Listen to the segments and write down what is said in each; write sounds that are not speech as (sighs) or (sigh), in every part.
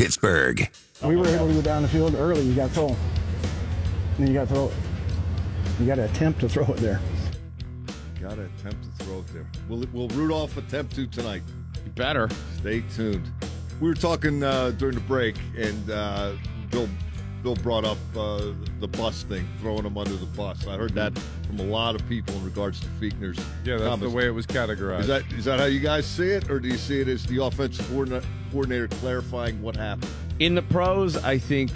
Pittsburgh. We were able to go down the field early. You got to throw. And then you got to throw it. You got to attempt to throw it there. You Got to attempt to throw it there. Will, will Rudolph attempt to tonight? You Better. Stay tuned. We were talking uh, during the break, and uh, Bill Bill brought up uh, the bus thing, throwing him under the bus. I heard that from a lot of people in regards to Fichtner's. Yeah, that's comments. the way it was categorized. Is that is that how you guys see it, or do you see it as the offensive coordinator, coordinator clarifying what happened? In the pros, I think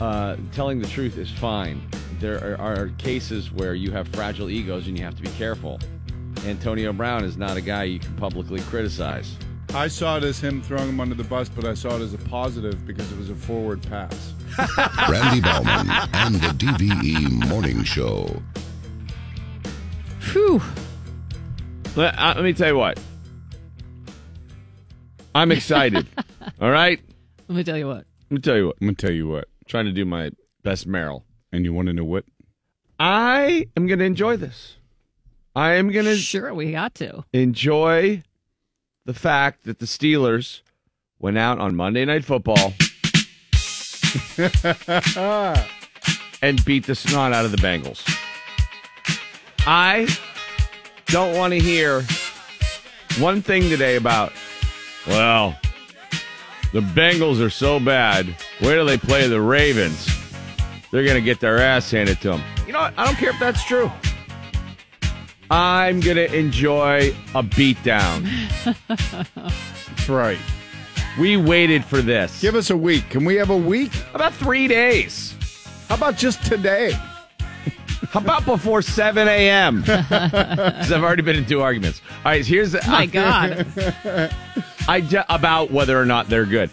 uh, telling the truth is fine. There are, are cases where you have fragile egos and you have to be careful. Antonio Brown is not a guy you can publicly criticize. I saw it as him throwing him under the bus, but I saw it as a positive because it was a forward pass. (laughs) Randy Bauman and the DVE Morning Show. Phew. Let, uh, let me tell you what. I'm excited. (laughs) all right? Let me tell you what. Let me tell you what. I'm gonna tell you what, trying to do my best Merrill. and you want to know what? I am going to enjoy this. I am going to Sure, we got to. enjoy the fact that the Steelers went out on Monday Night Football (laughs) and beat the snot out of the Bengals. I don't want to hear one thing today about, well, the Bengals are so bad. Where do they play the Ravens? They're going to get their ass handed to them. You know what? I don't care if that's true. I'm going to enjoy a beatdown. (laughs) That's right. We waited for this. Give us a week. Can we have a week? about three days. How about just today? (laughs) How about before 7 a.m.? (laughs) Because I've already been in two arguments. All right, here's the, My God. I ju- about whether or not they're good.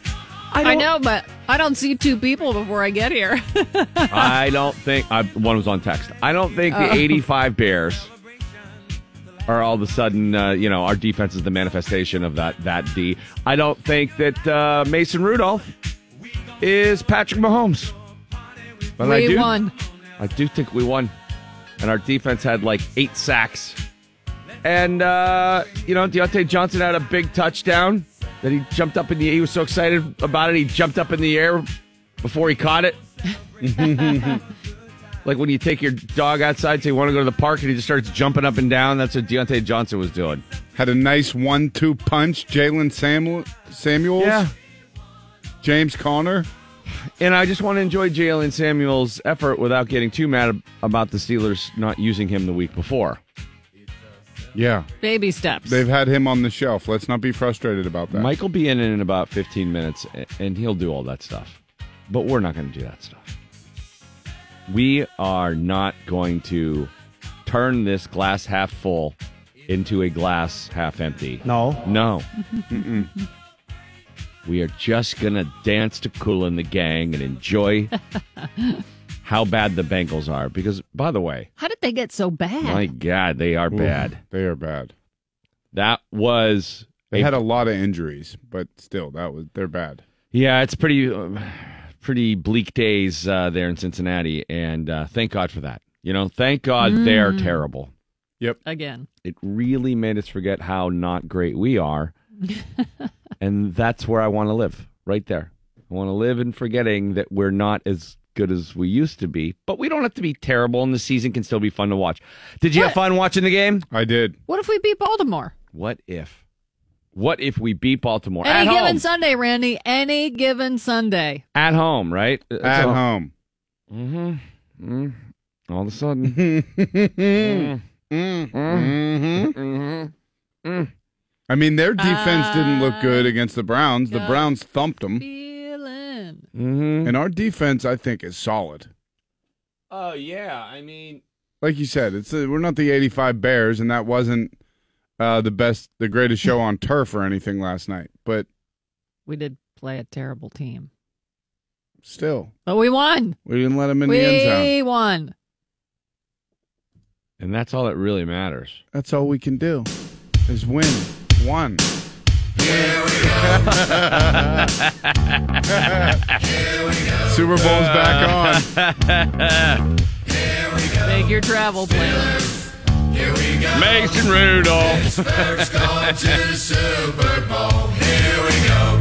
I don't- know, but I don't see two people before I get here. (laughs) I don't think I, one was on text. I don't think the Oh. 85 Bears are all of a sudden, uh, you know, our defense is the manifestation of that that D. I don't think that uh, Mason Rudolph is Patrick Mahomes. But I do, won. I do think we won, and our defense had like eight sacks. And uh, you know, Diontae Johnson had a big touchdown that he jumped up in the. Air. He was so excited about it, he jumped up in the air before he caught it. (laughs) like when you take your dog outside, say you want to go to the park, and he just starts jumping up and down. That's what Diontae Johnson was doing. Had a nice one-two punch. Jaylen Samuel, Samuels. James Conner. And I just want to enjoy Jaylen Samuel's effort without getting too mad about the Steelers not using him the week before. Yeah, Baby steps. they've had him on the shelf. Let's not be frustrated about that. Mike will be in in about 15 minutes, and he'll do all that stuff. But we're not going to do that stuff. We are not going to turn this glass half full into a glass half empty. No. No. We are just going to dance to Kool & the Gang and enjoy (laughs) how bad the Bengals are. Because, by the way, How did they get so bad? my God, they are Ooh, bad. They are bad. That was. They a had a lot of injuries, but still, that was they're bad. Yeah, it's pretty, um, pretty bleak days uh, there in Cincinnati, and uh, thank God for that. You know, thank God they're terrible. Yep. Again. It really made us forget how not great we are, (laughs) and that's where I want to live, right there. I want to live in forgetting that we're not as good as we used to be, but we don't have to be terrible, and the season can still be fun to watch. Did you have fun watching the game? I did. What if we beat Baltimore? What if? What if we beat Baltimore Any at given home? Sunday, Randy. Any given Sunday. At home, right? At home. Mm-hmm. Mm. All of a sudden. (laughs) Mm. Mm-hmm. I mean, their defense didn't look good against the Browns. The Browns thumped them, Feeling. Mm-hmm. and our defense, I think, is solid. Oh yeah, I mean, Like you said, it's uh we're not the '85 Bears, and that wasn't uh, the best, the greatest show on turf or anything last night. But We did play a terrible team. still, But we won. we didn't let them in the end zone. We won. and that's all that really matters. That's all we can do is win one. Super Bowl's back on. Here we go. Make your travel plans. Here we go. Mason Rudolph.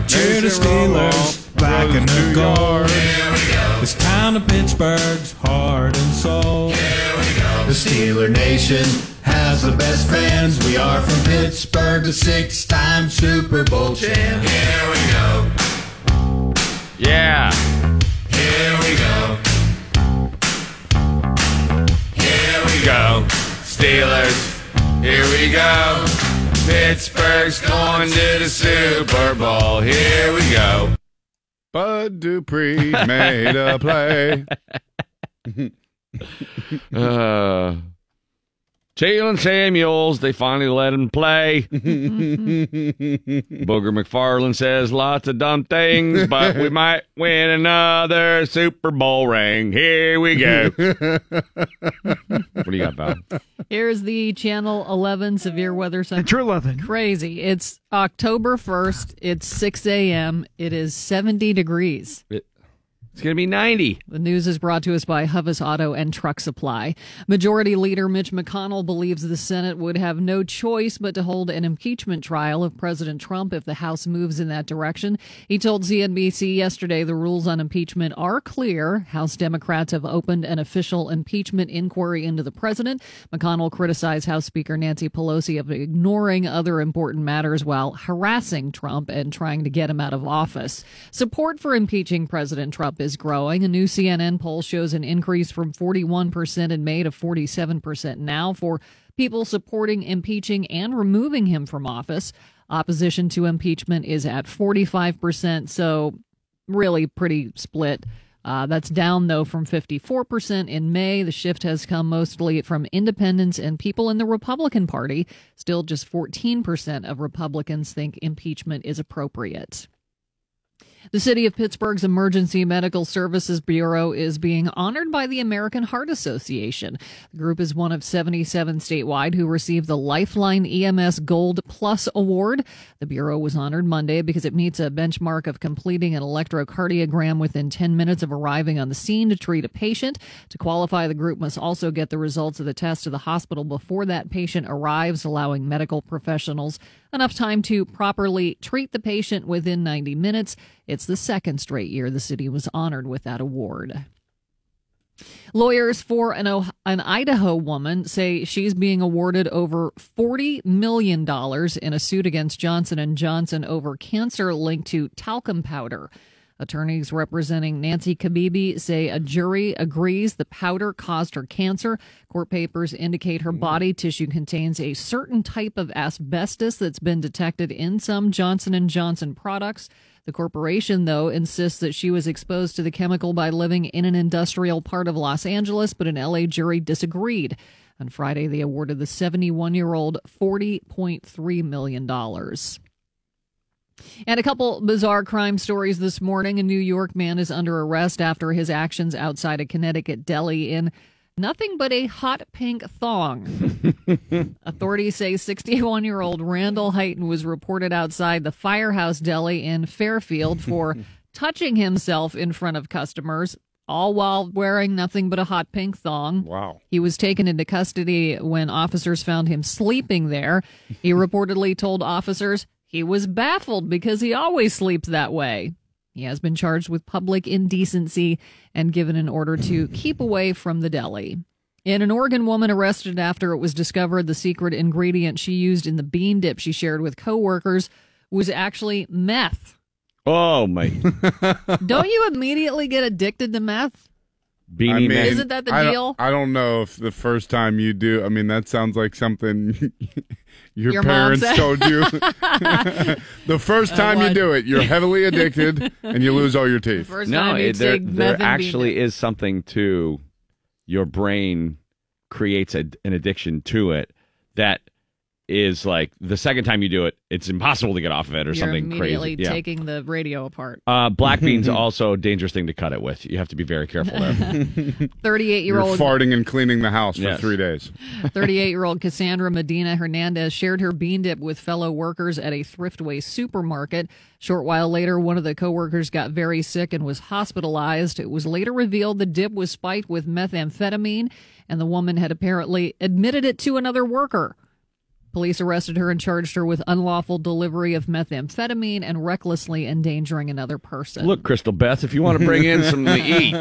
Cheer the Steelers, back in the guard. This town of Pittsburgh's heart and soul. Here we go. The Steeler Nation has the best fans. We are from Pittsburgh, the six-time Super Bowl champ. Here we go. Yeah. Here we go. Here we Go. Steelers. Here we go. Pittsburgh's going to the Super Bowl. Here we go. Bud Dupree made a play. (laughs) Uh, Jaylen Samuels, they finally let him play. (laughs) Booger McFarland says lots of dumb things, but we (laughs) might win another Super Bowl ring. Here we go. what do you got, Val? Here's the Channel 11 severe weather center. True loving. Crazy. It's October 1st. It's 6 a.m. It is 70 degrees. It's going to be 90. The news is brought to us by Huvis Auto and Truck Supply. Majority Leader Mitch McConnell believes the Senate would have no choice but to hold an impeachment trial of President Trump if the House moves in that direction. He told CNBC yesterday the rules on impeachment are clear. House Democrats have opened an official impeachment inquiry into the president. McConnell criticized House Speaker Nancy Pelosi of ignoring other important matters while harassing Trump and trying to get him out of office. Support for impeaching President Trump is growing. A new CNN poll shows an increase from 41% in May to 47% now for people supporting impeaching and removing him from office. Opposition to impeachment is at 45%, so really pretty split. Uh, that's down, though, from 54% in May. The shift has come mostly from independents and people in the Republican Party. Still, just 14% of Republicans think impeachment is appropriate. The City of Pittsburgh's Emergency Medical Services Bureau is being honored by the American Heart Association. The group is one of 77 statewide who received the Lifeline EMS Gold Plus Award. The Bureau was honored Monday because it meets a benchmark of completing an electrocardiogram within 10 minutes of arriving on the scene to treat a patient. To qualify, the group must also get the results of the test to the hospital before that patient arrives, allowing medical professionals enough time to properly treat the patient within 90 minutes. It's the second straight year the city was honored with that award. Lawyers for an, an Idaho woman say she's being awarded over $40 million in a suit against Johnson & Johnson over cancer linked to talcum powder. Attorneys representing Nancy Kabibi say a jury agrees the powder caused her cancer. Court papers indicate her body tissue contains a certain type of asbestos that's been detected in some Johnson & Johnson products. The corporation, though, insists that she was exposed to the chemical by living in an industrial part of Los Angeles, but an LA jury disagreed. On Friday, they awarded the 71 year old $40.3 million. And a couple bizarre crime stories this morning. A New York man is under arrest after his actions outside a Connecticut deli in nothing but a hot pink thong. (laughs) Authorities say 61 year old Randall Heighton was reported outside the Firehouse Deli in Fairfield for (laughs) touching himself in front of customers, all while wearing nothing but a hot pink thong. Wow. He was taken into custody when officers found him sleeping there. He (laughs) reportedly told officers he was baffled because he always sleeps that way. He has been charged with public indecency and given an order to keep away from the deli. And an Oregon woman arrested after it was discovered the secret ingredient she used in the bean dip she shared with coworkers was actually meth. Oh, my. (laughs) Don't you immediately get addicted to meth? Beanie I mean, Isn't that the I don't- deal? I don't know if the first time you do. I mean, that sounds like something (laughs) your, Your parents told you. (laughs) (laughs) the first time you do it, you're heavily (laughs) addicted and you lose all your teeth. First no, time it, you'd there, there actually is something to your brain creates a, an addiction to it that is like the second time you do it, it's impossible to get off of it or You're something immediately crazy. Yeah. taking the radio apart. Uh, black (laughs) beans also a dangerous thing to cut it with. You have to be very careful there. (laughs) 38 year You're old farting and cleaning the house for Yes. three days. (laughs) 38 year old Cassandra Medina Hernandez shared her bean dip with fellow workers at a Thriftway supermarket. Short while later, one of the coworkers got very sick and was hospitalized. It was later revealed the dip was spiked with methamphetamine, and the woman had apparently admitted it to another worker. Police arrested her and charged her with unlawful delivery of methamphetamine and recklessly endangering another person. Look, Crystal Beth, if you want to bring in some to eat,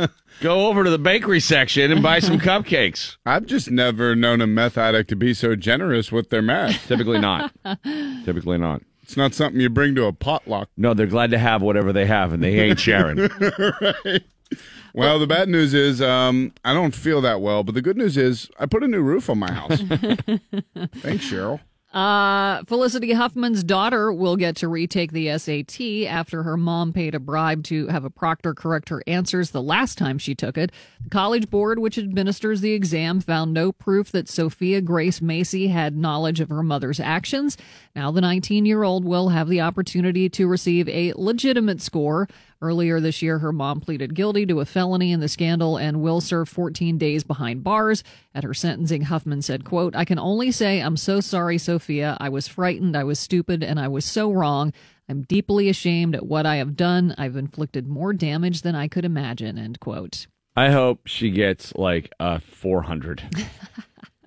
(laughs) go over to the bakery section and buy some cupcakes. I've just never known a meth addict to be so generous with their meth. Typically not. (laughs) Typically not. It's not something you bring to a potluck. No, they're glad to have whatever they have, and they ain't sharing. (laughs) (laughs) Well, the bad news is um, I don't feel that well, but the good news is I put a new roof on my house. (laughs) Thanks, Cheryl. Uh, Felicity Huffman's daughter will get to retake the SAT after her mom paid a bribe to have a proctor correct her answers the last time she took it. The College Board, which administers the exam, found no proof that Sophia Grace Macy had knowledge of her mother's actions. Now, the 19 year old will have the opportunity to receive a legitimate score. Earlier this year, her mom pleaded guilty to a felony in the scandal and will serve 14 days behind bars. At her sentencing, Huffman said, quote, I can only say I'm so sorry, Sophia. I was frightened, I was stupid, and I was so wrong. I'm deeply ashamed at what I have done. I've inflicted more damage than I could imagine, end quote. I hope she gets like a 400,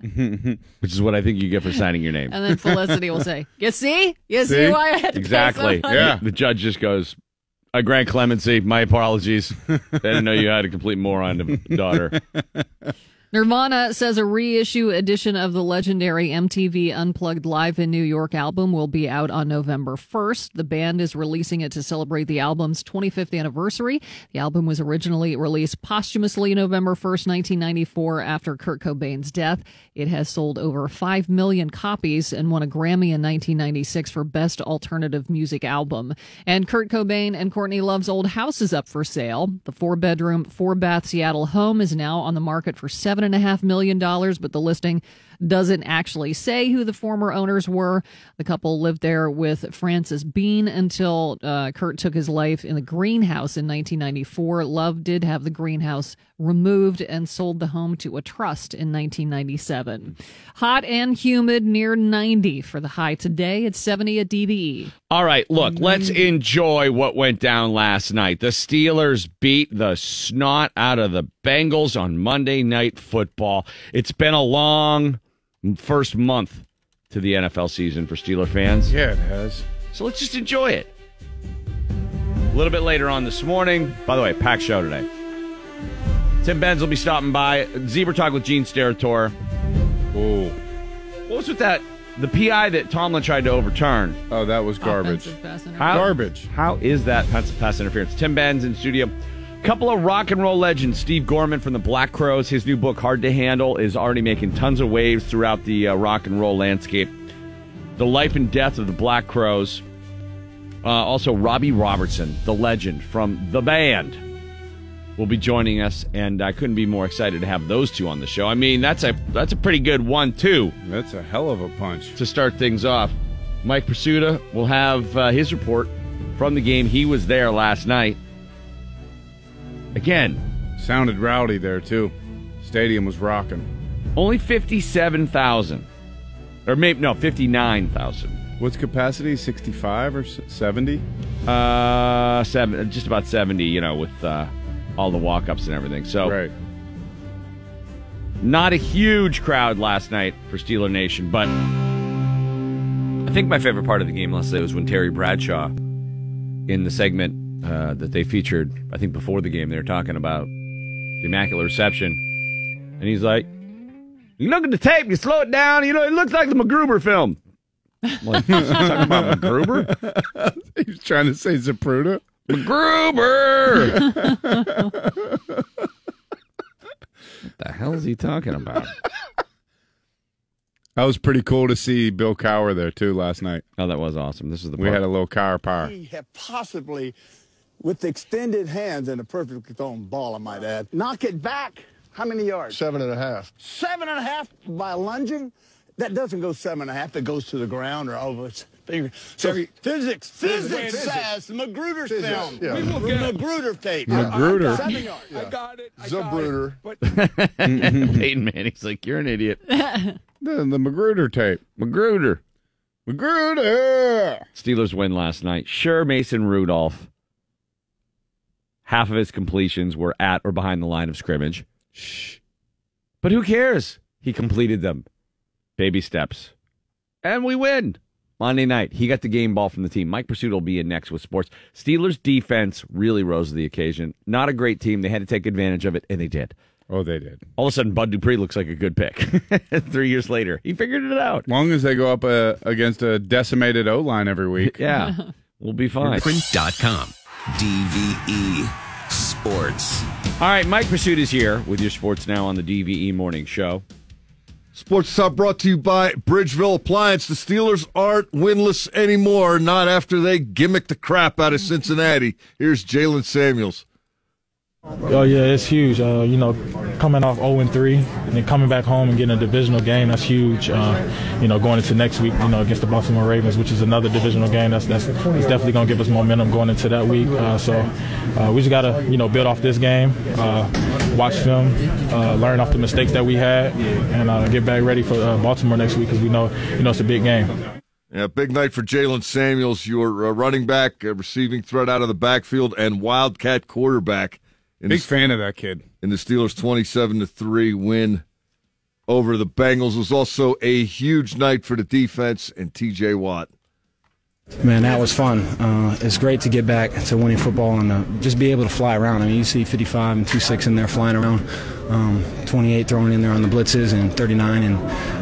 (laughs) which is what I think you get for signing your name. And then Felicity will say, You see? You see, See? why I had to pay Exactly. so? Yeah. The judge just goes, I grant clemency. My apologies. (laughs) I didn't know you had a complete moron daughter. (laughs) Nirvana says a reissue edition of the legendary MTV Unplugged Live in New York album will be out on November 1st. The band is releasing it to celebrate the album's 25th anniversary. The album was originally released posthumously November 1st, 1994, after Kurt Cobain's death. It has sold over 5 million copies and won a Grammy in 1996 for Best Alternative Music Album. And Kurt Cobain and Courtney Love's old house is up for sale. The four bedroom, four bath Seattle home is now on the market for seven and a half million dollars, but the listing doesn't actually say who the former owners were. The couple lived there with Frances Bean until uh, Kurt took his life in the greenhouse in 1994. Love did have the greenhouse removed and sold the home to a trust in 1997. Hot and humid, near 90 for the high today. It's 70 at DVE. All right, look, let's enjoy what went down last night. The Steelers beat the snot out of the Bengals on Monday Night Football. It's been a long first month to the NFL season for Steeler fans. Yeah, it has. So let's just enjoy it. A little bit later on this morning, by the way, packed show today. Tim Benz will be stopping by. Zebra Talk with Gene Steratore. Oh, What was with that? The PI that Tomlin tried to overturn. oh, that was garbage. Offensive pass interference. How- Garbage. How is that pass, pass interference? Tim Benz in studio. Couple of rock and roll legends. Steve Gorman from the Black Crowes. His new book, Hard to Handle, is already making tons of waves throughout the uh, rock and roll landscape. The life and death of the Black Crowes. Uh, also, Robbie Robertson, the legend from the band, will be joining us, and I couldn't be more excited to have those two on the show. I mean, that's a that's a pretty good one too. That's a hell of a punch. to start things off. Mike Prisuta will have uh, his report from the game. He was there last night. Again, Sounded rowdy there too. Stadium was rocking. only 57,000. Or maybe, no, 59,000. What's capacity? 65 or 70? Uh, seven, just about 70, you know, with uh, all the walk ups and everything. So, Right. not a huge crowd last night for Steeler Nation, but I think my favorite part of the game last night was when Terry Bradshaw, in the segment uh, that they featured, I think before the game, they were talking about the Immaculate Reception. And he's like, You look at the tape, you slow it down, you know, it looks like the MacGruber film. I'm like, (laughs) talking about MacGruber? (laughs) He was trying to say Zapruder. MacGruber! (laughs) what the hell is he talking about? That was pretty cool to see Bill Cowher there too last night. Oh, that was awesome. This is the We had a little Cowher power. He had possibly, with extended hands and a perfectly thrown ball, I might add, knock it back. How many yards? Seven and a half. Seven and a half by lunging. That doesn't go seven and a half. It goes to the ground or over its finger. So Terry- physics, physics, Physics. says Magruder's Physics, film. yeah. Magruder tape. Magruder. Seven yards. I got it. Zapruder. (laughs) Peyton Manning's like, You're an idiot. (laughs) The, the Magruder tape. Magruder. Magruder! Steelers win last night. Sure, Mason Rudolph. Half of his completions were at or behind the line of scrimmage. Shh. But who cares? He completed them. Baby steps. And we win. Monday night, he got the game ball from the team. Mike Prisuta will be in next with sports. Steelers defense really rose to the occasion. Not a great team. They had to take advantage of it, and they did. Oh, they did. All of a sudden, Bud Dupree looks like a good pick. (laughs) Three years later, he figured it out. long as they go up uh, against a decimated O line every week. Yeah, (laughs) we'll be fine. Print.com. DVE Sports. All right, Mike Prisuta is here with your sports now on the DVE Morning Show. Sports Talk brought to you by Bridgeville Appliance. The Steelers aren't winless anymore, not after they gimmicked the crap out of Cincinnati. Here's Jaylen Samuels. Oh yeah, it's huge. Uh, you know, coming off 0 and 3, and then coming back home and getting a divisional game, that's huge. Uh, you know, going into next week, you know, against the Baltimore Ravens, which is another divisional game, that's that's, that's definitely going to give us momentum going into that week. Uh, so uh, we just got to, you know, build off this game, uh, watch film, uh, learn off the mistakes that we had, and get back ready for Baltimore next week because we know, you know, it's a big game. Yeah, big night for Jaylen Samuels, your uh, running back, uh, receiving threat out of the backfield, and Wildcat quarterback. In Big the, fan of that kid. in the Steelers' twenty-seven to three win over the Bengals It was also a huge night for the defense and T.J. Watt. Man, that was fun. Uh, it's great to get back to winning football and uh, just be able to fly around. I mean, you see 55 and 26 in there flying around, um, 28 throwing in there on the blitzes, and 39, and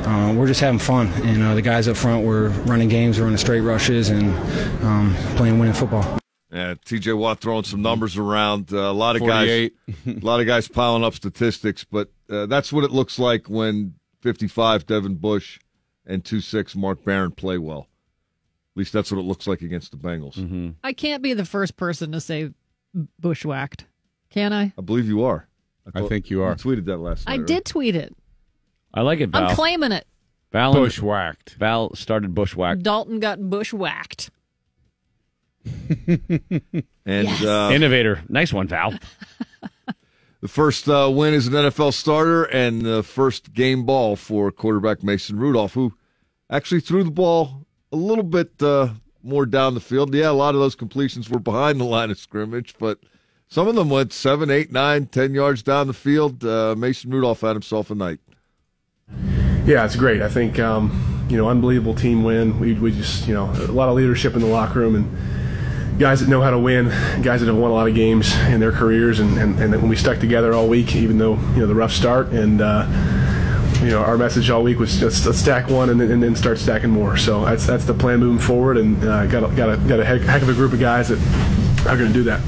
uh, we're just having fun. And uh, the guys up front were running games, running straight rushes, and um, playing winning football. Yeah, T.J. Watt throwing some numbers around. Uh, a lot of 48. guys, (laughs) a lot of guys piling up statistics, but uh, that's what it looks like when 55 Devin Bush and 26 Mark Barron play well. At least that's what it looks like against the Bengals. I can't be the first person to say bushwhacked, can I? I believe you are. I thought- think you are. tweeted that last night. I right? did tweet it. I like it, Val. I'm claiming it. Val, Bushwhacked. Val started bushwhacked. Dalton got bushwhacked. (laughs) And Yes. uh, Innovator. Nice one, Val. (laughs) the first uh, win is an NFL starter and the first game ball for quarterback Mason Rudolph, who actually threw the ball a little bit uh, more down the field. Yeah, a lot of those completions were behind the line of scrimmage, but some of them went seven, eight, nine, ten yards down the field. Uh, Mason Rudolph had himself a night. Yeah, it's great. I think um, you know, unbelievable team win. We we just you know a lot of leadership in the locker room and guys that know how to win, guys that have won a lot of games in their careers, and and, and when we stuck together all week, even though you know the rough start, and uh, you know our message all week was let's, let's stack one and then, and then start stacking more. So that's that's the plan moving forward, and uh, got a, got a got a heck, heck of a group of guys that are going to do that.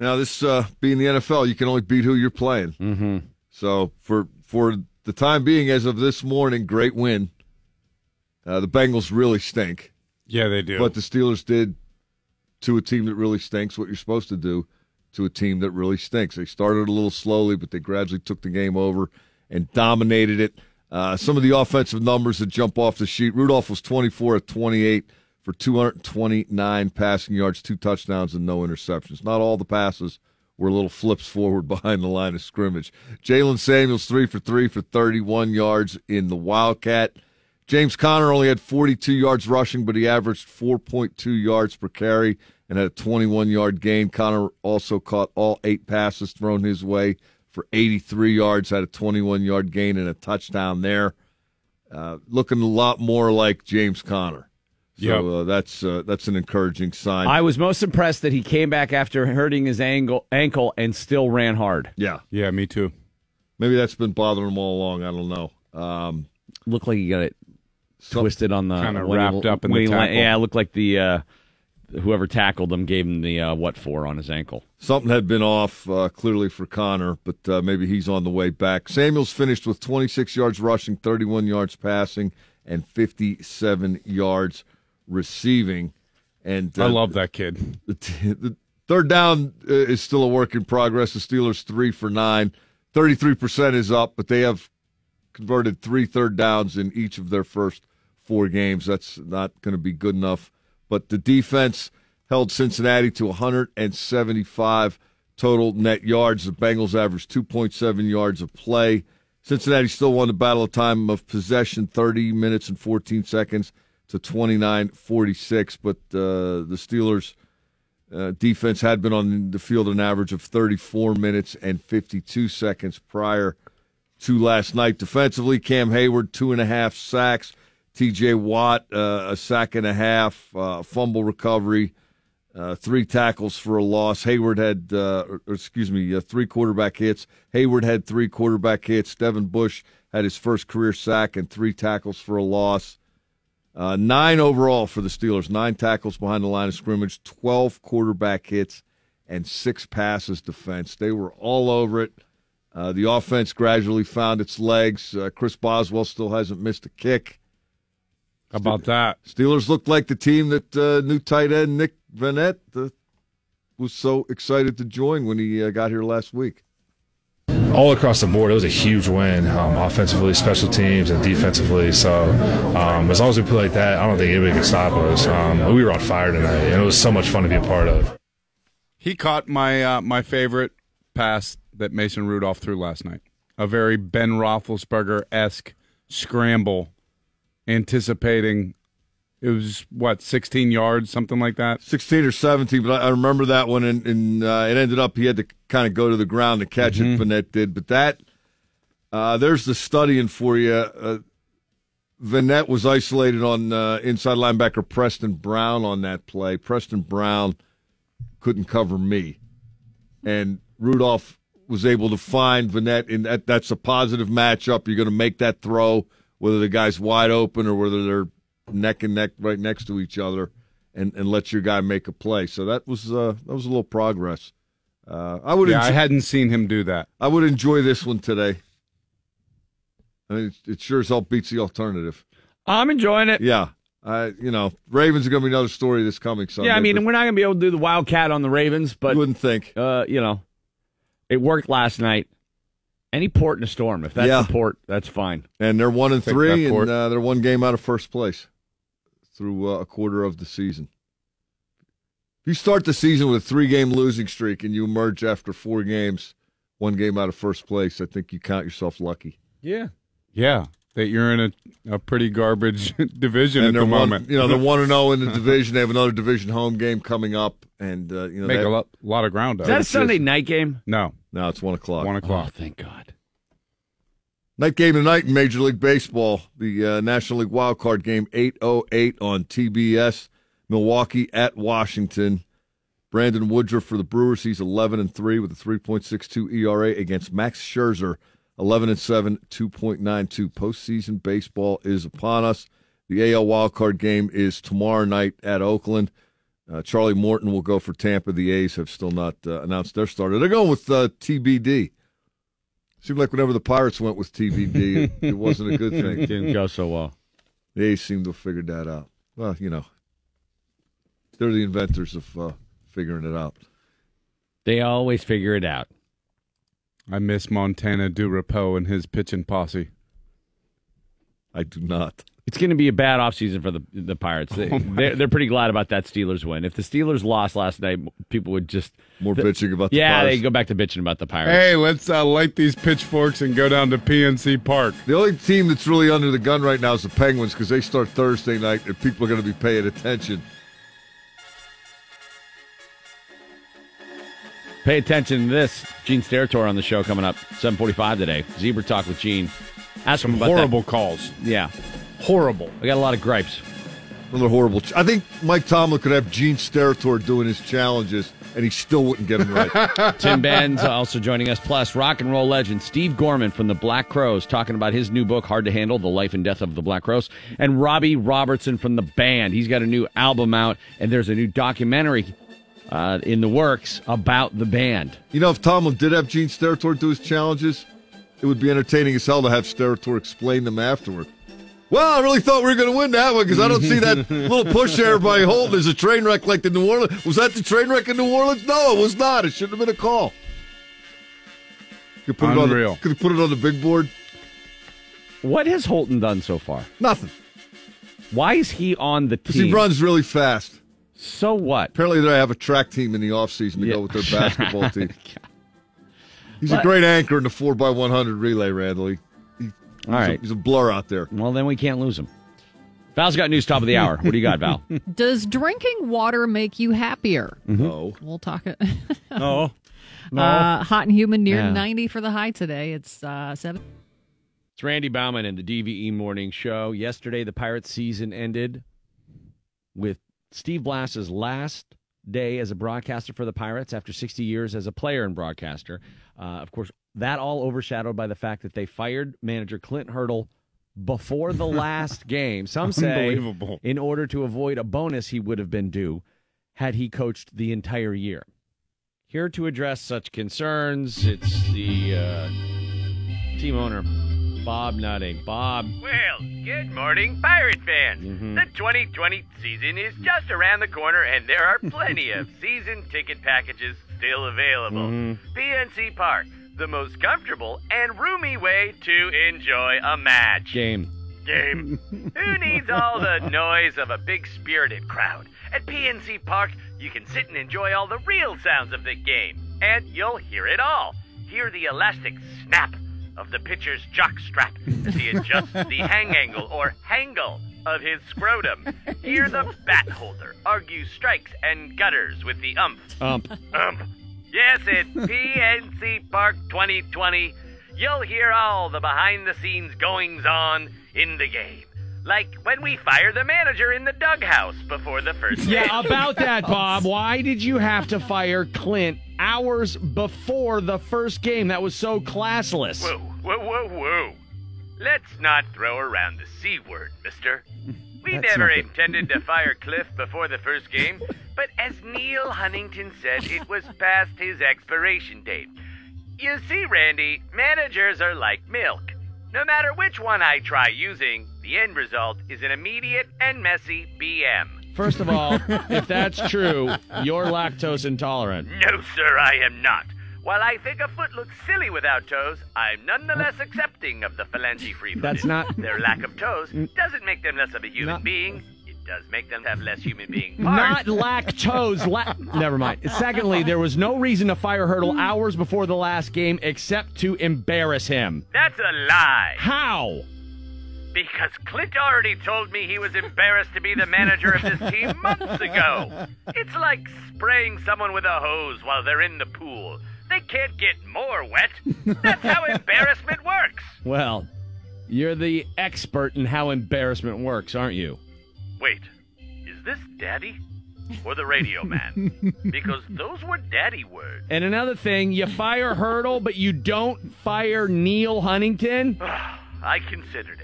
Now, this uh, being the NFL, you can only beat who you're playing. Mm-hmm. So for for the time being, as of this morning, great win. Uh, the Bengals really stink. Yeah, they do. But the Steelers did to a team that really stinks what you're supposed to do to a team that really stinks. They started a little slowly, but they gradually took the game over and dominated it. Uh, some of the offensive numbers that jump off the sheet Rudolph was 24 at 28 for 229 passing yards, two touchdowns, and no interceptions. Not all the passes were little flips forward (laughs) behind the line of scrimmage. Jaylen Samuels, three for three for 31 yards in the Wildcat. James Conner only had 42 yards rushing, but he averaged 4.2 yards per carry and had a 21 yard gain. Conner also caught all eight passes thrown his way for 83 yards, had a 21 yard gain and a touchdown there. Uh, looking a lot more like James Conner. So Yep. uh, that's uh, that's an encouraging sign. I was most impressed that he came back after hurting his ankle, ankle and still ran hard. Yeah. Yeah, me too. Maybe that's been bothering him all along. I don't know. Um, Looked like he got it twisted on the Kinda when he- wrapped up in when the he tackle. Yeah, it looked like the uh, whoever tackled him gave him the uh, what for on his ankle. Something had been off uh, clearly for Conner, but uh, maybe he's on the way back. Samuels finished with 26 yards rushing, 31 yards passing, and 57 yards receiving. And I uh, love that kid. (laughs) The, t- the third down uh, is still a work in progress. The Steelers three for nine, 33% is up, but they have converted three third downs in each of their first four games. That's not going to be good enough. But the defense held Cincinnati to 175 total net yards. The Bengals averaged 2.7 yards of play. Cincinnati still won the battle of time of possession, 30 minutes and 14 seconds to 29-46. But uh, the Steelers' uh, defense had been on the field an average of 34 minutes and 52 seconds prior to last night. Defensively, Cam Heyward, two and a half sacks. TJ Watt, uh, a sack and a half, uh, fumble recovery, uh, three tackles for a loss. Heyward had, uh, excuse me, uh, three quarterback hits. Heyward had three quarterback hits. Devin Bush had his first career sack and three tackles for a loss. Uh, nine overall for the Steelers, nine tackles behind the line of scrimmage, 12 quarterback hits, and six passes defense. They were all over it. The offense gradually found its legs. Chris Boswell still hasn't missed a kick. How about that? Steelers looked like the team that uh, new tight end Nick Vannett uh, was so excited to join when he uh, got here last week. all across the board, it was a huge win, um, offensively, special teams, and defensively. So, um, as long as we play like that, I don't think anybody can stop us. Um, we were on fire tonight, and it was so much fun to be a part of. He caught my uh, my favorite pass that Mason Rudolph threw last night. A very Ben Roethlisberger esque scramble, anticipating. It was what sixteen yards, something like that. 16 or 17, but I, remember that one, and, and uh, it ended up he had to kind of go to the ground to catch it. Vannett did, but that uh, there's the studying for you. Uh, Vannett was isolated on uh, inside linebacker Preston Brown on that play. Preston Brown couldn't cover me, and Rudolph was able to find Vannett, and that, that's a positive matchup. You're going to make that throw, whether the guy's wide open or whether they're neck and neck right next to each other, and, and let your guy make a play. So that was uh, that was a little progress. Uh, I would. Yeah, I hadn't seen him do that. I would enjoy this one today. I mean, it, it sure as hell beats the alternative. I'm enjoying it. Yeah, I you know Ravens are going to be another story this coming Sunday. yeah, I mean, but we're not going to be able to do the Wildcat on the Ravens, but you wouldn't think. uh, you know, it worked last night. Any port in a storm, if that's Yeah. the port, that's fine. And they're one and Take three, and uh, they're one game out of first place through uh, a quarter of the season. If you start the season with a three-game losing streak and you emerge after four games, one game out of first place, I think you count yourself lucky. Yeah, yeah. That you're in a, a pretty garbage (laughs) division and at they're the one, moment. you know, they're (laughs) one and zero in the division. They have another division home game coming up, and uh, you know, make that- a lot, lot of ground up. Is that a Sunday night game? No, No, it's one o'clock. One o'clock. thank God. Night game tonight in Major League Baseball, the uh, National League Wild Card game, eight oh eight on TBS. Milwaukee at Washington. Brandon Woodruff for the Brewers. He's eleven and three with a three point six two ERA against Max Scherzer, eleven and seven, two point nine two. Postseason baseball is upon us. The AL Wild Card game is tomorrow night at Oakland. Uh, Charlie Morton will go for Tampa. The A's have still not uh, announced their starter. They're going with uh, TBD. Seemed like whenever the Pirates went with TBD, it, it wasn't a good thing. (laughs) Didn't go so well. The A's seem to have figured that out. Well, you know, they're the inventors of uh, figuring it out. They always figure it out. I miss Montana DuRapau and his pitching posse. I do not. It's going to be a bad offseason for the the Pirates. They, they're, they're pretty glad about that Steelers win. If the Steelers lost last night, people would just More bitching about the yeah, Pirates. they go back to bitching about the Pirates. Hey, let's uh, light these pitchforks and go down to PNC Park. The only team that's really under the gun right now is the Penguins because they start Thursday night and people are going to be paying attention. Pay attention to this. Gene Steratore on the show coming up 7:45 today. Zebra talk with Gene. Ask Some him about horrible calls. Yeah, Horrible. I got a lot of gripes. Another horrible. Ch- I think Mike Tomlin could have Gene Steratore doing his challenges and he still wouldn't get them right. (laughs) Tim Benz also joining us. Plus, rock and roll legend Steve Gorman from the Black Crowes talking about his new book, Hard to Handle: The Life and Death of the Black Crowes, and Robbie Robertson from the band. He's got a new album out, and there's a new documentary uh, in the works about the band. you know, if Tomlin did have Gene Steratore do his challenges, it would be entertaining as hell to have Steratore explain them afterward. Well, I really thought we were going to win that one because I don't see that (laughs) little push there by Holton as a train wreck like the New Orleans. Was that the train wreck in New Orleans? No, it was not. It shouldn't have been a call. Could put it on Unreal. the, could put it on the big board. What has Holton done so far? Nothing. Why is he on the Because he runs really fast. So what? Apparently, they have a track team in the offseason to Yeah. go with their basketball (laughs) team. He's a great anchor in the 4x100 relay, Randall. He, he- All he's, right. a, he's a blur out there. Well, then we can't lose him. Val's got news top of the hour. What do you got, Val? (laughs) Does drinking water make you happier? No. We'll talk it. (laughs) No. Uh, hot and humid near Yeah. 90 for the high today. It's uh, seven. It's Randy Bauman and the DVE Morning Show. Yesterday, the Pirates season ended with Steve Blass's last day as a broadcaster for the Pirates after 60 years as a player and broadcaster. Uh, of course, that all overshadowed by the fact that they fired manager Clint Hurdle before the (laughs) last game. Some say in order to avoid a bonus he would have been due had he coached the entire year. Here to address such concerns, it's the uh, team owner, Bob Nutting. Bob, Well, good morning, Pirate fans. Mhm. The 2020 season is just around the corner, and there are plenty of (laughs) season ticket packages still available. Mhm. PNC Park, the most comfortable and roomy way to enjoy a match. game. Game. (laughs) Who needs all the noise of a big spirited crowd? At PNC Park, you can sit and enjoy all the real sounds of the game, and you'll hear it all. Hear the elastic snap of the pitcher's jockstrap as he adjusts (laughs) the hang angle or hangle of his scrotum. Hear the (laughs) bat holder argue strikes and gutters with the ump. Ump. Ump. Yes, at (laughs) PNC Park 2020, you'll hear all the behind the scenes goings on in the game. Like when we fire the manager in the dughouse before the first Yeah, game. about that, (laughs) Bob. Why did you have to fire Clint hours before the first game? That was so classless. Whoa, whoa, whoa, whoa. Let's not throw around the C word, mister. We That's never not good. intended to fire Cliff before the first game, but as Neal Huntington said, it was past his expiration date. You see, Randy, managers are like milk. No matter which one I try using, the end result is an immediate and messy BM. First of all, if that's true, you're lactose intolerant. No, sir, I am not. While I think a foot looks silly without toes, I'm nonetheless accepting of the phalange free That's not- Their lack of toes doesn't make them less of a human being. It does make them have less human being parts. Not lactose. La- Never mind. Secondly, there was no reason to fire Hurdle hours before the last game except to embarrass him. That's a lie. How? Because Clint already told me he was embarrassed to be the manager of this team months ago. It's like spraying someone with a hose while they're in the pool. They can't get more wet. That's how embarrassment works. Well, you're the expert in how embarrassment works, aren't you? Wait, is this Daddy? Or the radio man? Because those were Daddy words. And another thing, you fire Hurdle, but you don't fire Neal Huntington? (sighs) I considered it.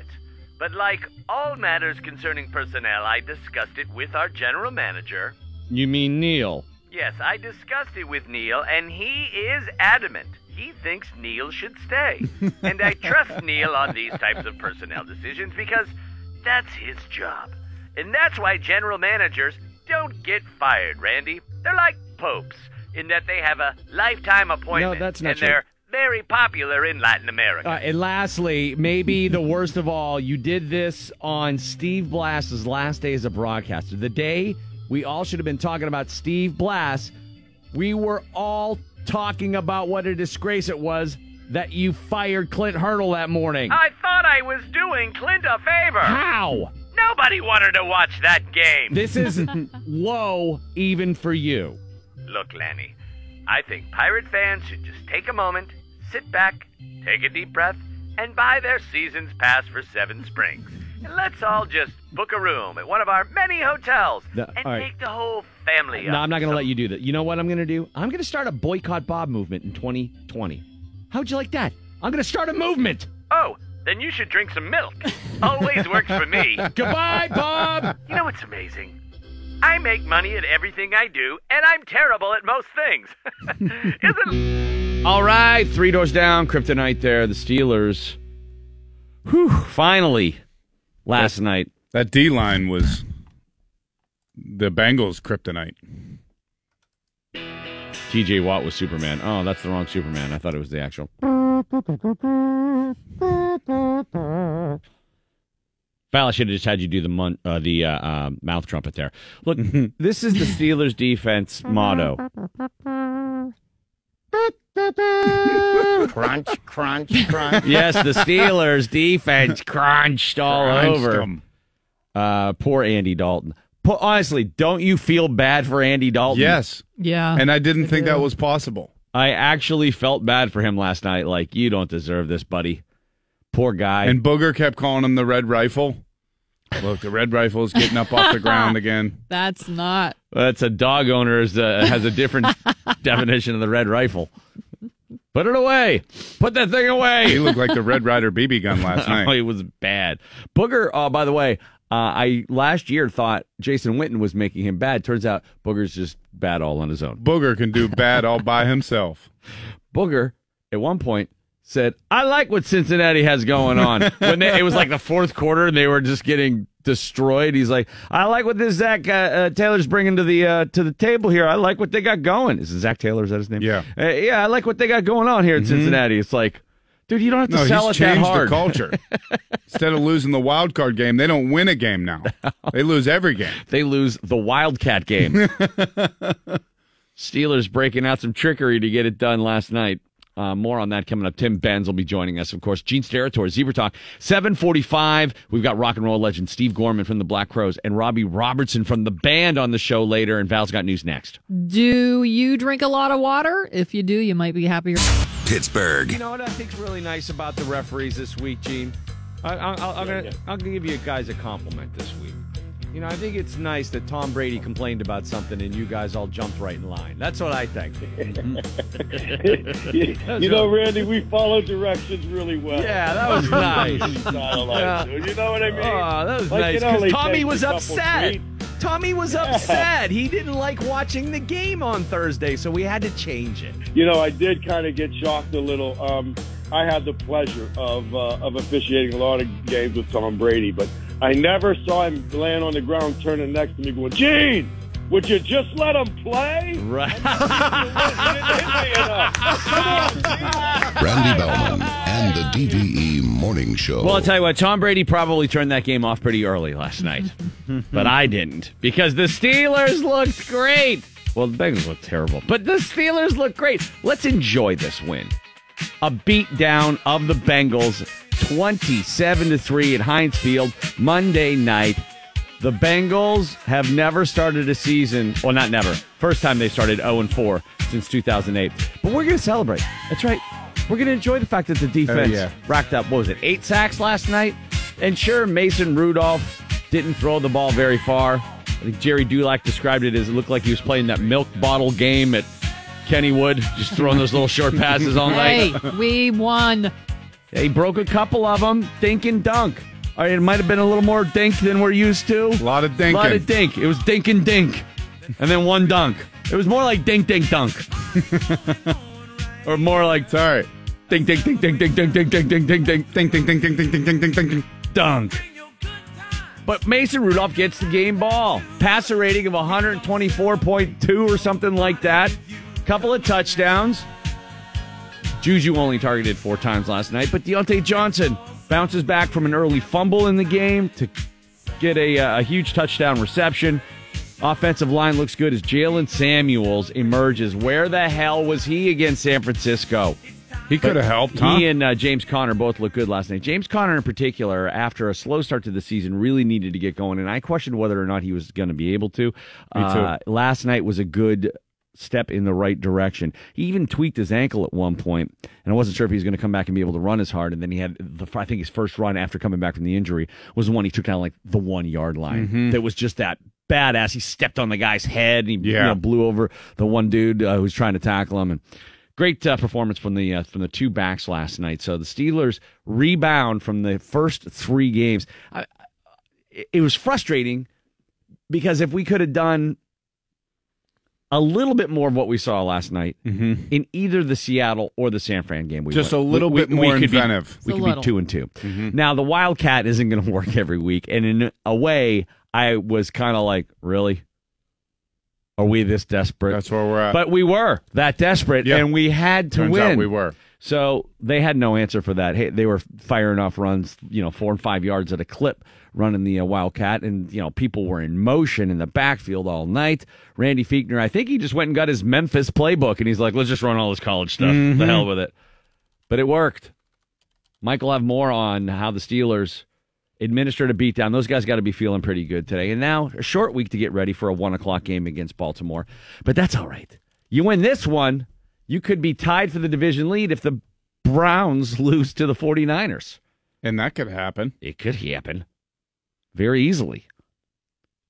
But like all matters concerning personnel, I discussed it with our general manager. You mean Neal? Yes, I discussed it with Neal, and he is adamant. He thinks Neal should stay. (laughs) and I trust Neal on these types of personnel decisions because that's his job. And that's why general managers don't get fired, Randy. They're like popes in that they have a lifetime appointment. No, that's not and true. they're very popular in Latin America. Uh, and lastly, maybe the worst of all, you did this on Steve Blass's last day as a broadcaster. The day we all should have been talking about Steve Blass, we were all talking about what a disgrace it was that you fired Clint Hurdle that morning. I thought I was doing Clint a favor. How? Nobody wanted to watch that game. This is (laughs) low even for you. Look, Lanny, I think Pirate fans should just take a moment, sit back, take a deep breath, and buy their season's pass for Seven Springs. And let's all just book a room at one of our many hotels The- and right. take the whole family No, up. I'm not going to let you do that. You know what I'm going to do? I'm going to start a boycott Bob movement in 2020. How'd you like that? I'm going to start a movement. Oh, then you should drink some milk. (laughs) Always works for me. Goodbye, Bob. You know what's amazing? I make money at everything I do, and I'm terrible at most things. (laughs) Isn't All right, three doors down, kryptonite there. The Steelers. Whew, finally, last night. That D line was the Bengals kryptonite. TJ Watt was Superman. Oh, that's the wrong Superman. I thought it was the actual. Val, I should have just had you do the mon- uh, the uh, uh, mouth trumpet there. Look, (laughs) this is the Steelers' defense motto. (laughs) crunch, crunch, crunch. yes, the Steelers' defense crunched all Crunched over. 'em. Uh, poor Andy Dalton. Po- honestly, don't you feel bad for Andy Dalton? Yes. Yeah. And I didn't think that was possible. I actually felt bad for him last night. Like, you don't deserve this, buddy. Poor guy. And Booger kept calling him the Red Rifle. Look, the Red Rifle is getting up off the ground again. (laughs) That's not. That's a dog owner is, uh, has a different (laughs) definition of the red rifle. Put it away. Put that thing away. He looked like the Red Ryder BB gun last (laughs) night. oh, he was bad. Booger, uh, by the way, uh, I last year thought Jason Witten was making him bad. Turns out Booger's just bad all on his own. Booger can do bad all by himself. Booger, at one point, said, I like what Cincinnati has going on. (laughs) when they, it was like the fourth quarter and they were just getting destroyed. He's like, I like what this Zac uh, uh, Taylor's bringing to the uh, to the table here. I like what they got going. Is it Zac Taylor? Is that his name? Yeah. Uh, yeah, I like what they got going on here in Cincinnati. It's like, dude, you don't have to No, sell he's it that changed hard. the culture. (laughs) Instead of losing the wild card game, they don't win a game now. (laughs) They lose every game. they lose the Wildcat game. Steelers breaking out some trickery to get it done last night. Uh, more on that coming up. Tim Benz will be joining us, of course. Gene Steratore, Zebra Talk, 745. We've got rock and roll legend Steve Gorman from the Black Crowes and Robbie Robertson from the band on the show later. And Val's got news next. Do you drink a lot of water? If you do, you might be happier. Pittsburgh. You know what I think's really nice about the referees this week, Gene? I, I, I'll, I'm gonna, I'll give you guys a compliment this week. You know, I think it's nice that Tom Brady complained about something and you guys all jumped right in line. That's what I think. (laughs) you know, Randy, we follow directions really well. Yeah, that was (laughs) nice. Yeah. You know what I mean? Oh, that was Like, nice because Tommy was upset. tweets. Tommy was Yeah. upset. He didn't like watching the game on Thursday, so we had to change it. You know, I did kind of get shocked a little. Um, I had the pleasure of uh, of officiating a lot of games with Tom Brady, but I never saw him laying on the ground, turning next to me, going, "Gene, would you just let him play?" Right. Randy Bauman and the DVE Morning Show. Well, I'll tell you what, Tom Brady probably turned that game off pretty early last night. (laughs) but I didn't because the Steelers looked great. Well, the Bengals looked terrible, but the Steelers look great. Let's enjoy this win. A beatdown of the Bengals 27 to 3 at Heinz Field Monday night. The Bengals have never started a season, well not never. First time they started 0 and 4 since 2008. But we're going to celebrate. That's right. We're going to enjoy the fact that the defense yeah. racked up what was it? 8 sacks last night. And sure Mason Rudolph didn't throw the ball very far. I think Gerry Dulac described it as it looked like he was playing that milk bottle game at Kennywood, just throwing those little short passes all Hey, night. we won. He broke a couple of them, dink and dunk. All right, it might have been a little more dink than we're used to. A lot of dink. A lot of dink. It was dink and dink, and then one dunk. It was more like dink, dink, dunk, or more like sorry, dink, dink, dink, dink, dink, dink, dink, dink, dink, dink, dink, ding, ding, ding, ding, ding, ding, ding, ding, ding, ding. dunk. But Mason Rudolph gets the game ball. Passer rating of 124.2 or something like that. Couple of touchdowns. Juju only targeted four times last night, but Diontae Johnson bounces back from an early fumble in the game to get a, uh, a huge touchdown reception. Offensive line looks good as Jaylen Samuels emerges. Where the hell was he against San Francisco? He could have helped, huh? He and uh, James Conner both looked good last night. James Conner, in particular, after a slow start to the season, really needed to get going, and I questioned whether or not he was going to be able to. Me too. Uh, last night was a good step in the right direction. He even tweaked his ankle at one point, and I wasn't sure if he was going to come back and be able to run as hard. And then he had the I think his first run after coming back from the injury was the one he took down like the one yard line. Mhm. That was just that badass. He stepped on the guy's head and he you know, blew over the one dude uh, who was trying to tackle him and. Great uh, performance from the uh, from the two backs last night. So the Steelers rebound from the first three games. I, it was frustrating because if we could have done a little bit more of what we saw last night in either the Seattle or the San Fran game, we Just would. a little We- bit we- more we could be- inventive. we Just could little. be two and 2 Mhm. Now the Wildcat isn't going (laughs) to work every week, and in a way, I was kind of like, really. Are we this desperate? That's where we're at. But we were that desperate, Yeah. and we had to Turns win. out we were. So they had no answer for that. Hey, they were firing off runs, you know, four and five yards at a clip, running the uh, Wildcat, and you know, people were in motion in the backfield all night. Randy Fichtner, I think he just went and got his Memphis playbook, and he's like, let's just run all this college stuff. Mhm. The hell with it. But it worked. Mike will have more on how the Steelers administered a beatdown. Those guys got to be feeling pretty good today. And now a short week to get ready for a one o'clock game against Baltimore. But that's all right. You win this one, you could be tied for the division lead if the Browns (laughs) lose to the 49ers. And that could happen. It could happen very easily.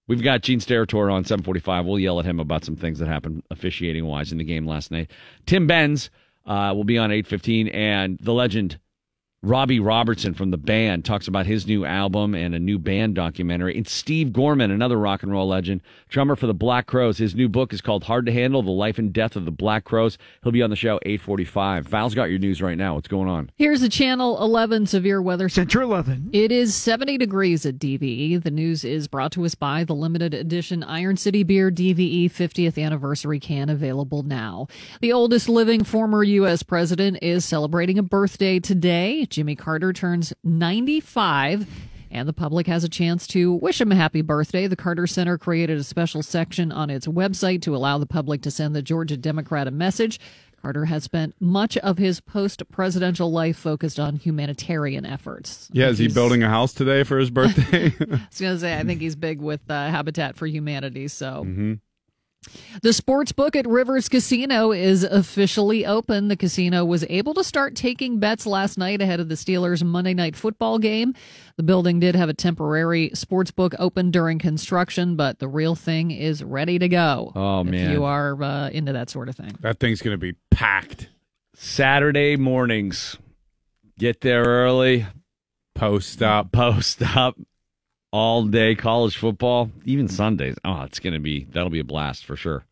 We've got Gene Steratore on 745. We'll yell at him about some things that happened officiating wise in the game last night. Tim Benz uh, will be on 815, and the legend Robbie Robertson from the band talks about his new album and a new band documentary. And Steve Gorman, another rock and roll legend, drummer for the Black Crowes. His new book is called Hard to Handle: The Life and Death of the Black Crowes. He'll be on the show 845. Val's got your news right now. What's going on? Here's the Channel 11 severe weather. Center 11. It is 70 degrees at DVE. The news is brought to us by the limited edition Iron City Beer DVE 50th anniversary can available now. The oldest living former U.S. president is celebrating a birthday today. Jimmy Carter turns 95. And the public has a chance to wish him a happy birthday. The Carter Center created a special section on its website to allow the public to send the Georgia Democrat a message. Carter has spent much of his post presidential life focused on humanitarian efforts. Yeah, is he He's- building a house today for his (laughs) birthday? I was going to say, I think he's big with uh, Habitat for Humanity. So. hmm The sports book at Rivers Casino is officially open. The casino was able to start taking bets last night ahead of the Steelers' Monday night football game. The building did have a temporary sports book open during construction, but the real thing is ready to go. Oh, if man. you are uh, into that sort of thing. That thing's going to be packed. Saturday mornings. Get there early. Post up. Post up. All day college football, even Sundays. Oh, it's going to be, that'll be a blast for sure.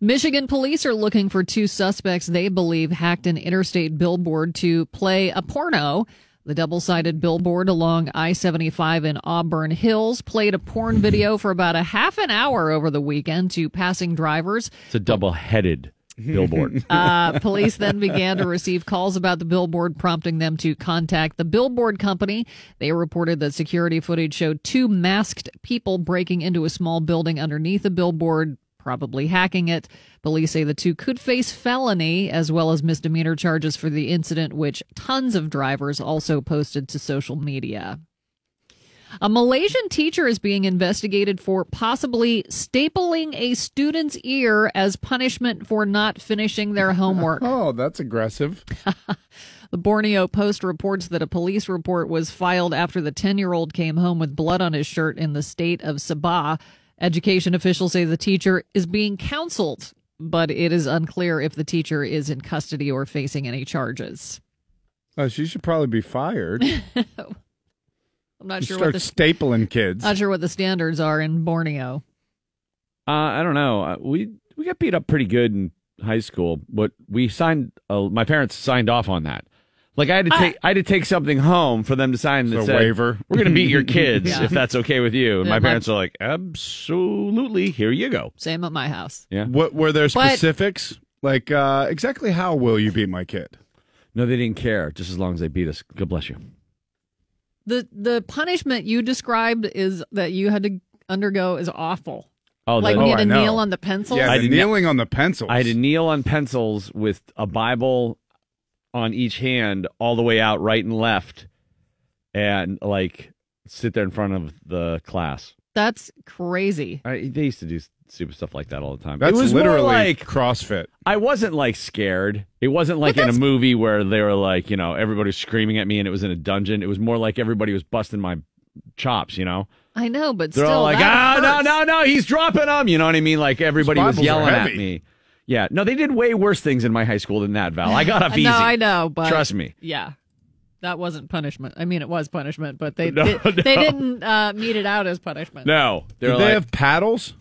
Michigan police are looking for two suspects they believe hacked an interstate billboard to play a porno. The double sided billboard along I 75 in Auburn Hills played a porn video for about a half an hour over the weekend to passing drivers. It's a double headed (laughs) billboard. Uh, (laughs) police then began to receive calls about the billboard, prompting them to contact the billboard company. They reported that security footage showed two masked people breaking into a small building underneath the billboard, probably hacking it. Police say the two could face felony as well as misdemeanor charges for the incident, which tons of drivers also posted to social media. A Malaysian teacher is being investigated for possibly stapling a student's ear as punishment for not finishing their homework. (laughs) Oh, that's aggressive. (laughs) The Borneo Post reports that a police report was filed after the 10 year old came home with blood on his shirt in the state of Sabah. Education officials say the teacher is being counseled, but it is unclear if the teacher is in custody or facing any charges. Oh, she should probably be fired. (laughs) I'm not You sure start what the stapling kids. not sure what the standards are in Borneo. Uh, I don't know. Uh, We we got beat up pretty good in high school, but we signed. Uh, my parents signed off on that. Like I had to take, I had to take something home for them to sign It's that waiver. We're going to beat your (laughs) kids Yeah. if that's okay with you. And Yeah, my my- parents are like, absolutely. Here you go. Same at my house. Yeah. What were there But- specifics? like uh, exactly how will you beat my kid? No, they didn't care. Just as long as they beat us. God bless you. The the punishment you described is that you had to undergo is awful. Oh, like the- we Oh, had to know. kneel on the pencils. Yeah, I did kneeling on the pencils. I had to kneel on pencils with a Bible on each hand, all the way out, right and left, and like sit there in front of the class. That's crazy. I, they used to do stupid stuff like that all the time. That's it was literally like CrossFit. I wasn't like scared. It wasn't like in a movie where they were like, you know, everybody was screaming at me and it was in a dungeon. It was more like everybody was busting my chops, you know? I know, but They're still, all like, that ah, no, hurts. no, no, he's dropping them. You know what I mean? Like everybody was yelling at me. Yeah. No, they did way worse things in my high school than that, Val. I got (laughs) off easy. No, I know, but Trust me. Yeah, that wasn't punishment. I mean, it was punishment, but they (laughs) No, they, they didn't uh, mete it out as punishment. No. Did like, they have paddles?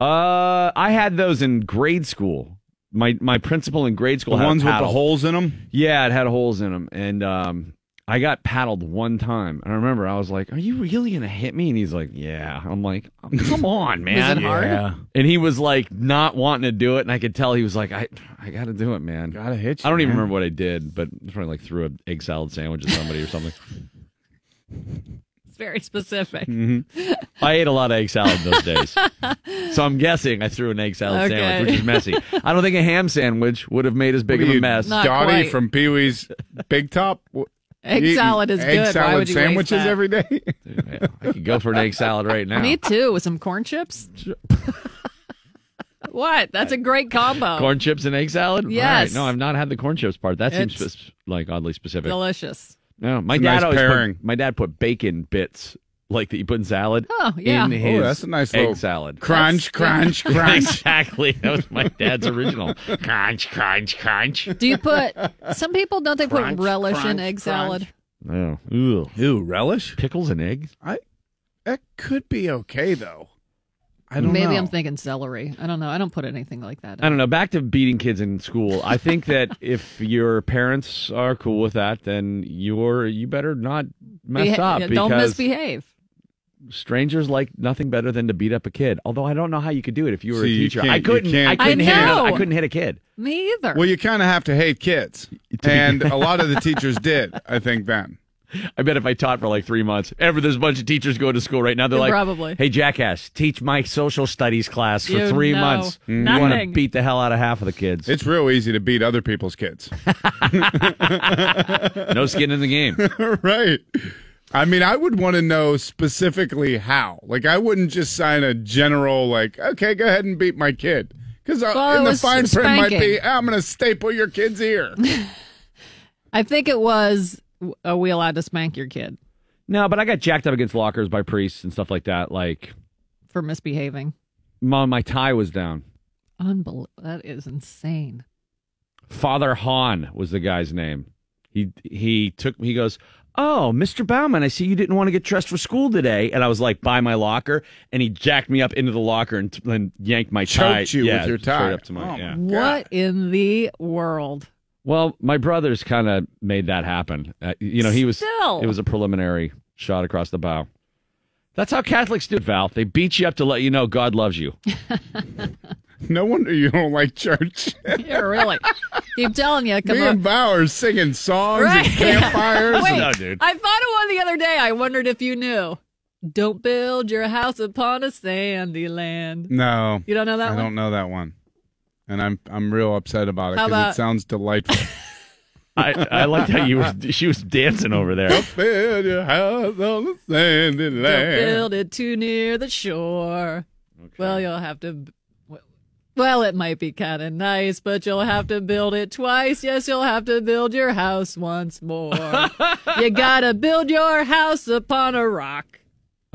Uh, I had those in grade school. My my principal in grade school The had a ones with the holes in them? Yeah, it had holes in them, and um, I got paddled one time. And I remember I was like, "Are you really gonna hit me?" And he's like, "Yeah." I'm like, "Come on, (laughs) man." it hard? Yeah. And he was like not wanting to do it, and I could tell he was like, "I, I got to do it, man." Gotta hit you. I don't even man. remember what I did, but I probably like threw an egg salad sandwich at somebody or something. (laughs) It's very specific. Mm-hmm. I ate a lot of egg salad those (laughs) days, so I'm guessing I threw an egg salad Okay. sandwich, which is messy. I don't think a ham sandwich would have made as big What of a mess. Not Dottie quite. from Pee Wee's Big Top. Egg salad is egg good. Why salad would you waste sandwiches that? every day. (laughs) Yeah, I could go for an egg salad right now. Me too, with some corn chips. (laughs) what? That's a great combo. Corn chips and egg salad? All Yes. right. No, I've not had the corn chips part. That seems It's spe- like oddly specific. Delicious. No, my It's dad nice always pairing. put, my dad put bacon bits like that you put in salad. Oh, yeah. in Oh, his that's a nice egg little salad. crunch, (laughs) crunch, That's- crunch. exactly. That was my dad's original. (laughs) crunch, crunch, crunch. Do you put some people don't they Crunch, put relish in egg crunch. salad? Oh, Ew. Ooh, relish. Pickles and eggs. I that could be okay though. I don't Maybe know. I'm thinking celery. I don't know. I don't put anything like that. I don't know. Back to beating kids in school. I think (laughs) that if your parents are cool with that, then you're you better not mess Beha- up don't misbehave. strangers like nothing better than to beat up a kid. Although I don't know how you could do it if you were See, a teacher. I couldn't. I couldn't I hit. know. I couldn't hit a kid. Me either. Well, you kind of have to hate kids, (laughs) and a lot of the teachers did. I think then. I bet if I taught for like three months, ever there's a bunch of teachers going to school right now. They're like, Probably. "Hey, jackass, teach my social studies class for You three know months. You want to beat the hell out of half of the kids. It's real easy to beat other people's kids. (laughs) (laughs) no skin in the game. (laughs) right. I mean, I would want to know specifically how. Like, I wouldn't just sign a general, like, okay, go ahead and beat my kid. Because uh, Well, in the fine print might be, spanking. Ah, I'm going to staple your kid's ear. I think it was are we allowed to spank your kid No, but I got jacked up against lockers by priests and stuff like that. Like, for misbehaving? mom, my tie was down. Unbelievable. That is insane. Father Hahn was the guy's name. He he took he goes, "Oh, Mr. Bauman, I see you didn't want to get dressed for school today." And I was like, "By my locker," and he jacked me up into the locker and, and yanked my tie. Choked you yeah, with your tie. up to my Oh, yeah. What in the world? Well, my brothers kind of made that happen. Uh, you know, he was Still. it was a preliminary shot across the bow. That's how Catholics do, it, Val. They beat you up to let you know God loves you. (laughs) no wonder you don't like church. (laughs) Yeah, really. Keep telling you. Come Me on. and Bowers singing songs Right. (laughs) and campfires. Wait, No, dude. I thought of one the other day. I wondered if you knew. Don't build your house upon a sandy land. No. You don't know that I one? don't know that one. And I'm I'm real upset about it How because about- it sounds delightful. (laughs) I I liked how you were she was dancing over there. Build your house on the sandy Don't land. build it too near the shore. Well, you'll have to. Well, it might be kind of nice, but you'll have to build it twice. Yes, you'll have to build your house once more. (laughs) you gotta build your house upon a rock.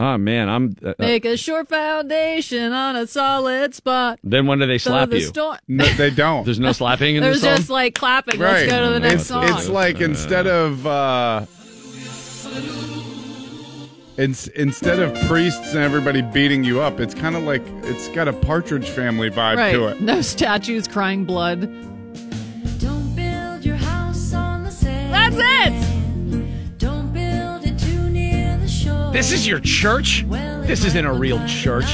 Oh man, I'm. Uh, uh, Make a short foundation on a solid spot. then when do they So slap the you? storm- (laughs) No, they don't. There's no slapping in There's this song. There's just like clapping. right. Let's go to the next it's, song. It's like instead of uh it's, instead of priests and everybody beating you up, it's kind of like it's got a Partridge Family vibe right. to it. No statues crying blood. Don't build your house on the sand. That's it. This is your church. This isn't a real church.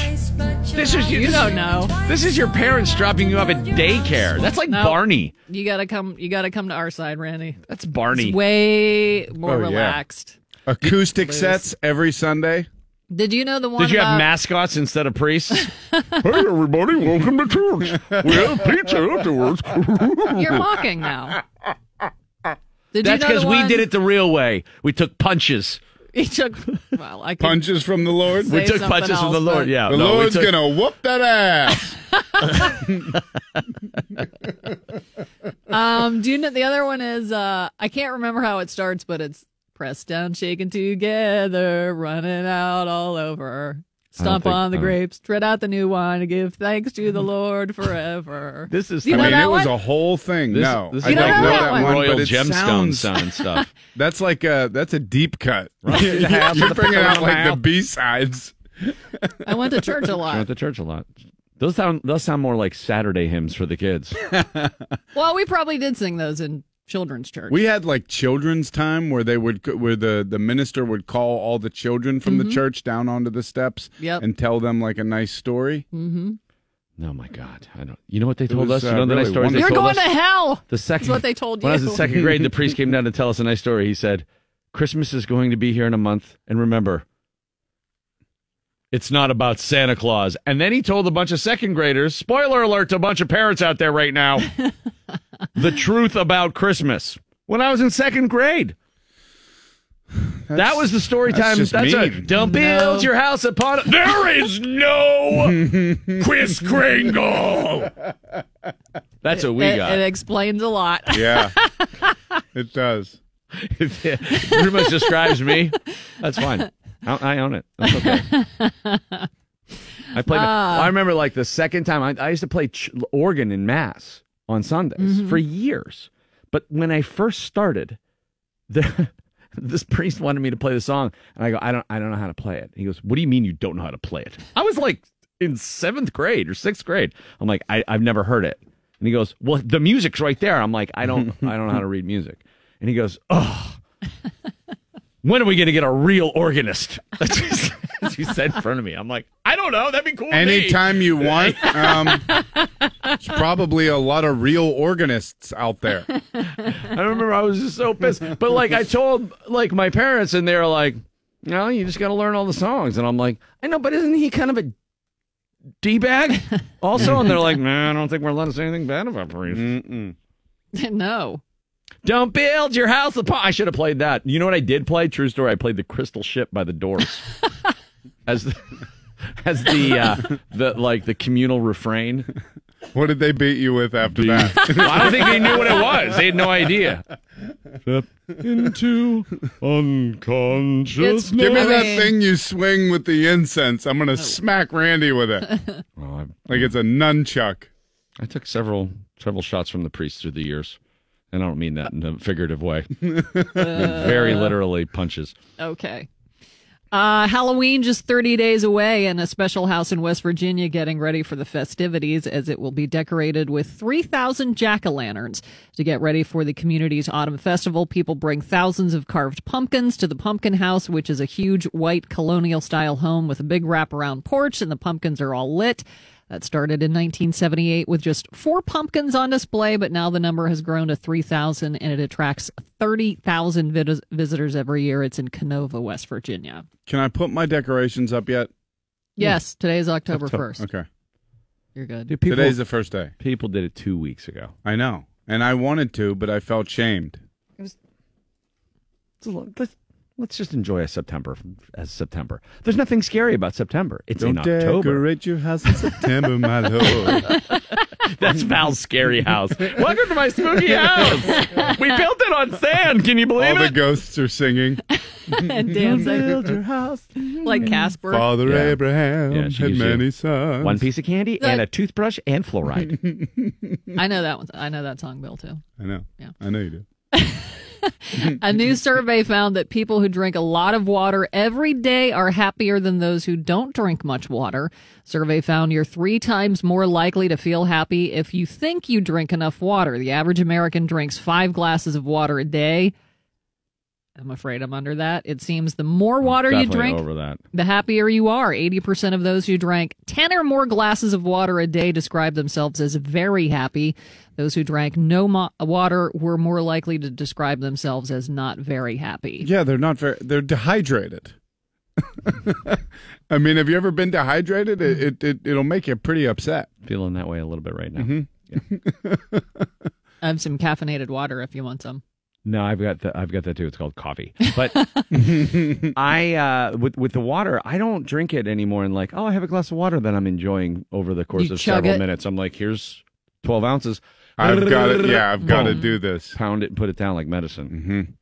This is You don't know. This is your parents dropping you off at daycare. That's like No. Barney. You gotta come. You gotta come to our side, Randy. That's Barney. It's way more Oh, yeah. relaxed. Acoustic Liz. sets every Sunday. Did you know the one? Did you have about- mascots instead of priests? (laughs) hey, everybody, welcome to church. We have pizza afterwards. (laughs) You're mocking now. Did That's you know because we one- did it the real way. We took punches. He took. Well, I could Punches from the Lord. Say we took something punches from the else, Lord. but- Yeah, The no, we Lord's took- gonna whoop that ass. (laughs) Um, do you know the other one is? Uh, I can't remember how it starts, but it's pressed down, shaken together, running out all over. Stomp think- on the I don't- grapes, tread out the new wine, and give thanks to the Lord forever. (laughs) This is. Do you I know mean, that it was one? a whole thing. This- no, this I is like don't know that that one. one, Royal but gemstone sounds sound (laughs) stuff. That's like a that's a deep cut. (laughs) Right. You're Half of the bringing out like the. B sides. I went to church a I went to church a lot. Those sound those sound more like Saturday hymns for the kids. Well, we probably did sing those in children's church. We had like children's time where they would where the the minister would call all the children from the church down onto the steps Yep. and tell them like a nice story. mm-hmm. Oh my God! I don't. You know what they told was, us? You uh, know the nice really stories they You're told going us. to hell. The second. That's what they told you. When I was you. in second grade, the priest came down to tell us a nice story. He said, "Christmas is going to be here in a month, and remember, it's not about Santa Claus." And then he told a bunch of second graders, spoiler alert to a bunch of parents out there right now, (laughs) (laughs) the truth about Christmas. When I was in second grade. that was the story that's time. just That's a don't No. build your house upon. it. There is no (laughs) Chris Kringle. That's what we it, got. it explains a lot. Yeah, (laughs) it does. it pretty much describes me. That's fine. I, I own it. That's okay. I played. Ah. I remember like the second time I, I used to play ch- organ in mass on Sundays Mhm. for years. But when I first started, (laughs) the, this priest wanted me to play the song, and I go, I don't, I don't know how to play it. He goes, What do you mean you don't know how to play it? (laughs) I was like in seventh grade or sixth grade. I'm like, I, I've never heard it. And he goes, Well, the music's right there. I'm like, I don't, I don't know how to read music. And he goes, Oh, (laughs) when are we going to get a real organist? That's what he- that's what he said in front of me. I'm like, I don't know. That'd be cool. with me." Anytime you want. Um, (laughs) there's probably a lot of real organists out there. I remember I was just so pissed. But like I told like my parents and they were like, No, you just gotta learn all the songs. And I'm like, I know, but isn't he kind of a D bag (laughs) also? And they're like, Man, I don't think we're letting us say anything bad about Priest. (laughs) no. Don't build your house upon I should have played that. You know what I did play? True story, I played the Crystal Ship by the Doors. As the (laughs) as the uh the like the communal refrain. What did they beat you with after that? (laughs) Well, I don't think they knew what it was. They had no idea. Step into unconsciousness. Give me that thing you swing with the incense. I'm gonna smack Randy with it, like it's a nunchuck. I took several several shots from the priest through the years, and I don't mean that in a figurative way. (laughs) Very literally punches. Okay. Uh, Halloween just 30 days away, and a special house in West Virginia getting ready for the festivities as it will be decorated with 3,000 jack o' lanterns. To get ready for the community's autumn festival, people bring thousands of carved pumpkins to the pumpkin house, which is a huge white colonial style home with a big wraparound porch, and the pumpkins are all lit. That started in 1978 with just four pumpkins on display, but now the number has grown to 3,000 and it attracts 30,000 vis- visitors every year. It's in Kenova, West Virginia. Can I put my decorations up yet? Yes, today is October October. 1st. Okay. You're good. Dude, people- Today's the first day. People did it two weeks ago. I know, and I wanted to, but I felt shamed. It was. So let's, let's just enjoy a September as September. There's nothing scary about September. It's Don't in October. decorate your house in September, my lord. (laughs) That's Val's scary house. Welcome to my spooky house. We built it on sand. Can you believe it? All the ghosts are singing. and dancing. Build your house. like Casper. Father Yeah. Abraham Yeah, had many sons. One piece of candy and a toothbrush and fluoride. (laughs) I know that one. I know that song, Bill, too. I know. Yeah. I know you do. (laughs) (laughs) A new survey found that people who drink a lot of water every day are happier than those who don't drink much water. Survey found you're three times more likely to feel happy if you think you drink enough water. The average American drinks five glasses of water a day. I'm afraid I'm under that. It seems the more water you drink, over that. the happier you are. 80% of those who drank 10 or more glasses of water a day describe themselves as very happy. Those who drank no mo- water were more likely to describe themselves as not very happy. Yeah, they're not very. They're dehydrated. (laughs) I mean, have you ever been dehydrated? It, it, it it'll make you pretty upset. Feeling that way a little bit right now. Mm-hmm. (laughs) I have some caffeinated water if you want some. No, I've got the, I've got that too. It's called coffee. But (laughs) (laughs) I uh, with with the water, I don't drink it anymore. And like, oh, I have a glass of water that I'm enjoying over the course You of chug several it? minutes. I'm like, here's twelve ounces. I've got it. Yeah, I've got to do this. Pound it, and put it down like medicine.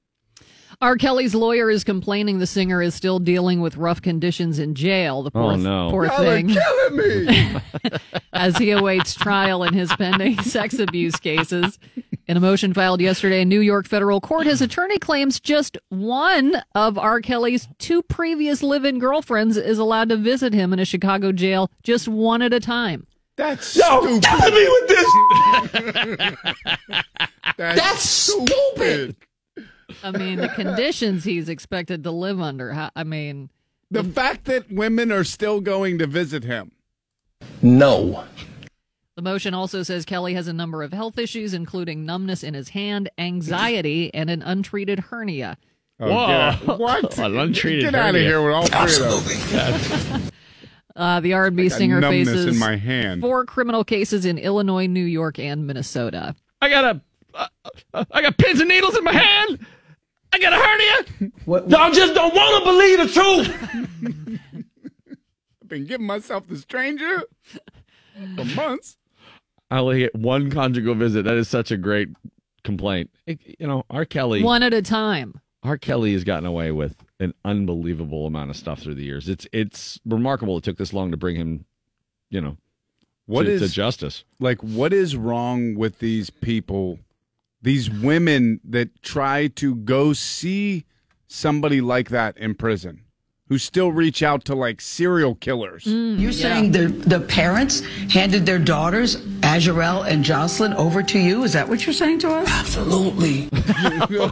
R. Kelly's lawyer is complaining the singer is still dealing with rough conditions in jail. The oh, poor, Oh, no. poor Y'all are thing. killing me. (laughs) as he awaits trial in his pending (laughs) sex abuse cases. In a motion filed yesterday in New York federal court, his attorney claims just one of R. Kelly's two previous live in girlfriends is allowed to visit him in a Chicago jail just one at a time. That's stupid. killing me with this. (laughs) That's, That's stupid. I mean, the conditions he's expected to live under. I mean, The fact that women are still going to visit him. No. the motion also says Kelly has a number of health issues, including numbness in his hand, anxiety, and an untreated hernia. Oh, get out- Whoa. What? An untreated Get out of here with all three of those. (laughs) Uh, the R&B I singer faces in my hand. four criminal cases in Illinois, New York, and Minnesota. I got a, uh, uh, I got pins and needles in my hand. I got a hernia. Y'all just don't want to believe the truth. (laughs) I've been giving myself the stranger for months. I only get one conjugal visit. That is such a great complaint. It- you know, R. Kelly. One at a time. R. Kelly has gotten away with an unbelievable amount of stuff through the years. It's it's remarkable it took this long to bring him, you know, What to, is to justice. Like, what is wrong with these people, these women that try to go see somebody like that in prison, who still reach out to like serial killers? Mm, you're saying the the parents handed their daughters, Azriel and Jocelyn, over to you? Is that what you're saying to us? Absolutely. (laughs)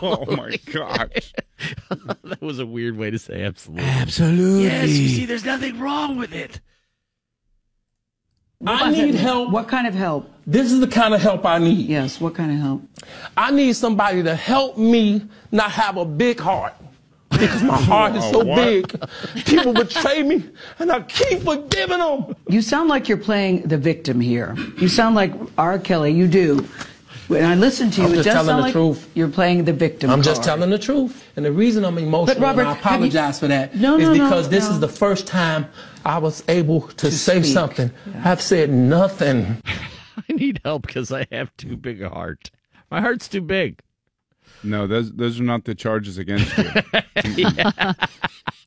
oh my gosh. (laughs) that was a weird way to say absolutely. Absolutely. Yes, you see, there's nothing wrong with it. I need help. What kind of help? This is the kind of help I need. Yes, what kind of help? I need somebody to help me not have a big heart. Because my heart is so (laughs) What? big. People betray me, and I keep forgiving them. You sound like you're playing the victim here. You sound like R. Kelly. You do. When I listen to you, I'm it just does telling sound the like truth. you're playing the victim. I'm just card. telling the truth. And the reason I'm emotional, But, Robert, and I have you- apologize for that, is No, no, no, because this no. is the first time I was able to, say speak. something. I've said nothing. (laughs) I need help because I have too big a heart. My heart's too big. No, those those are not the charges against you. (laughs)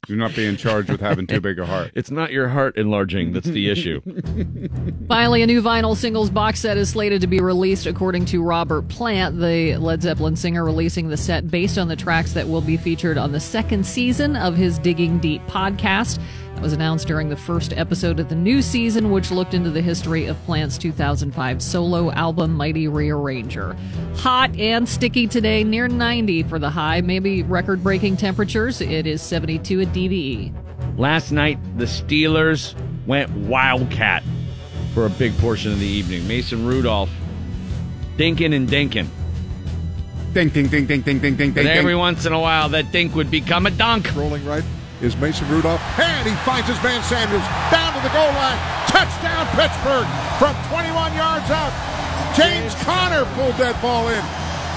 You're not being charged with having too big a heart. It's not your heart enlarging that's the issue. (laughs) Finally, a new vinyl singles box set is slated to be released, according to Robert Plant, the Led Zeppelin singer, releasing the set based on the tracks that will be featured on the second season of his Digging Deep podcast. That was announced during the first episode of the new season, which looked into the history of Plant's 2005 solo album, Mighty Rearranger. Hot and sticky today, near 90 for the high, maybe record breaking temperatures. It is 72 at DVE. Last night, the Steelers went wildcat for a big portion of the evening. Mason Rudolph dinkin' and dinkin'. Dink, dink, dink, dink, dink, dink, dink, But dink. every once in a while, that dink would become a dunk. Rolling right is Mason Rudolph. And he finds his man Sanders down to the goal line. Touchdown, Pittsburgh from 21 yards out. James Conner pulled that ball in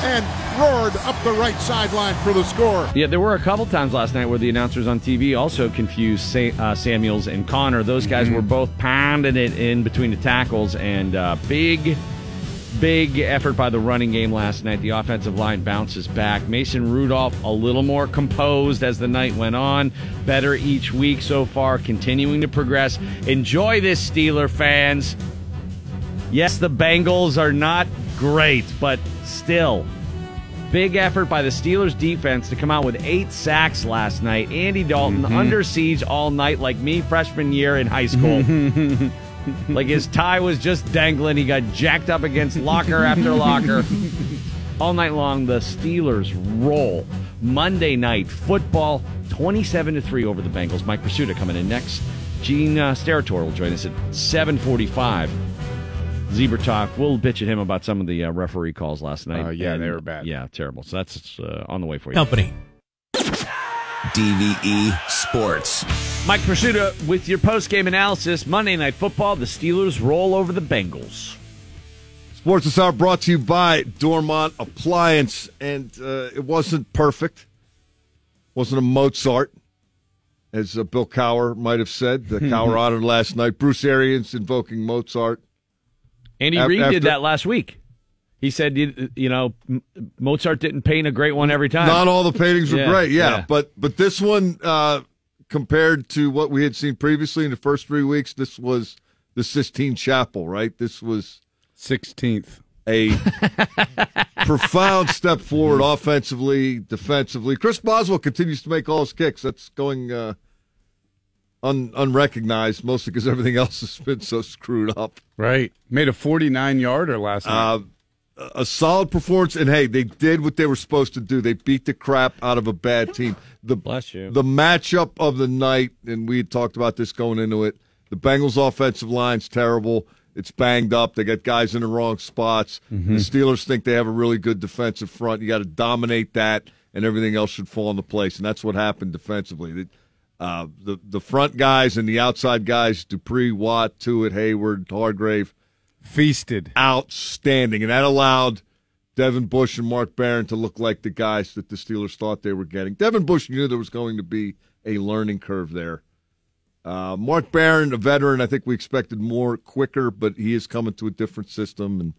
and roared up the right sideline for the score. Yeah, there were a couple times last night where the announcers on TV also confused Sa- uh, Samuels and Conner. Those guys were both pounding it in between the tackles, and uh, big, big effort by the running game last night. The offensive line bounces back. Mason Rudolph a little more composed as the night went on. Better each week so far, continuing to progress. Enjoy this, Steeler fans. Yes, the Bengals are not great, but still. Big effort by the Steelers defense to come out with eight sacks last night. Andy Dalton mm-hmm. under siege all night, like me freshman year in high school. (laughs) (laughs) like his tie was just dangling. He got jacked up against locker after locker. (laughs) All night long, the Steelers roll. Monday night football, 27 to 3 over the Bengals. Mike Prisuta coming in next. Gene uh, Steratore will join us at 745. Zebra Talk. We'll bitch at him about some of the uh, referee calls last night. Uh, yeah, And, they were bad. Yeah, terrible. So that's uh, on the way for you. Company. DVE Sports. Mike Prisuta with your post-game analysis. Monday Night Football. The Steelers roll over the Bengals. Sports this hour brought to you by Dormont Appliance, and uh, it wasn't perfect. wasn't a Mozart, as uh, Bill Cowher might have said. The (laughs) Cowher honored last night. Bruce Arians invoking Mozart. Andy Af- Reid did that last week. He said, you, you know, Mozart didn't paint a great one every time. Not all the paintings were Yeah, great, yeah, yeah. but but this one uh, compared to what we had seen previously in the first three weeks, this was the Sistine Chapel, right? This was 16th. A (laughs) profound step forward offensively, defensively. Chris Boswell continues to make all his kicks. That's going uh, un- unrecognized, mostly because everything else has been so screwed up. Right. Made a 49 yarder last night. Uh, a solid performance, and hey, they did what they were supposed to do. They beat the crap out of a bad team. The Bless you. the matchup of the night, and we had talked about this going into it. The Bengals' offensive line's terrible. It's banged up. They got guys in the wrong spots. Mm-hmm. The Steelers think they have a really good defensive front. You got to dominate that, and everything else should fall into place. And that's what happened defensively. The, uh, the the front guys and the outside guys, Dupree, Watt, Tuitt, Heyward, Hargrave, feasted, outstanding, and that allowed Devin Bush and Mark Barron to look like the guys that the Steelers thought they were getting. Devin Bush knew there was going to be a learning curve there. Uh, Mark Barron, a veteran, I think we expected more quicker, but he is coming to a different system, and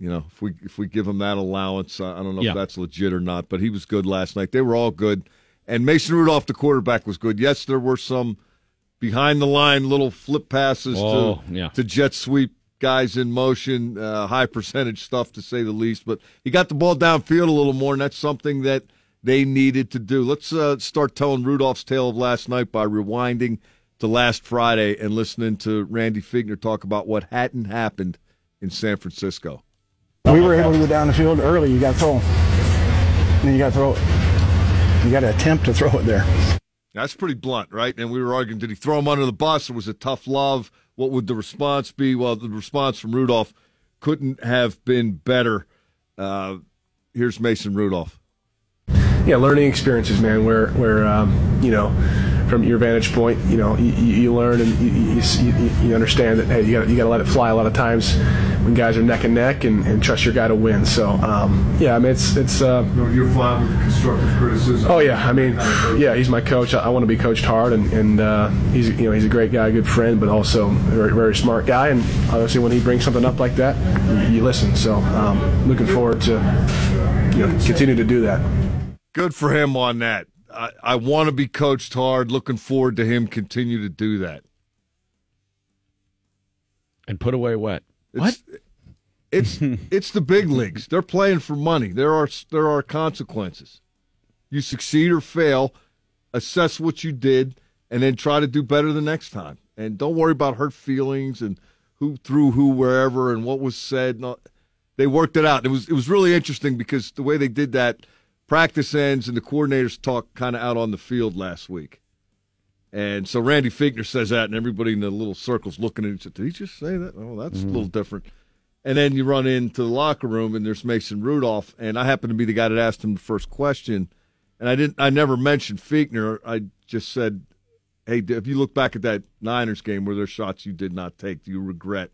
You know, if we if we give him that allowance, I don't know Yeah. if that's legit or not. But he was good last night. They were all good, and Mason Rudolph, the quarterback, was good. Yes, there were some behind the line little flip passes Oh, to yeah. to jet sweep guys in motion, uh, high percentage stuff to say the least. But he got the ball downfield a little more, and that's something that they needed to do. Let's uh, start telling Rudolph's tale of last night by rewinding to last Friday and listening to Randy Fichtner talk about what hadn't happened in San Francisco. We were able to go down the field early. You got to throw. And then you got to throw it. You got to attempt to throw it there. That's pretty blunt, right? And we were arguing, did he throw him under the bus or was it tough love? What would the response be? Well, the response from Rudolph couldn't have been better. Uh, here's Mason Rudolph. yeah, learning experiences, man. Where where um, you know, from your vantage point, you know, you, you you learn and you, you, you, you understand that hey, you got you got to let it fly a lot of times when guys are neck and neck and, and trust your guy to win. So um, yeah, I mean it's it's. Uh, You're fine with constructive criticism. Oh yeah, I mean, yeah, he's my coach. I, I want to be coached hard, and, and uh, he's you know he's a great guy, a good friend, but also a very very smart guy. And obviously, when he brings something up like that, you, you listen. So um, looking forward to you know continue to do that. Good for him on that. I, I want to be coached hard. Looking forward to him continue to do that. And put away what? It's, It's (laughs) it's the big leagues. They're playing for money. There are there are consequences. You succeed or fail, assess what you did, and then try to do better the next time. And don't worry about hurt feelings and who threw who wherever and what was said. No, they worked it out. It was it was really interesting because the way they did that, practice ends and the coordinators talk kind of out on the field last week. And so Randy Fichtner says that, and everybody in the little circles looking at each other. Did he just say that? Oh, that's a mm-hmm. little different. And then you run into the locker room, and there's Mason Rudolph, and I happen to be the guy that asked him the first question, and I didn't. I never mentioned Fichtner. I just said, "Hey, if you look back at that Niners game where there's shots you did not take, do you regret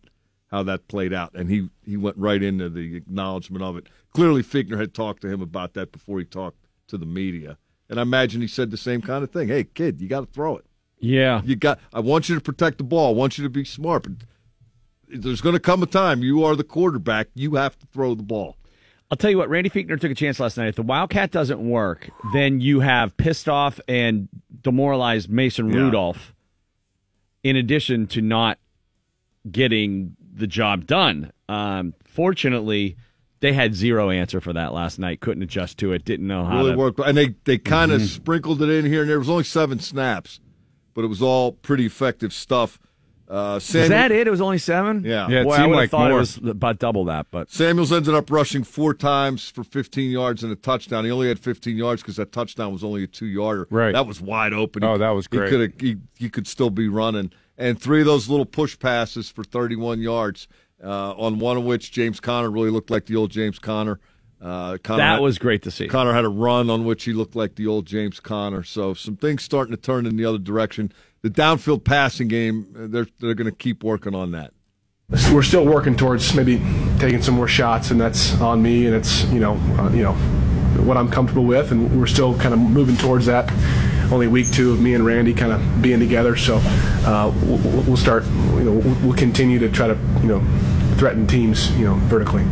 how that played out?" And he he went right into the acknowledgement of it. Clearly, Fichtner had talked to him about that before he talked to the media, and I imagine he said the same kind of thing. Hey, kid, you got to throw it. Yeah. You got. I want you to protect the ball. I want you to be smart. But there's going to come a time you are the quarterback. You have to throw the ball. I'll tell you what, Randy Fichtner took a chance last night. If the Wildcat doesn't work, then you have pissed off and demoralized Mason Yeah. Rudolph, in addition to not getting the job done. Um, fortunately, they had zero answer for that last night. Couldn't adjust to it. Didn't know how really to worked. And they they kind of Mhm. sprinkled it in here, and there was only seven snaps, but it was all pretty effective stuff. Uh, Is that it? It was only seven. Yeah. Yeah, it Boy, I would have like thought more. it was about double that, but Samuels ended up rushing four times for 15 yards and a touchdown. He only had 15 yards because that touchdown was only a two yarder. Right. That was wide open. Oh, that was great. He could he, he could still be running. And three of those little push passes for 31 yards. Uh, on one of which James Conner really looked like the old James Conner. Uh, Conner that had- was great to see. Conner had a run on which he looked like the old James Conner. So some things starting to turn in the other direction. The downfield passing game, uh, they're they're going to keep working on that. we're still working towards maybe taking some more shots, and that's on me, and it's you know uh, you know what I'm comfortable with, and we're still kind of moving towards that. Only week two of me and Randy kind of being together, so uh, we'll, we'll start. You know, we'll, we'll continue to try to you know threaten teams you know vertically.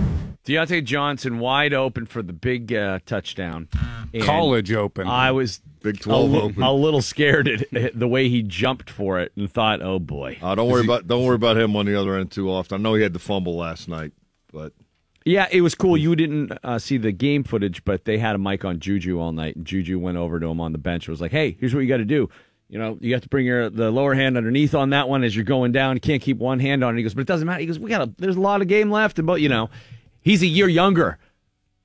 Diontae Johnson wide open for the big uh, touchdown. And College open. I was Big a, 12 li- open. a little scared at the way he jumped for it and thought, "Oh boy." Uh, don't worry about don't worry about him on the other end too often. I know he had the fumble last night, but Yeah, it was cool. You didn't uh, see the game footage, but they had a mic on Juju all night, and Juju went over to him on the bench. and Was like, "Hey, here's what you got to do. You know, you have to bring your the lower hand underneath on that one as you're going down. You can't keep one hand on it." He goes, "But it doesn't matter." He goes, "We got a there's a lot of game left, and but you know, he's a year younger."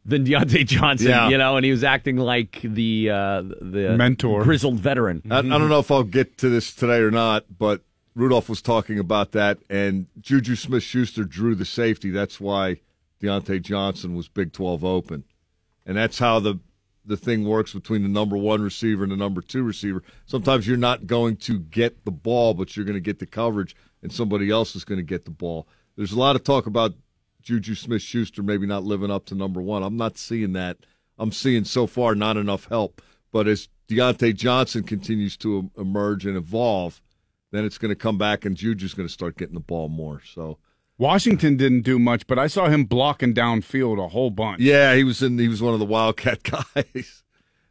Than Diontae (laughs) Johnson, Yeah. you know, and he was acting like the uh, the Mentor. grizzled veteran. I, I don't know if I'll get to this today or not. But Rudolph was talking about that, and Juju Smith Schuster drew the safety. That's why Diontae Johnson was Big 12 open, and that's how the the thing works between the number one receiver and the number two receiver. Sometimes you're not going to get the ball, but you're going to get the coverage, and somebody else is going to get the ball. There's a lot of talk about Juju Smith Schuster maybe not living up to number one. I'm not seeing that. I'm seeing so far not enough help. But as Diontae Johnson continues to emerge and evolve, then it's going to come back and Juju's going to start getting the ball more. So Washington didn't do much, but I saw him blocking downfield a whole bunch. Yeah, he was in. He was one of the Wildcat (laughs) guys.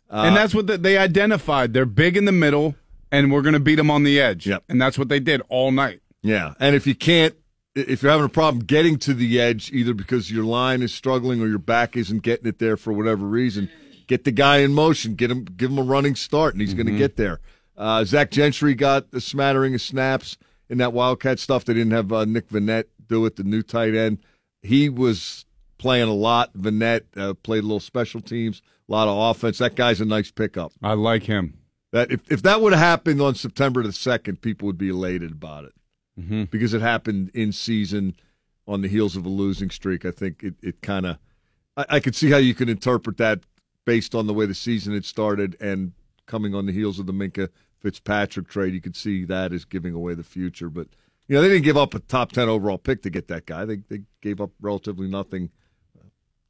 Uh, and that's what the, they identified. They're big in the middle, and we're going to beat them on the edge. Yep. And that's what they did all night. Yeah, and if you can't, if you're having a problem getting to the edge, either because your line is struggling or your back isn't getting it there for whatever reason, get the guy in motion, get him, give him a running start, and he's going to get there. Uh, Zach Gentry got a smattering of snaps in that Wildcat stuff. They didn't have uh, Nick Vannett do it, the new tight end. He was playing a lot. Vannett uh, played a little special teams, a lot of offense. That guy's a nice pickup. I like him. That if, if that would have happened on September the second, people would be elated about it Mm-hmm. because it happened in season on the heels of a losing streak. I think it, it kind of I, I could see how you could interpret that based on the way the season had started and coming on the heels of the Minkah Fitzpatrick trade. You could see that as giving away the future, but you know they didn't give up a top ten overall pick to get that guy. They they gave up relatively nothing.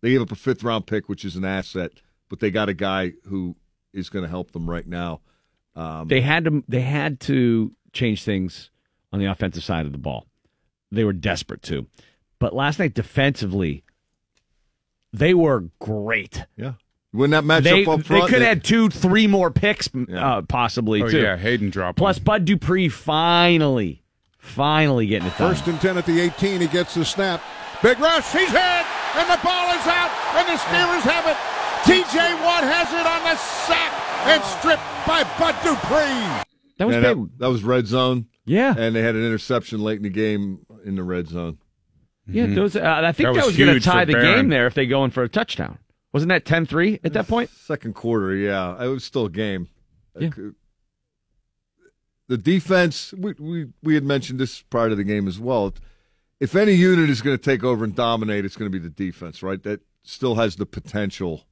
They gave up a fifth round pick, which is an asset, but they got a guy who is going to help them right now. Um, They had to they had to change things on the offensive side of the ball. They were desperate to. But last night defensively, they were great. Yeah. When that matchup They, up they front, could they- have had two, three more picks, uh, possibly Oh, too. yeah, Hayden dropped Plus, Bud Dupree finally, finally getting it done. First and 10 at the 18. He gets the snap. Big rush. He's hit. And the ball is out. And the Steelers have it. TJ Watt has it on the sack and stripped by Bud Dupree. That was Yeah, that, that was red zone. Yeah. And they had an interception late in the game in the red zone. Yeah, those. Uh, I think That that was was, going to tie the Barron. game there if they go in for a touchdown. Wasn't that 10-3 at that point? Second quarter, yeah. It was still a game. Yeah. The defense, we, we, we had mentioned this prior to the game as well. If any unit is going to take over and dominate, it's going to be the defense, right? That still has the potential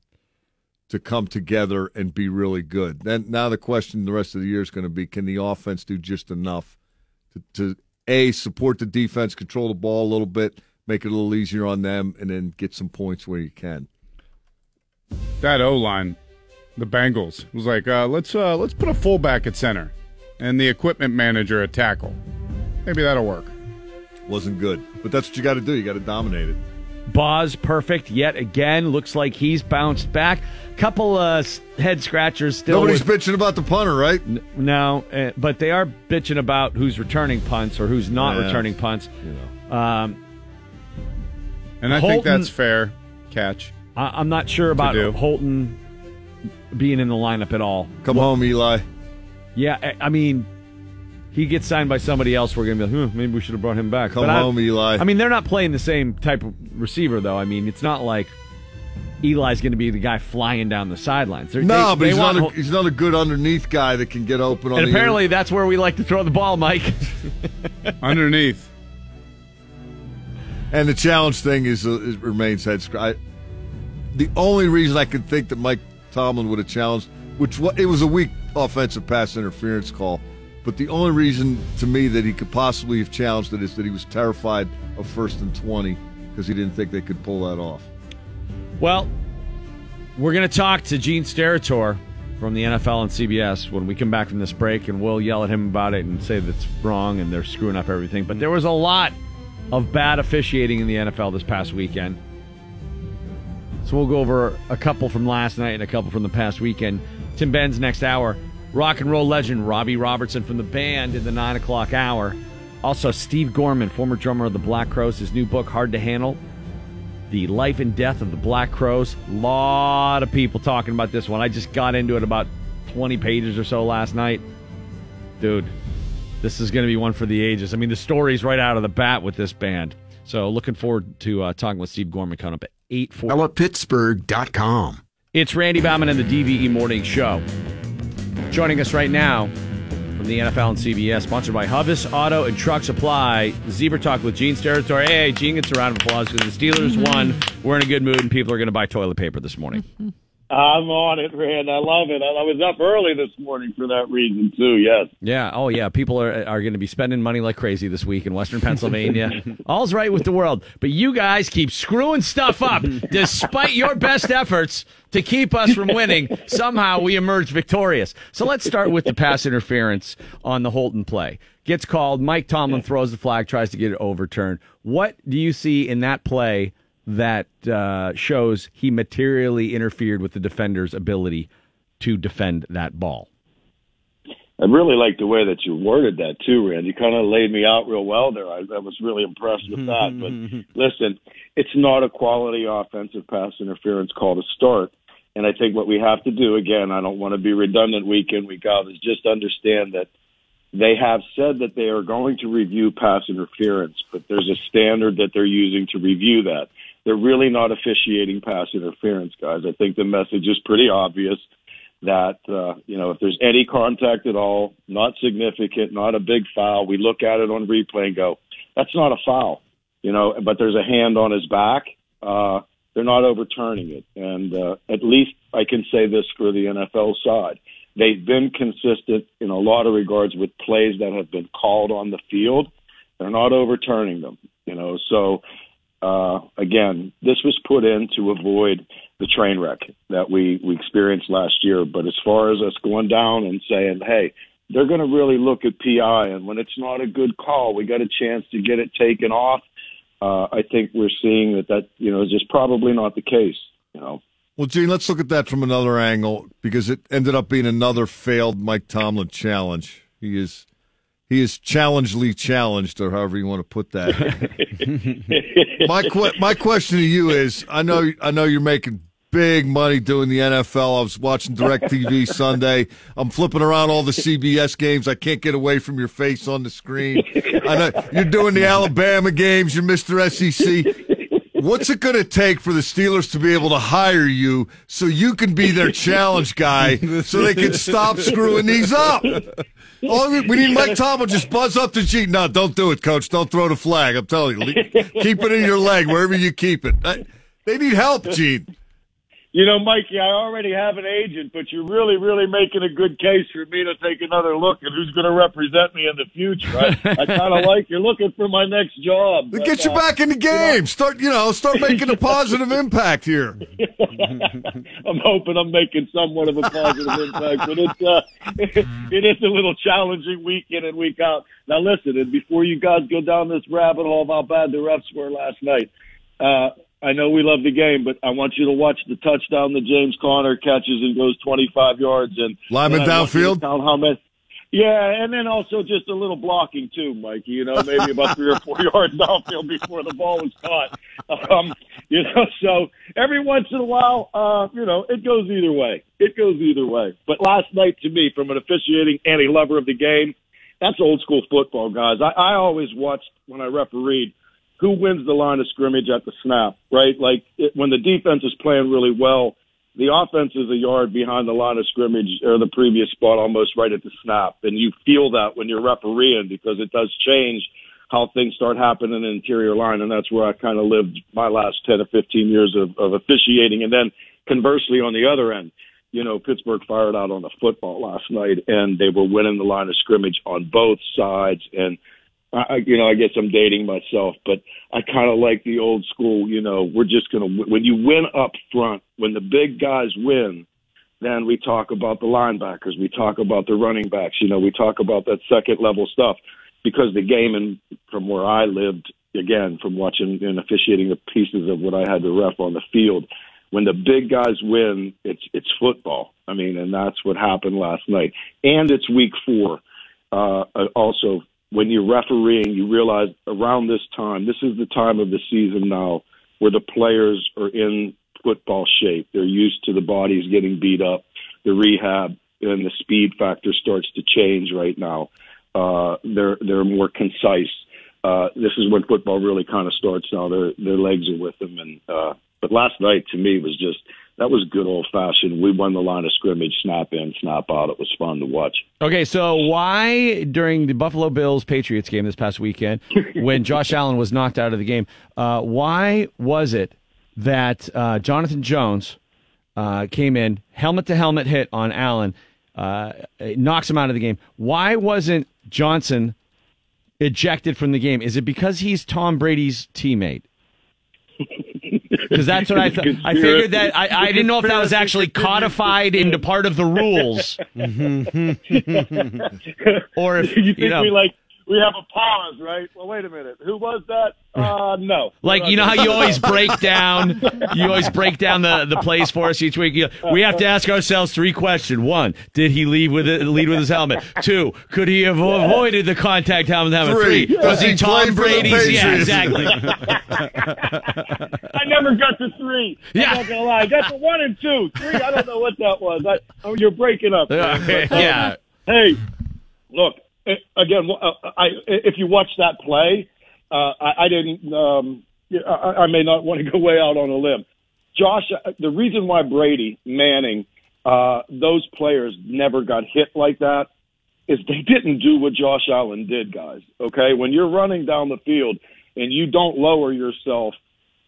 to come together and be really good. Then now the question the rest of the year is going to be: Can the offense do just enough to, to a support the defense, control the ball a little bit, make it a little easier on them, and then get some points where you can. That O line, the Bengals, was like, uh, let's uh, let's put a fullback at center and the equipment manager at tackle. Maybe that'll work. Wasn't good, but that's what you got to do. You got to dominate it. Boz perfect yet again. Looks like he's bounced back. Couple uh, head scratchers still. Nobody's with- bitching about the punter, right? N- no, uh, but they are bitching about who's returning punts or who's not Yeah. returning punts. You Um, And I think that's fair. Catch. I, I'm not sure about do. Holton being in the lineup at all. Come home, Eli. Yeah, I, I mean, he gets signed by somebody else. We're gonna be like, hmm, maybe we should have brought him back. Come But I- home, Eli. I mean, they're not playing the same type of receiver, though. I mean, it's not like Eli's going to be the guy flying down the sidelines. They're- No, they- but they he's not, Hol- a, he's not a good underneath guy that can get open on and the apparently that's where we like to throw the ball, Mike. (laughs) Underneath. And the challenge thing is, uh, is remains head scratch. The only reason I could think that Mike Tomlin would have challenged, which wa- it was a weak offensive pass interference call, but the only reason to me that he could possibly have challenged it is that he was terrified of first and twenty because he didn't think they could pull that off. Well, we're going to talk to Gene Steratore from the NFL and CBS when we come back from this break, and we'll yell at him about it and say that's wrong and they're screwing up everything. But there was a lot of bad officiating in the NFL this past weekend. So we'll go over a couple from last night and a couple from the past weekend. Tim Benz next hour. Rock and roll legend Robbie Robertson from the band in the 9 o'clock hour. Also, Steve Gorman, former drummer of the Black Crowes, his new book, Hard to Handle the life and death of the Black Crowes. A lot of people talking about this one. I just got into it about 20 pages or so last night. Dude, this is going to be one for the ages. I mean, the story's right out of the bat with this band. So looking forward to uh, talking with Steve Gorman coming up at 8 4. Pittsburgh.com. It's Randy Bauman and the DVE Morning Show. Joining us right now from the NFL and CBS, sponsored by Hovis Auto and Truck Supply. Zebra Talk with Gene Steratore. Hey, Gene gets a round of applause because the Steelers won. We're in a good mood, and people are going to buy toilet paper this morning. (laughs) I'm on it, Rand. I love it. I was up early this morning for that reason too. Yes. Yeah. Oh, yeah. People are are going to be spending money like crazy this week in Western Pennsylvania. (laughs) All's right with the world, but you guys keep screwing stuff up, (laughs) despite your best efforts to keep us from winning. Somehow we emerge victorious. So let's start with the pass interference on the Holton play. Gets called. Mike Tomlin throws the flag, tries to get it overturned. What do you see in that play that uh, shows he materially interfered with the defender's ability to defend that ball? I really like the way that you worded that too, Rand. You kind of laid me out real well there. I, I was really impressed with that. But (laughs) listen, it's not a quality offensive pass interference call to start. And I think what we have to do, again, I don't want to be redundant week in, week out, is just understand that they have said that they are going to review pass interference, but there's a standard that they're using to review that. They're really not officiating pass interference, guys. I think the message is pretty obvious that uh, you know if there's any contact at all, not significant, not a big foul, we look at it on replay and go, that's not a foul, you know. But there's a hand on his back. Uh, they're not overturning it, and uh, at least I can say this for the NFL side: they've been consistent in a lot of regards with plays that have been called on the field. They're not overturning them, you know. So uh, again, this was put in to avoid the train wreck that we, we experienced last year. But as far as us going down and saying, hey, they're going to really look at PI, and when it's not a good call, we got a chance to get it taken off. Uh, I think we're seeing that that you know is just probably not the case. You know. Well, Gene, let's look at that from another angle because it ended up being another failed Mike Tomlin challenge. He is he is challengely challenged, or however you want to put that. (laughs) my que- my question to you is: I know I know you're making big money doing the NFL. I was watching DirecTV Sunday. I'm flipping around all the CBS games. I can't get away from your face on the screen. I know you're doing the Alabama games. You're Mr. SEC. What's it going to take for the Steelers to be able to hire you so you can be their challenge guy so they can stop screwing these up? We, we need Mike Tomlin just buzz up to Gene. No, don't do it, coach. Don't throw the flag. I'm telling you. Keep it in your leg wherever you keep it. They need help, Gene. You know, Mikey, I already have an agent, but you're really, really making a good case for me to take another look at who's going to represent me in the future. I, I kind of (laughs) like you're looking for my next job. but, Get you uh, back in the game. Start, you know, start making a positive (laughs) impact here. (laughs) I'm hoping I'm making somewhat of a positive impact, but it's uh, it is a little challenging week in and week out. Now, listen, and before you guys go down this rabbit hole of how bad the refs were last night, uh, I know we love the game, but I want you to watch the touchdown that James Conner catches and goes 25 yards and Lineman and I want you to downfield? Count how many? Yeah, and then also just a little blocking too, Mikey. You know, maybe about three or four (laughs) yards downfield before the ball was caught. Um, you know, so every once in a while, uh, you know, it goes either way. It goes either way. But last night, to me, from an officiating and a lover of the game, that's old school football, guys. I, I always watched when I refereed who wins the line of scrimmage at the snap, right? Like it, when the defense is playing really well, the offense is a yard behind the line of scrimmage or the previous spot almost right at the snap. And you feel that when you're refereeing because it does change how things start happening in the interior line. And that's where I kind of lived my last 10 or 15 years of, of officiating. And then conversely, on the other end, you know, Pittsburgh fired out on the football last night and they were winning the line of scrimmage on both sides. And I, you know, I guess I'm dating myself, but I kind of like the old school. You know, we're just gonna when you win up front, when the big guys win, then we talk about the linebackers, we talk about the running backs. You know, we talk about that second level stuff because the game and from where I lived, again, from watching and officiating the pieces of what I had to ref on the field. When the big guys win, it's it's football. I mean, and that's what happened last night. And it's week four. Uh, also, when you're refereeing, you realize around this time, this is the time of the season now where the players are in football shape. They're used to the bodies getting beat up, the rehab, and the speed factor starts to change right now. Uh, they're they're more concise. Uh, this is when football really kind of starts now. Their their legs are with them, and uh, but last night to me was just that was good old fashioned. We won the line of scrimmage, snap in, snap out. It was fun to watch. Okay, so why during the Buffalo Bills Patriots game this past weekend, (laughs) when Josh Allen was knocked out of the game, uh, why was it that uh, Jonathan Jones uh, came in, helmet to helmet hit on Allen, uh, knocks him out of the game. Why wasn't Johnson ejected from the game? Is it because he's Tom Brady's teammate? (laughs) Because that's what I thought. I figured that I, I didn't know if that was actually codified into part of the rules, (laughs) mm-hmm. (laughs) or if you you, think know, we like we have a pause, right? Well, wait a minute. Who was that? Uh, no. like you know how you always break down, you always break down the, the plays for us each week. You- We have to ask ourselves three questions: One, did he leave with it, lead with his helmet? Two, could he have avoided the contact helmet? helmet? Three, Three, does was he he Tom for the Brady's? Yeah, exactly. I never got to three. Yeah. I'm not gonna lie. I got to one and two. Three. I don't know what that was. I, oh, you're breaking up. man. But, um, yeah. Hey, look again. uh, I if you watch that play, uh, I, I didn't. Um, I, I may not want to (laughs) go way out on a limb. Josh, uh, the reason why Brady, Manning, uh, those players never got hit like that is they (laughs) didn't do what Josh Allen did, guys. Okay, when you're running down the field and you don't lower yourself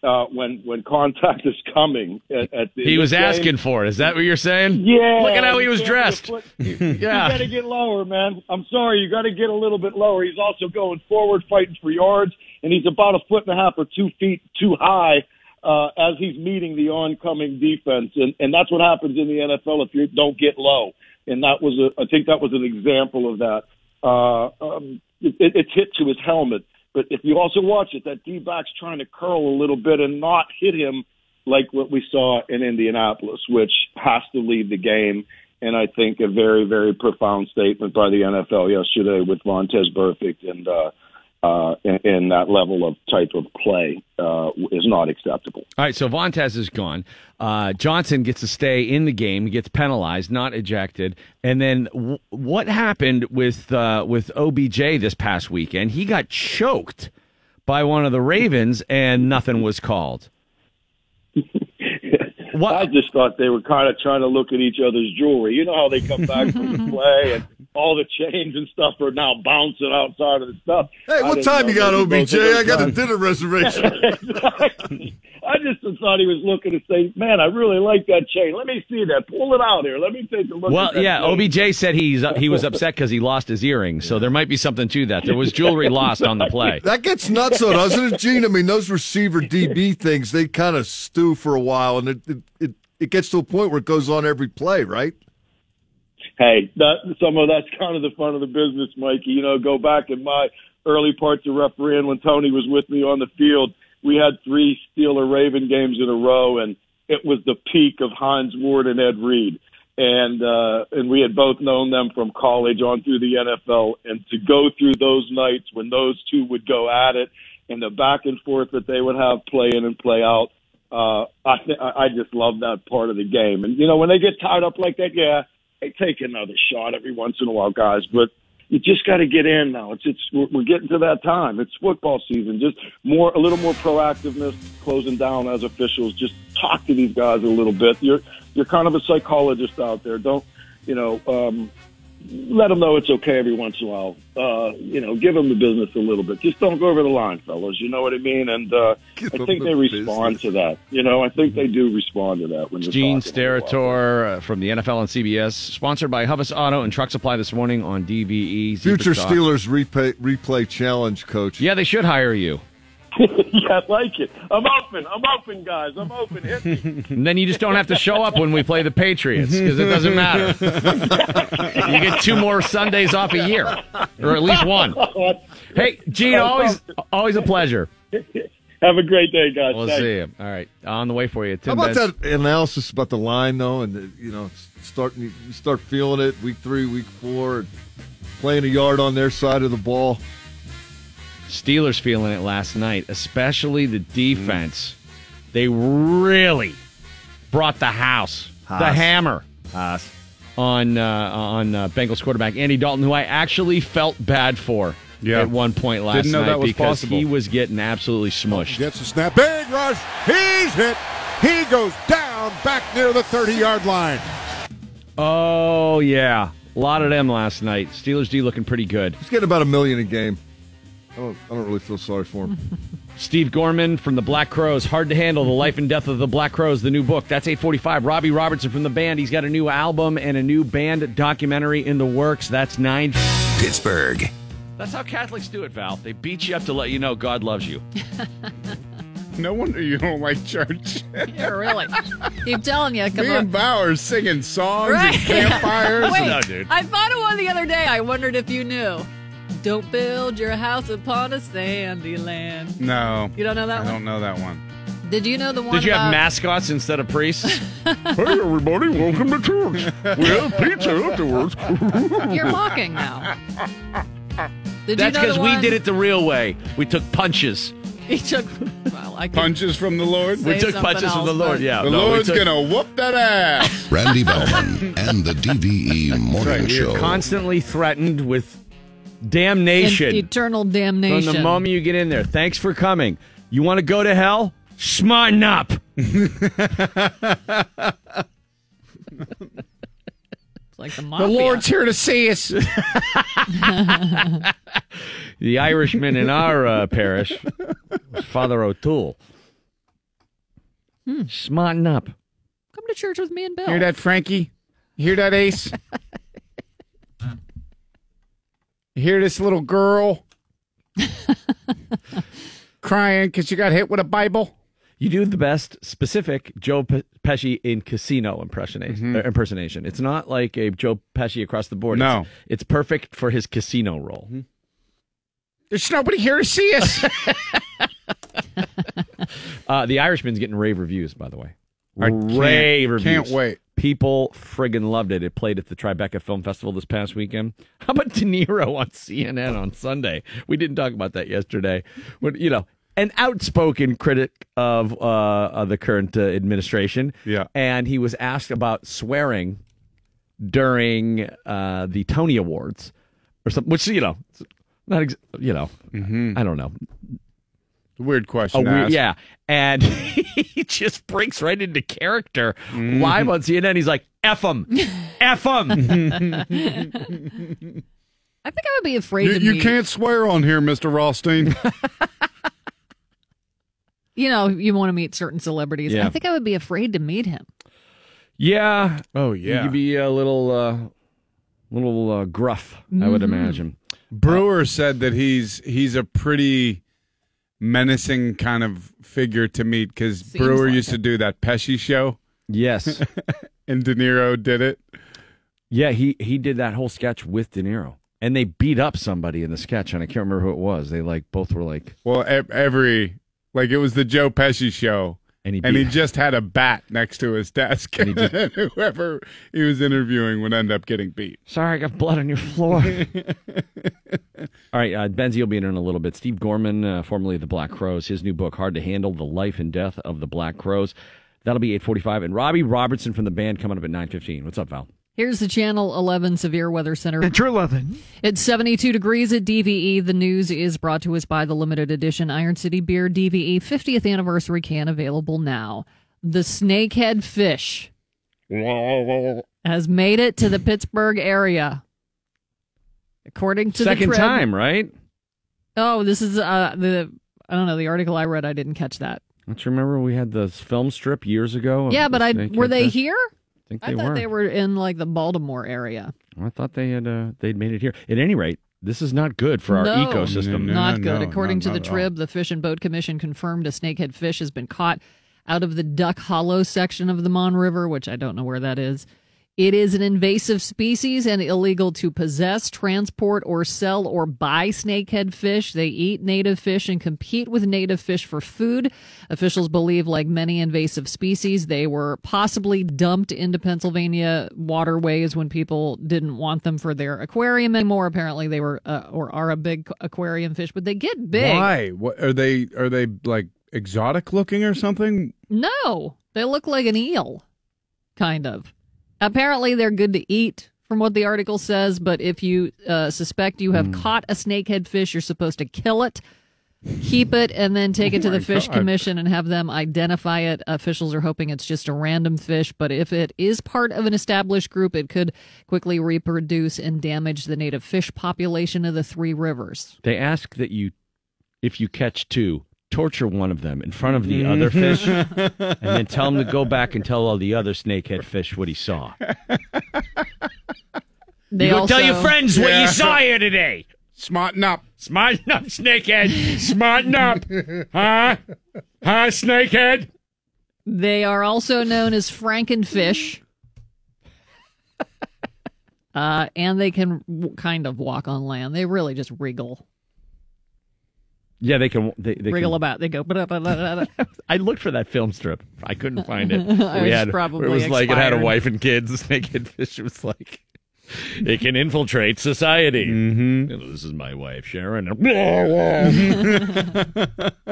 uh, when when contact is coming. At, at the, He was game, asking for it. Is that what you're saying? Yeah. Look at how he was dressed. put- (laughs) Yeah. You got to get lower, man. I'm sorry, you got to get a little bit lower. He's also going forward, fighting for yards, and he's about a foot and a half or two feet too high uh, as he's meeting the oncoming defense, and and that's what happens in the NFL if you don't get low. And that was a, I think that was an example of that. Uh, um, it, it, it's hit to his helmet, but if you also watch it, that D back's trying to curl a little bit and not hit him like what we saw in Indianapolis, which has to lead the game. And I think a very, very profound statement by the NFL yesterday with Vontaze Burfict and uh, uh, and, and that level of type of play uh, is not acceptable. All right, so Vontaze is gone. Uh, Johnson gets to stay in the game. Gets penalized, not ejected. And then w- what happened with uh, with OBJ this past weekend? He got choked by one of the Ravens, and nothing was called. (laughs) I just thought they were kind of trying to look at each other's jewelry. You know how they come back from the (laughs) play and all the chains and stuff are now bouncing outside of the stuff. Hey, what time you got, OBJ? I got a dinner reservation. (laughs) exactly. I just thought he was looking to say, "Man, I really like that chain. Let me see that. Pull it out here. Let me take a look." Well, at that yeah, chain." OBJ said he's uh, he was upset because he lost his earring, so there might be something to that. There was jewelry lost on the play. That gets nuts, though, doesn't it, Gene? I mean, those receiver DB things, they kind of stew for a while, and it, it, it, it gets to a point where it goes on every play, right? Hey, that some of that's kind of the fun of the business, Mikey. You know, go back in my early parts of refereeing when Tony was with me on the field. We had three Steeler Raven games in a row, and it was the peak of Hines Ward and Ed Reed. And uh, and we had both known them from college on through the NFL, and to go through those nights when those two would go at it, and the back and forth that they would have play in and play out, uh, I th- I just love that part of the game. And you know, when they get tied up like that, yeah, they take another shot every once in a while, guys. But you just got to get in now. It's it's we're, we're getting to that time. It's football season. Just more a little more proactiveness, closing down as officials. Just talk to these guys a little bit. You're you're kind of a psychologist out there. Don't you know? Um, let them know it's okay every once in a while. Uh, you know, give them the business a little bit. Just don't go over the line, fellas. You know what I mean? And uh, I think the they respond to that. You know, I think they do respond to that when you're Gene talking. Steratore uh, from the NFL and CBS, sponsored by Hubbas Auto and Truck Supply this morning on DVE. Future Steelers replay, replay challenge, coach. Yeah, they should hire you. (laughs) yeah, I like it. I'm open. I'm open, guys. I'm open. And (laughs) then you just don't have to show up when we play the Patriots because it doesn't matter. (laughs) you get two more Sundays off a year, or at least one. Hey, Gene, always always a pleasure. Have a great day, guys. We'll Thanks. see you. All right, on the way for you. How Tim about Benz- that analysis about the line, though, and the, you know, starting you start feeling it week three, week four, playing a yard on their side of the ball. Steelers feeling it last night, especially the defense. They really brought the house, the Haas. hammer, on uh, on uh, Bengals quarterback Andy Dalton, who I actually felt bad for Yeah. at one point last Didn't know night that was because possible. he was getting absolutely smushed. Gets a snap. Big rush. He's hit. He goes down back near the 30 yard line. Oh yeah, a lot of them last night. Steelers D looking pretty good. He's getting about a million a game. I don't, I don't really feel sorry for him. (laughs) Steve Gorman from the Black Crowes. Hard to handle the life and death of the Black Crowes. The new book. That's eight forty five. Robbie Robertson from the band. He's got a new album and a new band documentary in the works. That's nine. Pittsburgh. That's how Catholics do it, Val. They beat you up to let you know God loves you. (laughs) No wonder you don't like church. (laughs) Yeah, really. Keep telling you. Come Me on. and Bowers singing songs Right. and campfires. Wait, No, dude. I thought of one the other day. I wondered if you knew. Don't build your house upon a sandy land. No. You don't know that I one? don't know that one. Did you know the one? Did you have about- mascots instead of priests? (laughs) hey, everybody, welcome to church. We have pizza afterwards. (laughs) You're mocking now. Did That's you know because we did it the real way. We took punches. (laughs) He took. Well, I could Punches from the Lord. say We took something punches from the else, Lord. but- Yeah, The no, we Lord's took- gonna whoop that ass. Randy Bauman and the DVE Morning Right, we Show. are constantly threatened with damnation In eternal damnation. from the moment you get in there. Thanks for coming. You want to go to hell? Smarten up. (laughs) It's like the The. Lord's here to see us. (laughs) The Irishman in our uh, parish, was Father O'Toole. Smarten up. Come to church with me and Bill. Hear that, Frankie? You hear that, Ace? (laughs) you hear this little girl (laughs) crying because she got hit with a Bible? You do the best specific Joe Pe- Pesci in casino impersonation. uh, impersonation. It's not like a Joe Pesci across the board. No. It's, it's perfect for his casino role. There's nobody here to see us. (laughs) Uh, the Irishman's getting rave reviews, by the way. I can't- rave reviews. can't wait. People friggin' loved it. It played at the Tribeca Film Festival this past weekend. (laughs) How about De Niro on CNN on Sunday? We didn't talk about that yesterday. When you know, an outspoken critic of uh, of the current uh, administration. Yeah. and he was asked about swearing during uh, the Tony Awards or something, which you know, not ex- you know, I don't know. Weird A question. to weird, ask. yeah, and (laughs) he just breaks right into character Mm-hmm. live on CNN. He's like, "F him, f him." (laughs) I think I would be afraid You, to you meet. can't swear on here, Mr. Rothstein. (laughs) You know, you want to meet certain celebrities. Yeah. I think I would be afraid to meet him. yeah. Oh, You yeah. could be a little, uh, little uh, gruff. I would Mm-hmm. imagine. Brewer said that he's he's a pretty menacing kind of figure to meet because Brewer like used to do that Pesci show Yes. (laughs) and De Niro did it. yeah. He he did that whole sketch with De Niro, and they beat up somebody in the sketch, and I can't remember who it was. They like both were like, Well, every like it was the Joe Pesci show, and he and he just had a bat next to his desk, And and, he just- (laughs) whoever he was interviewing would end up getting beat. Sorry, I got blood on your floor. (laughs) All right, uh, Benzie will be in in a little bit. Steve Gorman, uh, formerly of the Black Crowes, his new book, Hard to Handle, The Life and Death of the Black Crowes. That'll be 845. And Robbie Robertson from the band coming up at 915. What's up, Val? Here's the Channel 11 Severe Weather Center. It's 11. It's 72 degrees at DVE. The news is brought to us by the limited edition Iron City Beer DVE 50th anniversary can available now. The snakehead fish has made it to the Pittsburgh area. According to Second the second time, right? Oh, this is uh the I don't know the article I read. I didn't catch that. Don't you remember we had the film strip years ago? yeah, but I were they fish? here? I think I thought were. they were in like the Baltimore area. I thought they had uh, they'd made it here. At any rate, this is not good for our No. ecosystem. No, not good. no, According not- to the not at all. Trib, the Fish and Boat Commission confirmed a snakehead fish has been caught out of the Duck Hollow section of the Mon River, which I don't know where that is. It is an invasive species and illegal to possess, transport, or sell or buy snakehead fish. They eat native fish and compete with native fish for food. Officials believe, like many invasive species, they were possibly dumped into Pennsylvania waterways when people didn't want them for their aquarium anymore. Apparently, they were uh, or are a big aquarium fish, but they get big. Why? What are they? Are they like exotic looking or something? No, they look like an eel, kind of. Apparently, they're good to eat, from what the article says. But if you uh, suspect you have caught a snakehead fish, you're supposed to kill it, keep it, and then take it to Oh the Fish God. Commission and have them identify it. Officials are hoping it's just a random fish, but if it is part of an established group, it could quickly reproduce and damage the native fish population of the three rivers. They ask that you if you catch two, torture one of them in front of the other fish, (laughs) and then tell him to go back and tell all the other snakehead fish what he saw. They you go tell your friends what Yeah. you saw here today. Smarten up. Smarten up, snakehead. Smarten up. Huh? Huh, snakehead? They are also known as frankenfish. Uh, and they can w- kind of walk on land. They really just wriggle, Yeah, they can. They, they wriggle can, about. They go. "Ba-da-ba-da-da-da." (laughs) I looked for that film strip. I couldn't find it. (laughs) It we was had, probably it was like it had a wife and kids. The snakehead fish was like, it can infiltrate society. Mm-hmm. This is my wife, Sharon. (laughs)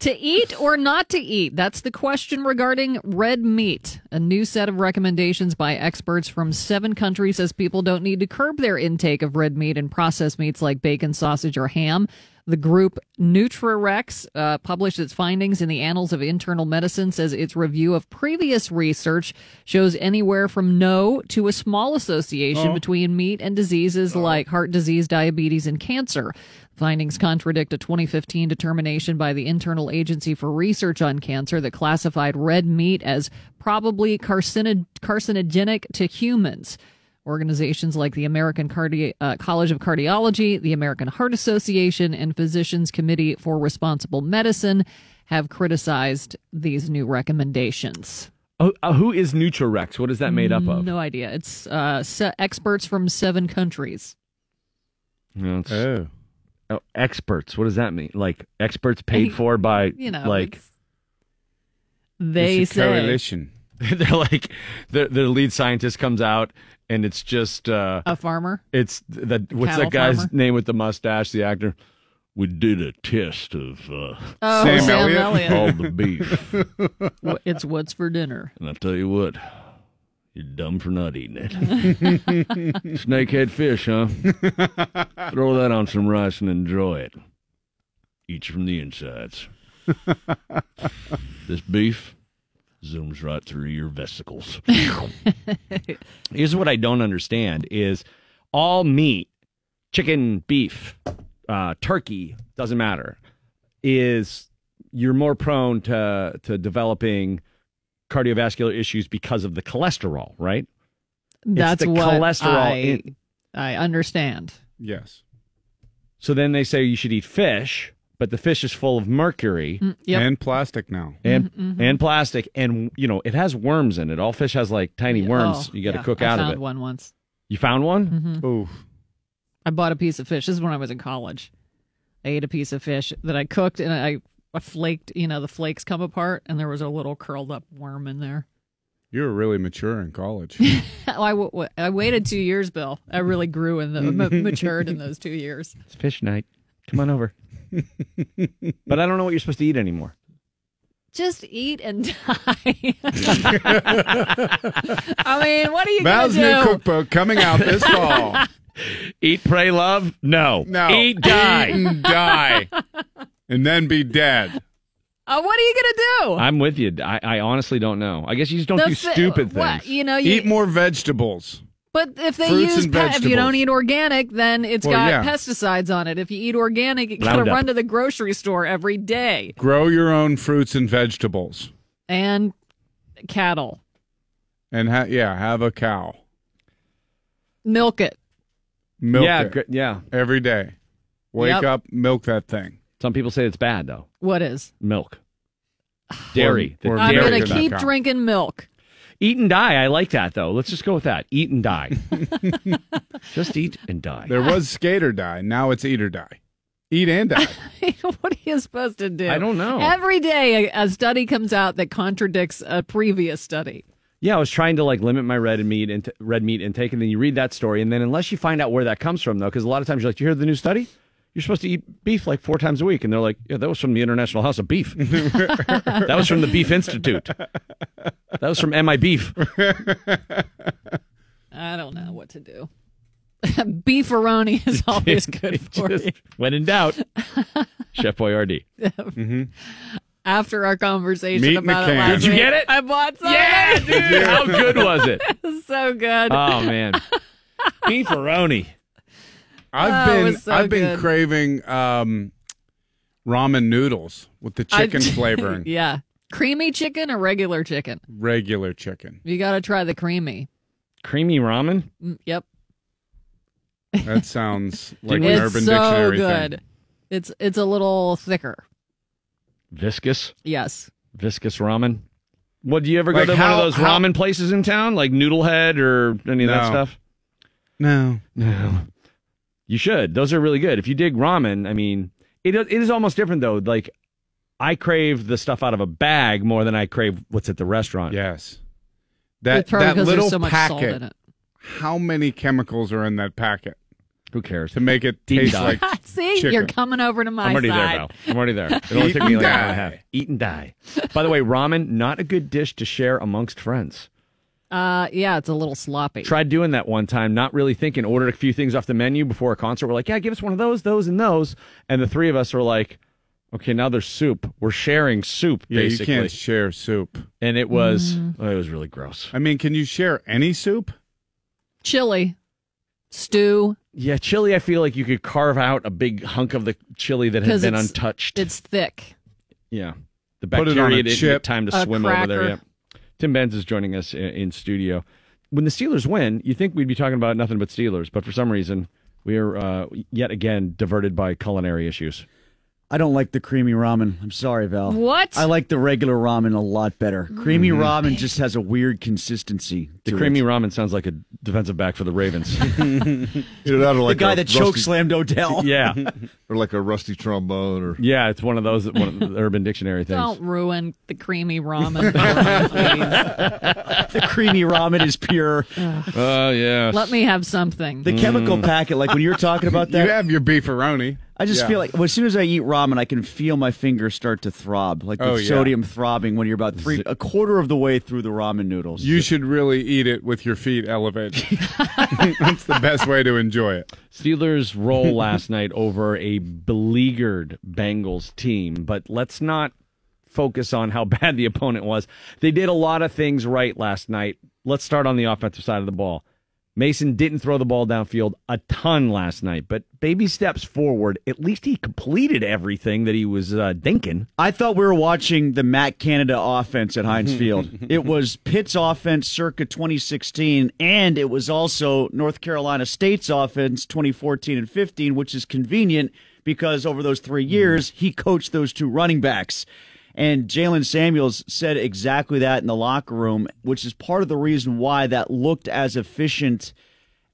To eat or not to eat? That's the question regarding red meat. A new set of recommendations by experts from seven countries says people don't need to curb their intake of red meat and processed meats like bacon, sausage, or ham. The group NutriRECS uh, published its findings in the Annals of Internal Medicine, says its review of previous research shows anywhere from no to a small association Oh. between meat and diseases like heart disease, diabetes, and cancer. Findings contradict a 2015 determination by the Internal Agency for Research on Cancer that classified red meat as probably carcino- carcinogenic to humans. Organizations like the American Cardi- uh, College of Cardiology, the American Heart Association, and Physicians Committee for Responsible Medicine have criticized these new recommendations. Oh, uh, who is NutriRECS? What is that made up of? No idea. It's uh, se- experts from seven countries. No, it's- Oh. oh, experts. What does that mean? Like experts paid (laughs) for by You know, like They It's say coalition. (laughs) they're like their their lead scientist comes out and it's just uh a farmer. it's that what's Cattle that guy's farmer? name with the mustache, the actor? We did a test of uh Oh, Sam Sam, Elliott? Called the beef. (laughs) It's what's for dinner. And I tell you what, you're dumb for not eating it. (laughs) Snakehead fish, huh? Throw that on some rice and enjoy it. Eat from the insides. this beef zooms right through your vesicles. (laughs) Here's what I don't understand is all meat, chicken, beef, uh, turkey, doesn't matter, is you're more prone to to developing cardiovascular issues because of the cholesterol, right? That's the what cholesterol I, in- I understand. Yes. So then they say you should eat fish, but the fish is full of mercury Mm, yep. And plastic now. and Mhm, mhm. and plastic, and you know it has worms in it. All fish has like tiny worms. Oh, you got to yeah, cook I out found of it. one once. You found one? Mhm. Oof. I bought a piece of fish. This is when I was in college. I ate a piece of fish that I cooked and I, I flaked, you know, the flakes come apart and there was a little curled up worm in there. You were really mature in college. (laughs) I, w- w- I waited two years, Bill. I really grew and the m- (laughs) matured in those two years. It's fish night. Come on over. (laughs) but I don't know what you're supposed to eat anymore. Just eat and die. (laughs) I mean, what are you Val's gonna new do? cookbook coming out this (laughs) fall. Eat, pray, love? No. No. Eat, die. Eat and die. And then be dead. Uh, what are you gonna do? I'm with you. I, I honestly don't know. I guess you just don't The do fi- stupid things. What you know? You, Eat more vegetables. But if they Fruits use pe- if you don't eat organic, then it's Well, got yeah. pesticides on it. If you eat organic, you gotta run to the grocery store every day. Grow your own fruits and vegetables. And cattle, And ha- yeah, have a cow. milk it. Milk yeah, it gr- yeah. every day. Wake Yep. up, milk that thing. Some people say it's bad though. What is? Milk, dairy, Or- The or I'm gonna keep dot drinking milk. Eat and die. I like that though. Let's just go with that. Eat and die. (laughs) just eat and die. There was skate or die. Now it's eat or die. Eat and die. (laughs) what are you supposed to do? I don't know. Every day, a, a study comes out that contradicts a previous study. Yeah, I was trying to like limit my red meat and red meat intake, and then you read that story, and then unless you find out where that comes from, though, because a lot of times you're like, "You hear the new study? You're supposed to eat beef like four times a week," and they're like, "Yeah, that was from the International House of Beef. (laughs) that was from the Beef Institute. That was from MI Beef." I don't know what to do. (laughs) Beefaroni is (laughs) always good for Just you. when in doubt, Chef Boyardee. Mm-hmm. After our conversation Meat in a about it can. last Did you week, get it? I bought some. Yeah, dude. How good was it? so good. Oh man, beefaroni. I've Oh, been so I've been good. craving um ramen noodles with the I- chicken (laughs) flavoring. yeah. Creamy chicken or regular chicken? Regular chicken. You got to try the creamy. Creamy ramen? Mm, yep. That sounds (laughs) like an Urban so Dictionary good. thing. It's it's a little thicker. Viscous? Yes. Viscous ramen? What do you ever Like go to how- one of those how- ramen places in town, like Noodlehead or any of that stuff? No. No. You should. Those are really good. If you dig ramen, I mean, it it is almost different though. Like I crave the stuff out of a bag more than I crave what's at the restaurant. Yes. That It's probably that there's little so much packet. salt in it. How many chemicals are in that packet Who cares? to make it Deep taste dive. like (laughs) See, chicken? you're coming over to my I'm already side. there, Val. I'm already there. (laughs) It only Eat took me and like an hour and a die. half. Eat and die. By the way, ramen not a good dish to share amongst friends. Uh, yeah, it's a little sloppy. Tried doing that one time, not really thinking. Ordered a few things off the menu before a concert. We're like, yeah, give us one of those, those, and those. And the three of us were like, okay, now there's soup. We're sharing soup, Yeah, basically. you can't share soup. and it was, Mm. oh, it was really gross. I mean, can you share any soup? Chili, stew, Yeah, chili. I feel like you could carve out a big hunk of the chili that had 'Cause been untouched. it's thick. Yeah. The Put it on bacteria a didn't chip. get time to A swim over there. cracker. Tim Benz is joining us in, in studio. When the Steelers win, you think we'd be talking about nothing but Steelers, but for some reason, we are uh, yet again diverted by culinary issues. I don't like the creamy ramen. I'm sorry, Val. What? I like the regular ramen a lot better. Creamy mm-hmm. ramen just has a weird consistency. The to creamy it. ramen sounds like a defensive back for the Ravens. (laughs) Either that like the guy a that choke slammed Odell. (laughs) yeah, (laughs) or like a rusty trombone, or yeah, it's one of those one of the Urban Dictionary things. Don't ruin the creamy ramen. the creamy ramen is pure. Oh yeah. Let me have something. The chemical packet, like when you were talking about that, You have your beefaroni. I just Yeah. feel like well, as soon as I eat ramen, I can feel my fingers start to throb, like the Oh, yeah. sodium throbbing when you're about three, a quarter of the way through the ramen noodles. You should really eat it with your feet elevated. (laughs) (laughs) That's the best way to enjoy it. Steelers roll last night over a beleaguered Bengals team, but let's not focus on how (laughs) bad the opponent was. They did a lot of things right last night. Let's start on the offensive side of the ball. Mason didn't throw the ball downfield a ton last night, but baby steps forward. At least he completed everything that he was uh, dinking. I thought we were watching the Matt Canada offense at Heinz Field. (laughs) it was Pitt's offense circa 2016, and it was also North Carolina State's offense 2014 and 15, which is convenient because over those three years, he coached those two running backs. And Jaylen Samuels said exactly that in the locker room, which is part of the reason why that looked as efficient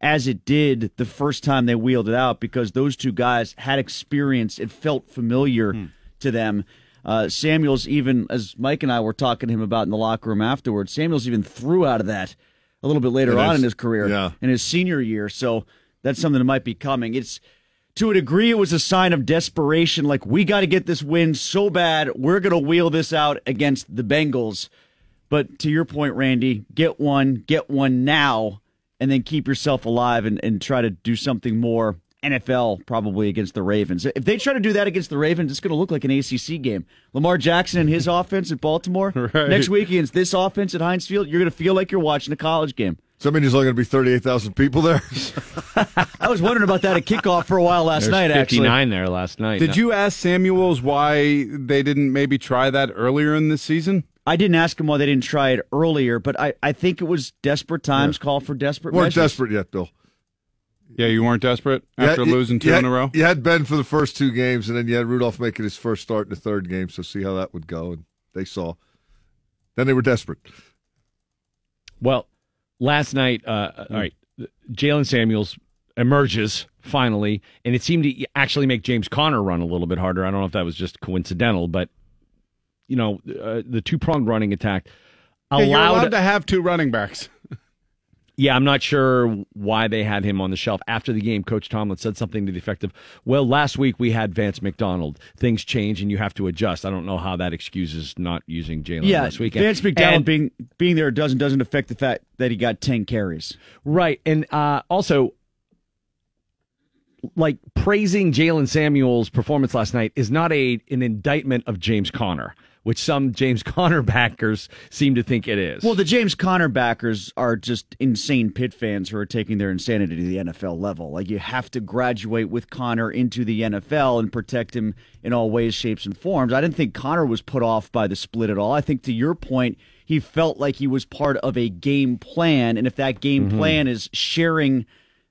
as it did the first time they wheeled it out because those two guys had experience. It felt familiar to them. Uh, Samuels, even as Mike and I were talking to him about in the locker room afterwards, Samuels even threw out of that a little bit later It on is. in his career, Yeah. in his senior year. So that's something that might be coming. It's to a degree, it was a sign of desperation. Like we got to get this win so bad, we're going to wheel this out against the Bengals. But to your point, Randy, get one, get one now, and then keep yourself alive and, and try to do something more NFL probably against the Ravens. If they try to do that against the Ravens, it's going to look like an ACC game. Lamar Jackson and his (laughs) offense at Baltimore Right. next week against this offense at Heinz Field, you're going to feel like you're watching a college game. So I mean, there's only going to be thirty-eight thousand people there. (laughs) I was wondering about that at kickoff for a while last There's night. Actually, 59 there last night. Did you ask Samuels why they didn't maybe try that earlier in the season? I didn't ask him why they didn't try it earlier, but I, I think it was desperate times call for desperate we weren't measures. desperate yet, Bill. Yeah, you weren't desperate after had- losing two you in a row. You had Ben for the first two games, and then you had Rudolph making his first start in the third game. So see how that would go, and they saw. Then they were desperate. Well, last night, uh, all right, Jaylen Samuels emerges finally, and it seemed to actually make James Conner run a little bit harder. I don't know if that was just coincidental, but you know, uh, the two pronged running attack Yeah, allowed. allowed to have two running backs. Yeah, I'm not sure why they had him on the shelf. After the game, Coach Tomlin said something to the effect of, Well, last week we had Vance McDonald. Things change and you have to adjust. I don't know how that excuses not using Jaylen Yeah, last weekend. Vance McDonald And- being being there doesn't doesn't affect the fact that he got ten carries. Right. And uh, also, like praising Jaylen Samuels' performance last night is not a an indictment of James Conner. Which some James (laughs) Conner backers seem to think it is. Well, the James Conner backers are just insane Pitt fans who are taking their insanity to the NFL level. Like you have to graduate with Conner into the NFL and protect him in all ways, shapes, and forms. I didn't think Conner was put off by the split at all. I think to your point, he felt like he was part of a game plan, and if that game Mm-hmm. Mhm. plan is sharing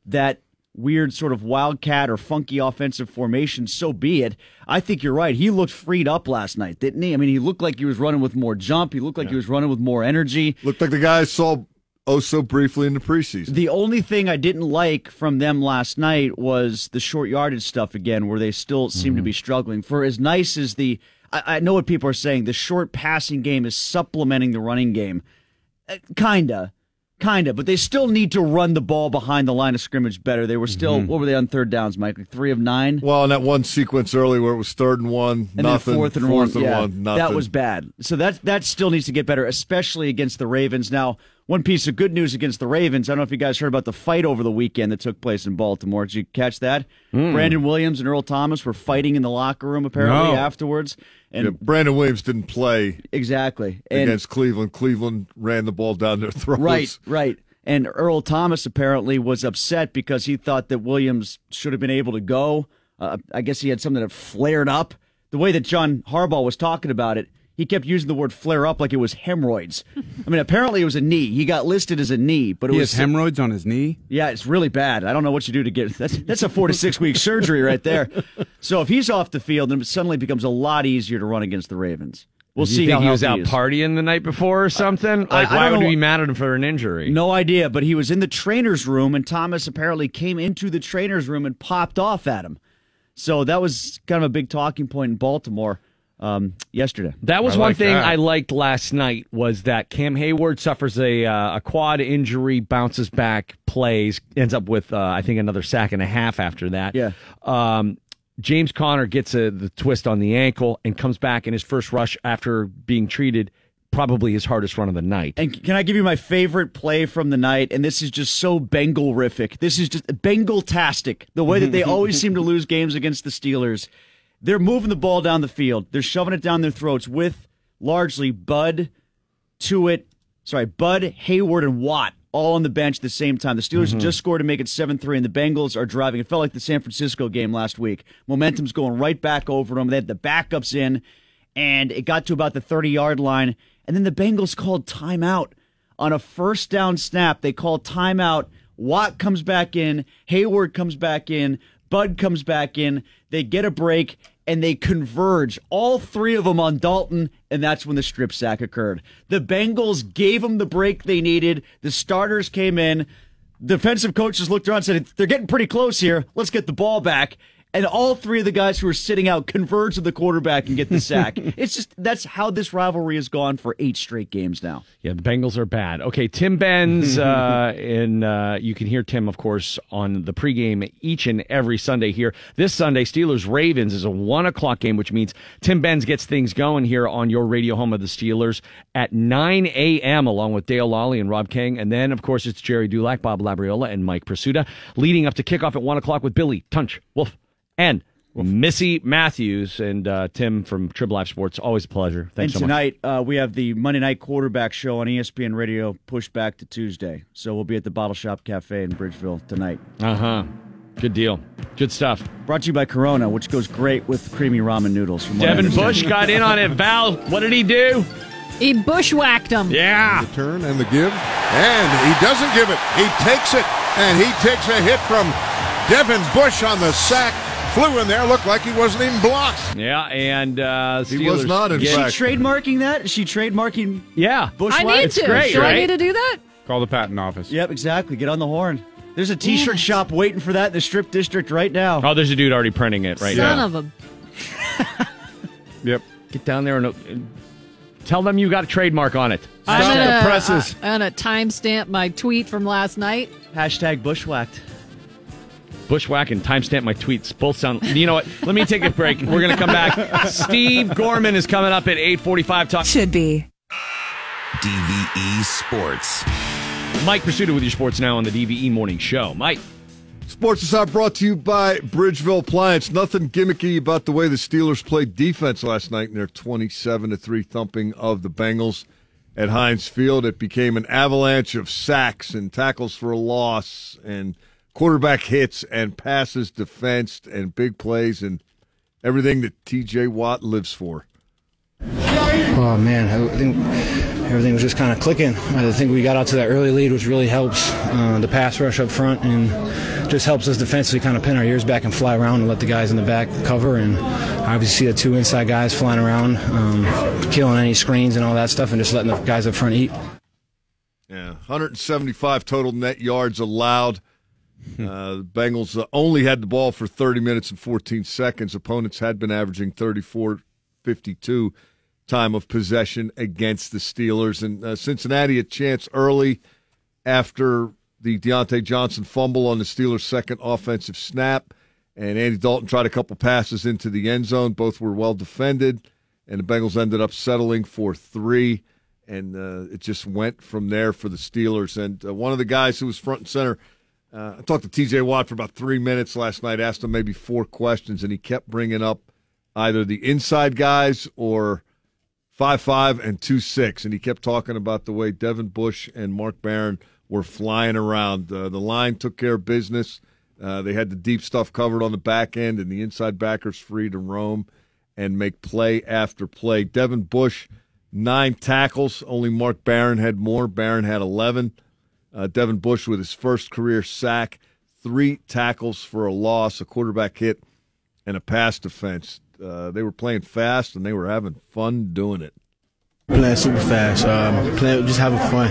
that weird sort of wildcat or funky offensive formation, so be it. I think you're right. He looked freed up last night, didn't he? I mean, he looked like he was running with more jump. He looked like he was running with more energy. Looked like the guy I saw oh so briefly in the preseason. The only thing I didn't like from them last night was the short yardage stuff again, where they still seem to be struggling. For as nice as the, I, I know what people are saying, the short passing game is supplementing the running game. Uh, kinda. Kinda, but they still need to run the ball behind the line of scrimmage better. They were still, mm-hmm. what were they on third downs, Mike? Like three of nine? Well, in that one sequence early where it was third and one, and nothing, then fourth and fourth one. and yeah, one, nothing. that was bad. So that that still needs to get better, especially against the Ravens. Now, one piece of good news against the Ravens. I don't know if you guys heard about the fight over the weekend that took place in Baltimore. Did you catch that? Mm. Brandon Williams and Earl Thomas were fighting in the locker room apparently No. afterwards. And Yeah, Brandon Williams didn't play exactly and, against Cleveland. Cleveland ran the ball down their throats. Right, right. And Earl Thomas apparently was upset because he thought that Williams should have been able to go. Uh, I guess he had something that flared up. The way that John Harbaugh was talking about it, he kept using the word flare up like it was hemorrhoids. I mean, apparently it was a knee. He got listed as a knee, but it he was has hemorrhoids on his knee. yeah, it's really bad. I don't know what you do to get that's that's a four to six week surgery right there. So if he's off the field, then it suddenly becomes a lot easier to run against the Ravens. We'll you see think he was out he partying the night before or something. Like, I why would know we be mad at him for an injury? No idea, but he was in the trainer's room, and Thomas apparently came into the trainer's room and popped off at him. So that was kind of a big talking point in Baltimore um, yesterday. That was one thing I liked last night was that Cam Heyward suffers a uh, a quad injury, bounces back, plays, ends up with uh, I think another sack and a half after that. Yeah. Um, James Conner gets a, the twist on the ankle and comes back in his first rush after being treated, probably his hardest run of the night. And can I give you my favorite play from the night? And this is just so Bengal-rific. This is just Bengal-tastic. The way that they (laughs) always seem to lose games against the Steelers. They're moving the ball down the field. They're shoving it down their throats with largely Bud, to it. sorry, Bud, Heyward, and Watt all on the bench at the same time. The Steelers Mhm. just scored to make it 7-3, and the Bengals are driving. It felt like the San Francisco game last week. Momentum's going right back over them. They had the backups in, and it got to about the 30-yard line, and then the Bengals called timeout. On a first down snap, they called timeout. Watt comes back in, Heyward comes back in, Bud comes back in. They get a break and they converge, all three of them on Dalton, and that's when the strip sack occurred. The Bengals gave them the break they needed. The starters came in. Defensive coaches looked around and said, They're getting pretty close here. Let's get the ball back. And all three of the guys who are sitting out converge to the quarterback and get the sack. (laughs) it's just that's how this rivalry has gone for eight straight games now. Yeah, the Bengals are bad. Okay, Tim Benz, (laughs) uh, and uh, you can hear Tim, of course, on the pregame each and every Sunday here. This Sunday, Steelers Ravens is a one o'clock game, which means Tim Benz gets things going here on your radio home of the Steelers at 9 a.m. along with Dale Lally and Rob King. And then, of course, it's Gerry Dulac, Bob Labriola, and Mike Prisuta leading up to kickoff at one o'clock with Billy Tunch Wolf and Missy Matthews and uh, Tim from TribLive Sports. Always a pleasure. Thanks and so much. tonight uh, we have the Monday Night Quarterback Show on ESPN Radio pushed back to Tuesday. So we'll be at the Bottle Shop Cafe in Bridgeville tonight. Uh huh. Good deal. Good stuff. Brought to you by Corona, which goes great with creamy ramen noodles. From what I Devin. Bush got in on it. Val, what did he do? He bushwhacked him. Yeah. The turn and the give. And he doesn't give it. He takes it. And he takes a hit from Devin Bush on the sack. Flew in there. Looked like he wasn't even blocked. Yeah, and uh, He was not, in fact. Is she trademarking that? Is she trademarking Yeah. Bushwhack? I need It's to. great, Do I right? need to do that? Call the patent office. Yep, exactly. Get on the horn. There's a T-shirt shop waiting for that in the Strip District right now. Oh, there's a dude already printing it right now. Son now. of a. Yep. Get down there and uh, tell them you got a trademark on it. I'm Stop gonna, the presses. uh, I'm gonna timestamp my tweet from last night. Hashtag Bushwhacked. Bushwhack and timestamp my tweets. Both sound. You know what? Let me take a break. We're gonna come back. Steve Gorman is coming up at 8:45. Talk. Should be. DVE Sports. Mike Prisuta with your sports now on the DVE Morning Show. Mike. Sports is out brought to you by Bridgeville Appliance. Nothing gimmicky about the way the Steelers played defense last night in their 27 to 3 thumping of the Bengals at Heinz Field. It became an avalanche of sacks and tackles for a loss and quarterback hits and passes defensed and big plays and everything that TJ Watt lives for. Oh man, I think everything was just kind of clicking. I think we got out to that early lead, which really helps uh, the pass rush up front and just helps us defensively kind of pin our ears back and fly around and let the guys in the back cover. And obviously, see the two inside guys flying around, um, killing any screens and all that stuff, and just letting the guys up front eat. Yeah, 175 total net yards allowed. Uh, the Bengals only had the ball for 30 minutes and 14 seconds. Opponents had been averaging 34 52 time of possession against the Steelers. And uh, Cincinnati a chance early after the Diontae Johnson fumble on the Steelers' second offensive snap. And Andy Dalton tried a couple passes into the end zone. Both were well defended. And the Bengals ended up settling for three. And uh, it just went from there for the Steelers. And uh, one of the guys who was front and center, uh, I talked to TJ Watt for about three minutes last night, asked him maybe four questions, and he kept bringing up either the inside guys or five five and two six, and he kept talking about the way Devin Bush and Mark Barron were flying around. Uh, the line took care of business. Uh, they had the deep stuff covered on the back end, and the inside backers free to roam and make play after play. Devin Bush nine tackles. Only Mark Barron had more. Barron had eleven. Uh, Devin Bush with his first career sack, three tackles for a loss, a quarterback hit, and a pass defense. Uh, they were playing fast and they were having fun doing it. Playing super fast, um, playing just having fun.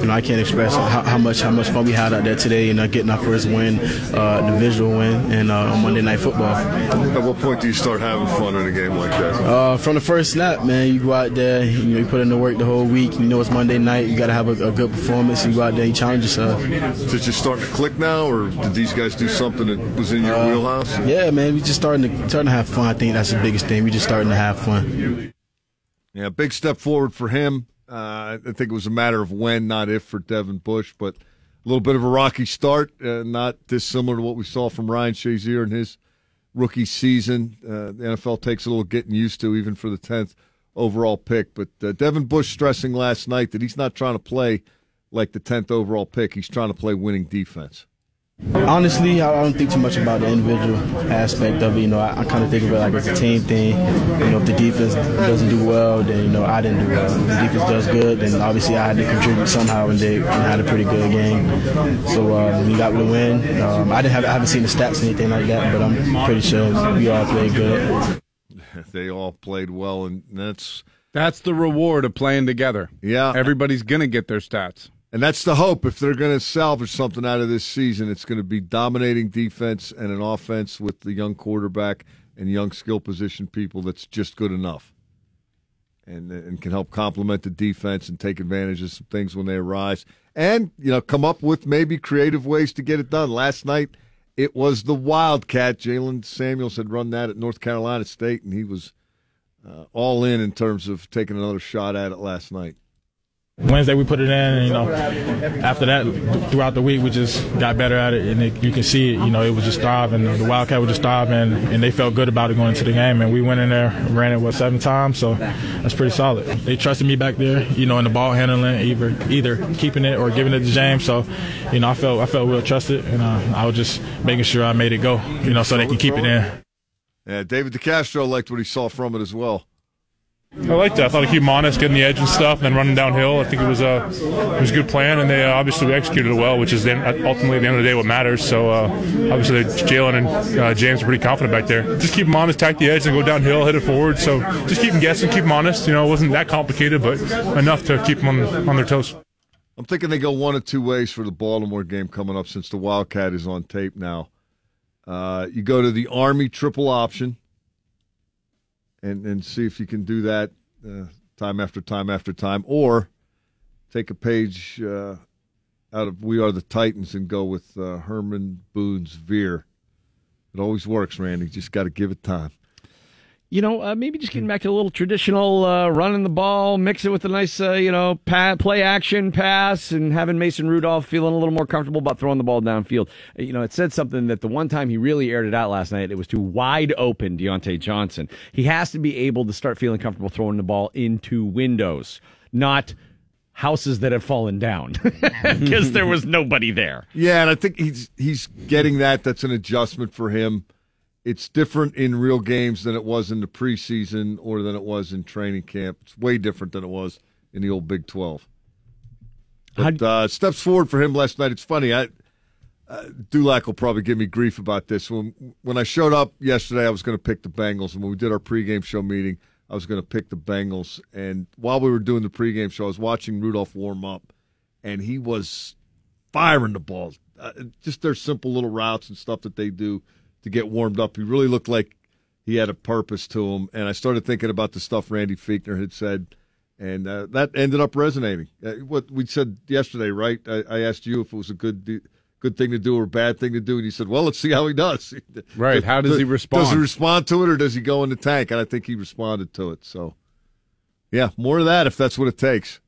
You know, I can't express how, how much how much fun we had out there today. You know, getting our first win, uh, the divisional win, and uh, on Monday Night Football. At what point do you start having fun in a game like that? Uh, from the first snap, man, you go out there, you know, you put in the work the whole week. You know, it's Monday night. You got to have a, a, good performance. You go out there, you challenge yourself. Did you start to click now, or did these guys do something that was in your Uh, wheelhouse? Yeah, man, we just starting to starting to have fun. I think that's the biggest thing. We just starting to have fun. Yeah, big step forward for him. Uh, I think it was a matter of when, not if, for Devin Bush, but a little bit of a rocky start, uh, not dissimilar to what we saw from Ryan Shazier in his rookie season. Uh, the NFL takes a little getting used to, even for the 10th overall pick. But uh, Devin Bush stressing last night that he's not trying to play like the 10th overall pick, he's trying to play winning defense. Honestly, I don't think too much about the individual aspect of it. You know, I, I kind of think of it like it's a team thing. You know, if the defense doesn't do well, then you know I didn't do well. If the defense does good, then obviously I had to contribute somehow, and they and had a pretty good game. So uh, we got the win. Um, I didn't have I haven't seen the stats or anything like that, but I'm pretty sure we all played good. (laughs) they all played well, and that's That's the reward of playing together. Yeah. Everybody's going to get their stats. And that's the hope. If they're going to salvage something out of this season, it's going to be dominating defense and an offense with the young quarterback and young skill position people that's just good enough, and and can help complement the defense and take advantage of some things when they arise, and you know come up with maybe creative ways to get it done. Last night, it was the Wildcat. Jaylen Samuels had run that at North Carolina State, and he was uh, all in in terms of taking another shot at it last night. Wednesday we put it in, and you know, after that, throughout the week we just got better at it, and it, you can see it. You know, it was just thriving. The Wildcat was just thriving, and they felt good about it going into the game. And we went in there, ran it what seven times, so that's pretty solid. They trusted me back there, you know, in the ball handling, either either keeping it or giving it to James. So, you know, I felt I felt real trusted, and uh, I was just making sure I made it go, you know, so they can keep it in. Yeah, David DeCastro liked what he saw from it as well. I liked it. I thought I keep honest, getting the edge and stuff, and then running downhill. I think it was a it was a good plan, and they uh, obviously executed it well, which is then ultimately at the end of the day what matters. So uh, obviously Jaylen and uh, James are pretty confident back there. Just keep them honest, tack the edge, and go downhill, hit it forward. So just keep them guessing, keep them honest. You know, it wasn't that complicated, but enough to keep them on, on their toes. I'm thinking they go one of two ways for the Baltimore game coming up since the Wildcat is on tape now. Uh, you go to the Army triple option and, and see if you can do that uh, time after time after time, or take a page uh, out of We Are the Titans and go with uh, Herman Boone's Veer. It always works, Randy. Just got to give it time. You know, uh, maybe just getting back to a little traditional uh, running the ball, mix it with a nice, uh, you know, pa- play action pass, and having Mason Rudolph feeling a little more comfortable about throwing the ball downfield. Uh, You know, it said something that the one time he really aired it out last night, it was to wide open Diontae Johnson. He has to be able to start feeling comfortable throwing the ball into windows, not houses that have fallen down (laughs) because there was nobody there. Yeah, and I think he's he's getting that. That's an adjustment for him. It's different in real games than it was in the preseason or than it was in training camp. It's way different than it was in the old Big Twelve. But uh, steps forward for him last night. It's funny. I uh, Dulac will probably give me grief about this. When when I showed up yesterday, I was going to pick the Bengals, and when we did our pregame show meeting, I was going to pick the Bengals. And while we were doing the pregame show, I was watching Rudolph warm up, and he was firing the ball. Uh, just their simple little routes and stuff that they do to get warmed up. He really looked like he had a purpose to him. And I started thinking about the stuff Randy Fichtner had said, and uh, that ended up resonating. Uh, what we said yesterday, right? I, I asked you if it was a good good thing to do or a bad thing to do, and you said, "Well, let's see how he does." (laughs) Right. How does he respond? Does he respond to it, or does he go in the tank? And I think he responded to it. So, yeah, more of that if that's what it takes.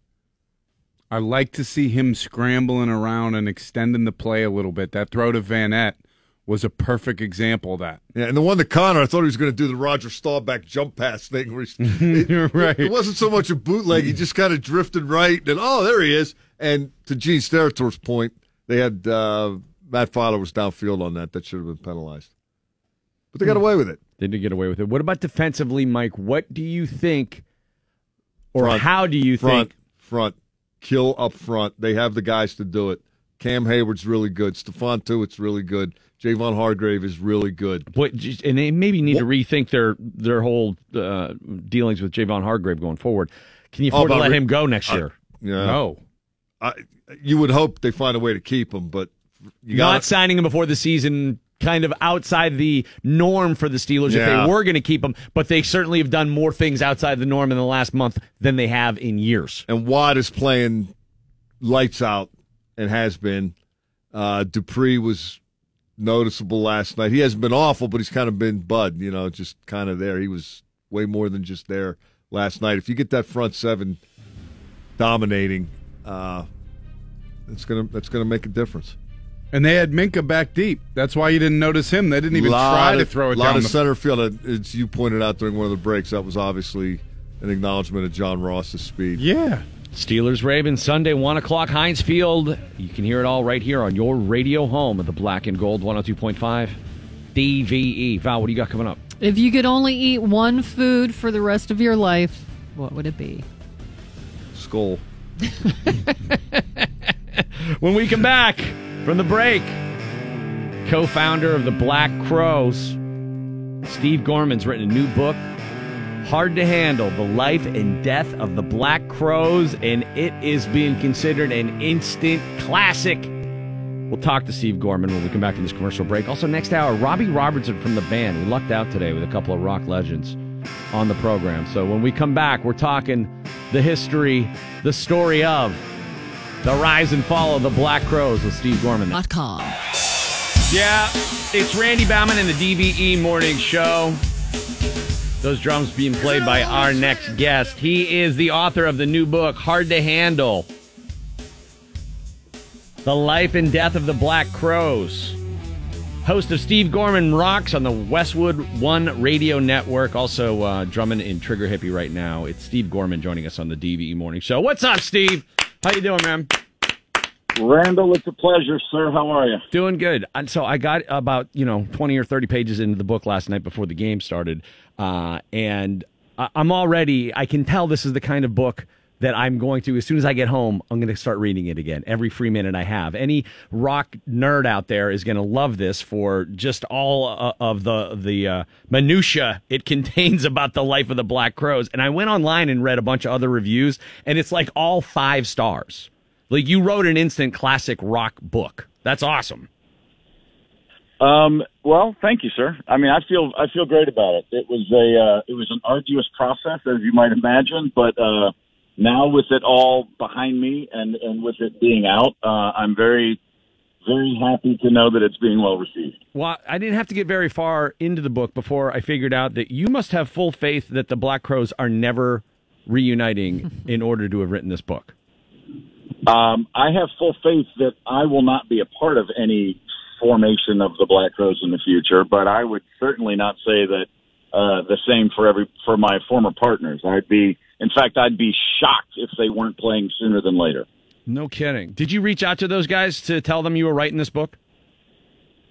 I like to see him scrambling around and extending the play a little bit. That throw to Vannett was a perfect example of that. Yeah, and the one to Conner, I thought he was going to do the Roger Staubach jump pass thing. Where he's, (laughs) it, Right. it wasn't so much a bootleg; he just kind of drifted right, and oh, there he is. And to Gene Steratore's point, they had uh, Matt Feiler was downfield on that. That should have been penalized, but they got away with it. They did get away with it. What about defensively, Mike? What do you think, or Front, how do you front, think? front, kill up front? They have the guys to do it. Cam Heyward's really good. Stephon Tuitt's really good. Javon Hargrave is really good. What, and they maybe need to rethink their their whole uh, dealings with Javon Hargrave going forward. Can you Oh, afford to let re- him go next Uh, year? Yeah. No. I, you would hope they find a way to keep him, but you Not signing him before the season, kind of outside the norm for the Steelers if they were going to keep him. But they certainly have done more things outside the norm in the last month than they have in years. and Watt is playing lights out and has been. Uh, Dupree was noticeable last night. He hasn't been awful, but he's kind of been Bud, you know, just kind of there. He was way more than just there last night. If you get that front seven dominating, uh, that's gonna that's gonna make a difference. And they had Minkah back deep. That's why you didn't notice him. They didn't even Lot try to throw it A lot down of the center field. Uh, As you pointed out during one of the breaks, that was obviously an acknowledgement of John Ross's speed. Yeah. Steelers Ravens Sunday, 1 o'clock, Heinz Field. You can hear it all right here on your radio home of the Black and Gold 102.5 DVE. Val, what do you got coming up? If you could only eat one food for the rest of your life, what would it be? Skull. (laughs) When we come back from the break, co founder of the Black Crowes, Steve Gorman's written a new book, Hard to Handle The Life and Death of the Black Crowes, and it is being considered an instant classic. We'll talk to Steve Gorman when we come back from this commercial break. Also, next hour, Robbie Robertson from the band. We lucked out today with a couple of rock legends on the program. So when we come back, we're talking the history, the story of the rise and fall of the Black Crowes with Steve Gorman. .com. Yeah, it's Randy Bauman in the DVE Morning Show. Those drums being played by our next guest. He is the author of the new book, Hard to Handle The Life and Death of the Black Crowes. Host of Steve Gorman Rocks on the Westwood One Radio Network. Also uh, drumming in Trigger Hippie right now. It's Steve Gorman joining us on the DVE Morning Show. What's up, Steve? How you doing, man? Randall, it's a pleasure, sir. How are you? Doing good. And so I got about, you know, 20 or 30 pages into the book last night before the game started. Uh, and I'm already, I can tell this is the kind of book that I'm going to, as soon as I get home, I'm going to start reading it again every free minute I have. Any rock nerd out there is going to love this for just all uh, of the, the uh, minutia it (laughs) contains about the life of the Black Crowes. And I went online and read a bunch of other reviews, and it's like all five stars. Like you wrote an instant classic rock book. That's awesome. Um, well, thank you, sir. I mean, I feel I feel great about it. It was a uh, it was an arduous process, as you might imagine, but uh, now with it all behind me and and with it being out, uh, I'm very very happy to know that it's being well received. Well, I didn't have to get very far into the book before I figured out that you must have full faith that the Black Crowes are never reuniting (laughs) in order to have written this book. Um, I have full faith that I will not be a part of any formation of the Black Crowes in the future, but I would certainly not say that uh, the same for every for my former partners. I'd be, in fact, I'd be shocked if they weren't playing sooner than later. No kidding. Did you reach out to those guys to tell them you were writing this book?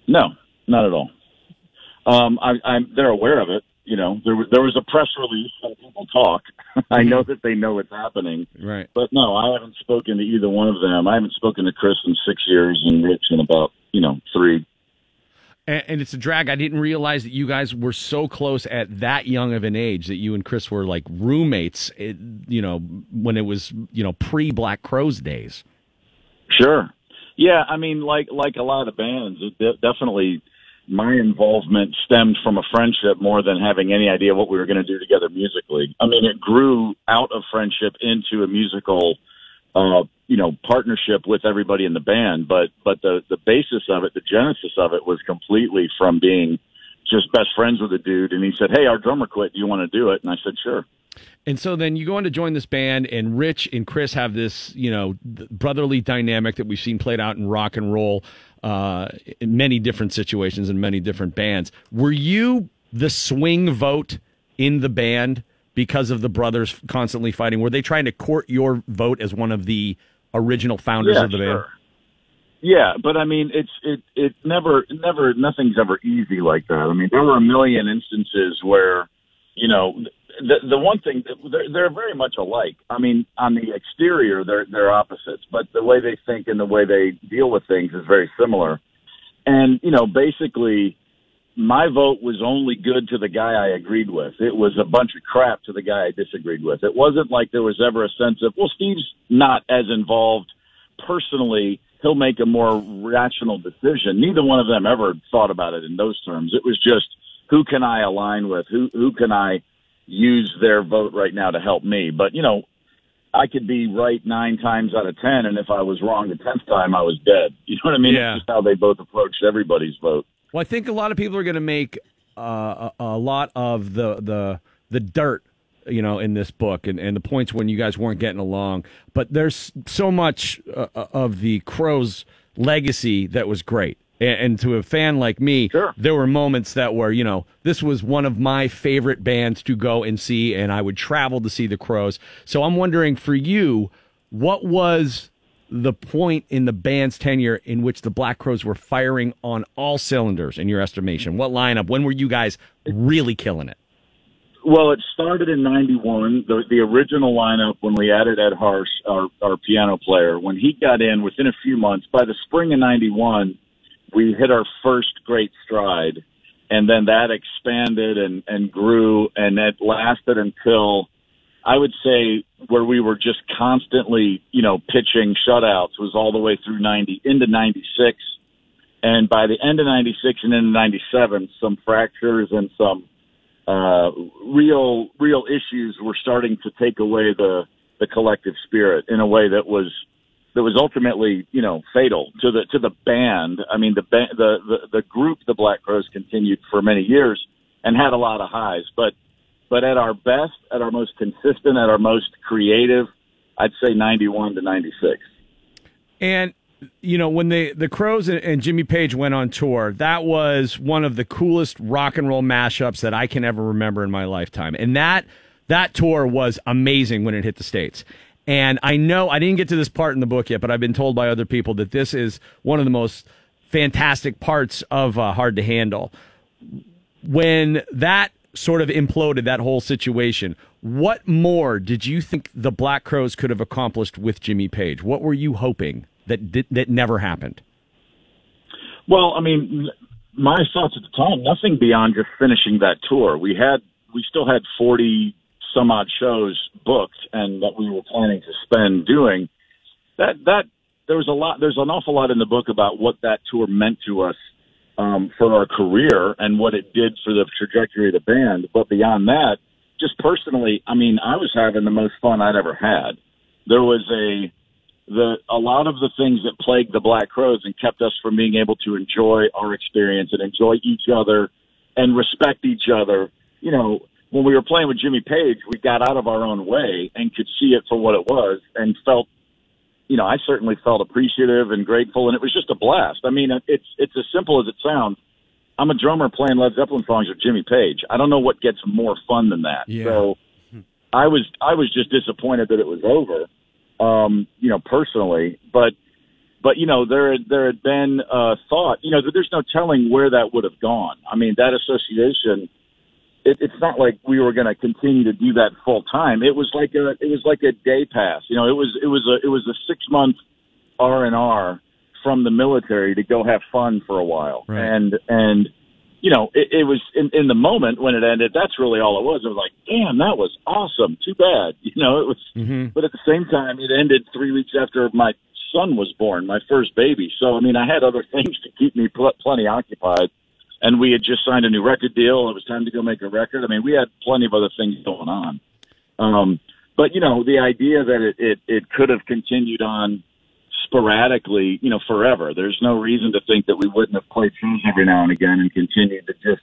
No, not at all. Um, I, I'm, they're aware of it. You know, there was there was a press release and people talk. (laughs) I know that they know it's happening, Right. but no, I haven't spoken to either one of them. I haven't spoken to Chris in six years and Rich in about you know three. And, and it's a drag. I didn't realize that you guys were so close at that young of an age that you and Chris were like roommates. eh, You know, when it was you know pre Black Crowes days. Sure. Yeah, I mean, like like a lot of bands, it de- definitely my involvement stemmed from a friendship more than having any idea what we were going to do together musically. I mean, it grew out of friendship into a musical, uh, you know, partnership with everybody in the band. But but the the basis of it, the genesis of it, was completely from being just best friends with a dude, and he said, "Hey, our drummer quit. Do you want to do it?" And I said, "Sure." And so then you go on to join this band, and Rich and Chris have this, you know, brotherly dynamic that we've seen played out in rock and roll uh, in many different situations and many different bands. Were you the swing vote in the band because of the brothers constantly fighting? Were they trying to court your vote as one of the original founders Yeah, of the band? sure. Yeah, but I mean, it's it it never never nothing's ever easy like that. I mean, there were a million instances where, you know, the the one thing they're they're very much alike. I mean, on the exterior they're they're opposites, but the way they think and the way they deal with things is very similar. And you know, basically, my vote was only good to the guy I agreed with. It was a bunch of crap to the guy I disagreed with. It wasn't like there was ever a sense of, well, Steve's not as involved personally. He'll make a more rational decision. Neither one of them ever thought about it in those terms. It was just, who can I align with? Who who can I use their vote right now to help me? But you know, I could be right nine times out of ten, and if I was wrong the tenth time, I was dead. (laughs) You know what I mean? Yeah. It's just how they both approached everybody's vote. Well, I think a lot of people are going to make uh, a, a lot of the the the dirt, you know, in this book and, and the points when you guys weren't getting along. But there's so much uh, of the Crowes legacy that was great. And, and to a fan like me, there were moments that were, you know, this was one of my favorite bands to go and see, and I would travel to see the Crowes. So I'm wondering for you, what was the point in the band's tenure in which the Black Crowes were firing on all cylinders in your estimation? What lineup? When were you guys really killing it? Well, it started in '91. The, the original lineup when we added Ed Harsch, our, our piano player, when he got in within a few months. By the spring of '91, we hit our first great stride, and then that expanded and and grew, and it lasted until I would say where we were just constantly, you know, pitching shutouts was all the way through '90 into '96, and by the end of '96 and into '97, some fractures and some uh, real real issues were starting to take away the the collective spirit in a way that was that was ultimately you know fatal to the to the band. I mean the the the, the group the Black Crowes continued for many years and had a lot of highs, but but at our best, at our most consistent, at our most creative, I'd say 91 to 96. And you know when the the Crowes and, and Jimmy Page went on tour, that was one of the coolest rock and roll mashups that I can ever remember in my lifetime. And that that tour was amazing when it hit the states. And I know I didn't get to this part in the book yet, but I've been told by other people that this is one of the most fantastic parts of uh, Hard to Handle. When that sort of imploded, that whole situation, what more did you think the Black Crowes could have accomplished with Jimmy Page? What were you hoping that that never happened? Well, I mean, my thoughts at the time, nothing beyond just finishing that tour. We had, we still had 40 some odd shows booked and that we were planning to spend doing that, that there was a lot, there's an awful lot in the book about what that tour meant to us, um, for our career and what it did for the trajectory of the band. But beyond that, just personally, I mean, I was having the most fun I'd ever had. There was a, the a lot of the things that plagued the Black Crowes and kept us from being able to enjoy our experience and enjoy each other and respect each other. You know, when we were playing with Jimmy Page, we got out of our own way and could see it for what it was and felt you know, I certainly felt appreciative and grateful, and it was just a blast. I mean, it's it's as simple as it sounds. I'm a drummer playing Led Zeppelin songs with Jimmy Page. I don't know what gets more fun than that. Yeah. So I was I was just disappointed that it was over. Um, you know, personally, but but you know there there had been uh, thought. You know, that there's no telling where that would have gone. I mean, that association. It, it's not like we were going to continue to do that full time. It was like a it was like a day pass. You know, it was it was a it was a six month R and R from the military to go have fun for a while. And and you know, it, it was in, in the moment when it ended. That's really all it was. It was like, damn, that was awesome. Too bad, (laughs) you know. It was, mhm but at the same time, it ended three weeks after my son was born, my first baby. So I mean, I had other (laughs) things to keep me pl- plenty occupied. And we had just signed a new record deal. It was time to go make a record. I mean, we had plenty of other things going on. Um, but you know, the idea that it, it, it could have continued on sporadically, you know, forever. There's no reason to think that we wouldn't have played shows every now and again and continued to just,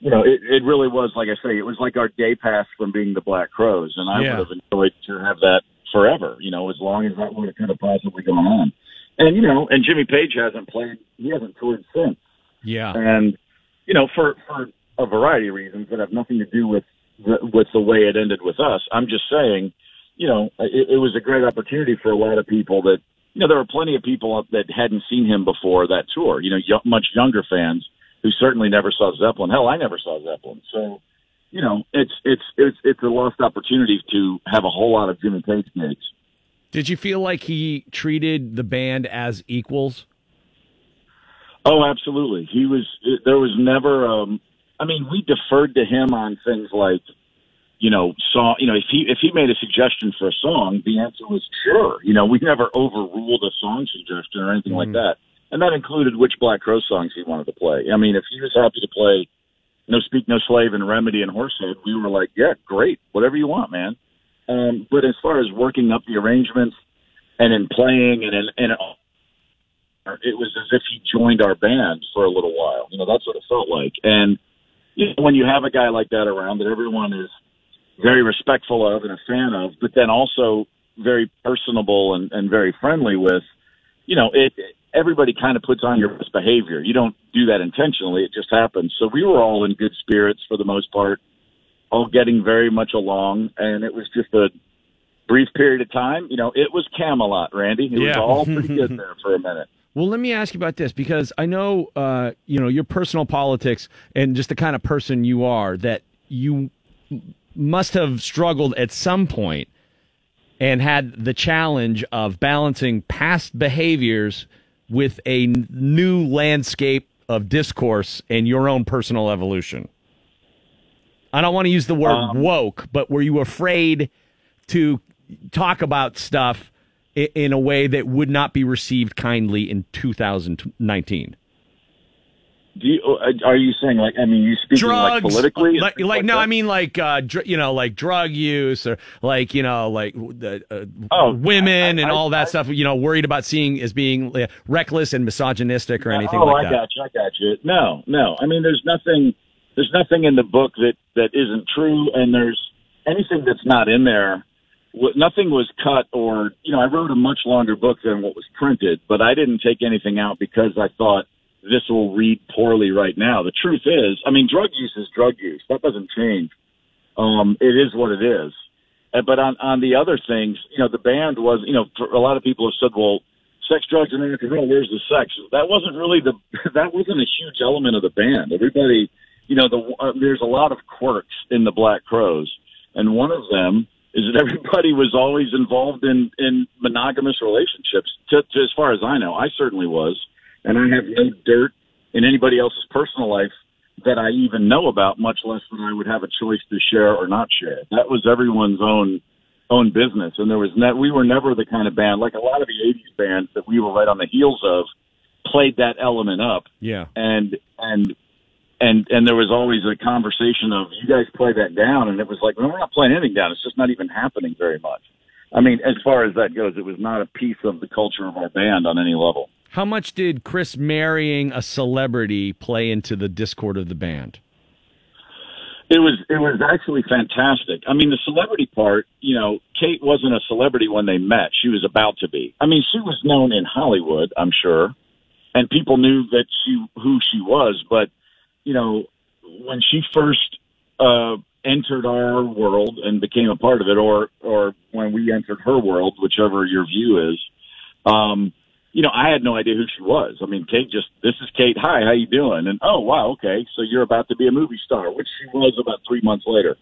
you know, it, it really was, like I say, it was like our day pass from being the Black Crowes. And I Yeah. would have enjoyed to have that forever, you know, as long as that would have kind of possibly gone on. And, you know, and Jimmy Page hasn't played, he hasn't toured since. Yeah. And, you know, for, for a variety of reasons that have nothing to do with, the, with the way it ended with us. I'm just saying, you know, it, it was a great opportunity for a lot of people that, you know, there were plenty of people that hadn't seen him before that tour. You know, y- much younger fans who certainly never saw Zeppelin. Hell, I never saw Zeppelin. So, you know, it's it's it's it's a lost opportunity to have a whole lot of Jimmy Page gigs. Did you feel like he treated the band as equals? Oh, absolutely. He was. There was never. Um, I mean, we deferred to him on things like, you know, song. You know, if he if he made a suggestion for a song, the answer was sure. You know, we never overruled a song suggestion or anything like that, and that included which Black Crowe songs he wanted to play. I mean, if he was happy to play No Speak No Slave and Remedy and Horsehead, we were like, yeah, great, whatever you want, man. Um, but as far as working up the arrangements and in playing and in, and it was as if he joined our band for a little while. You know, that's what it felt like. And you know, when you have a guy like that around that everyone is very respectful of and a fan of, but then also very personable and, and very friendly with, you know, it everybody kind of puts on your best behavior. You don't do that intentionally; it just happens. So we were all in good spirits for the most part, all getting very much along, and it was just a brief period of time. You know, it was Camelot, Randy. It was all pretty (laughs) good there for a minute. Well, let me ask you about this because I know, uh, you know, your personal politics and just the kind of person you are that you must have struggled at some point and had the challenge of balancing past behaviors with a n- new landscape of discourse and your own personal evolution. I don't want to use the word Um, woke, but were you afraid to talk about stuff in a way that would not be received kindly in 2019? Do you, uh, are you saying like? I mean, you speaking like politically? like, like no, I mean like uh, dr- you know, like drug use or like you know, like the uh, Oh, women and I- all that stuff. You know, worried about seeing as being uh, reckless and misogynistic or anything oh, like I that. got you. I got you. No, no. I mean, there's nothing. There's nothing in the book that that isn't true, and there's anything that's not in there. Nothing was cut, or you know, I wrote a much longer book than what was printed, but I didn't take anything out because I thought this will read poorly right now. The truth is, I mean, drug use is drug use. That doesn't change. Um, it is what it is. But on on the other things, you know, the band was, you know, a lot of people have said, well, sex, drugs, and rock and roll. Where's the sex? That wasn't really the. (laughs) That wasn't a huge element of the band. Everybody, you know, the uh, there's a lot of quirks in the Black Crowes, and one of them is that everybody was always involved in in monogamous relationships. To, to as far as I know, I certainly was, and I have no dirt in anybody else's personal life that I even know about, much less that I would have a choice to share or not share. That was everyone's own own business, and there was ne- we were never the kind of band like a lot of the '80s bands that we were right on the heels of played that element up, Yeah. and and and and there was always a conversation of you guys play that down, and it was like no, we're not playing anything down. It's just not even happening very much. I mean, as far as that goes, it was not a piece of the culture of our band on any level. How much did Chris marrying a celebrity play into the discord of the band? It was it was actually fantastic. I mean, the celebrity part, you know, Kate wasn't a celebrity when they met. She was about to be. I mean, she was known in Hollywood, I'm sure, and people knew that she who she was. But you know, when she first uh, entered our world and became a part of it, or or when we entered her world, whichever your view is, um, you know, I had no idea who she was. I mean, Kate just, this is Kate. Hi, how you doing? And oh, wow, okay, so you're about to be a movie star, which she was about three months later.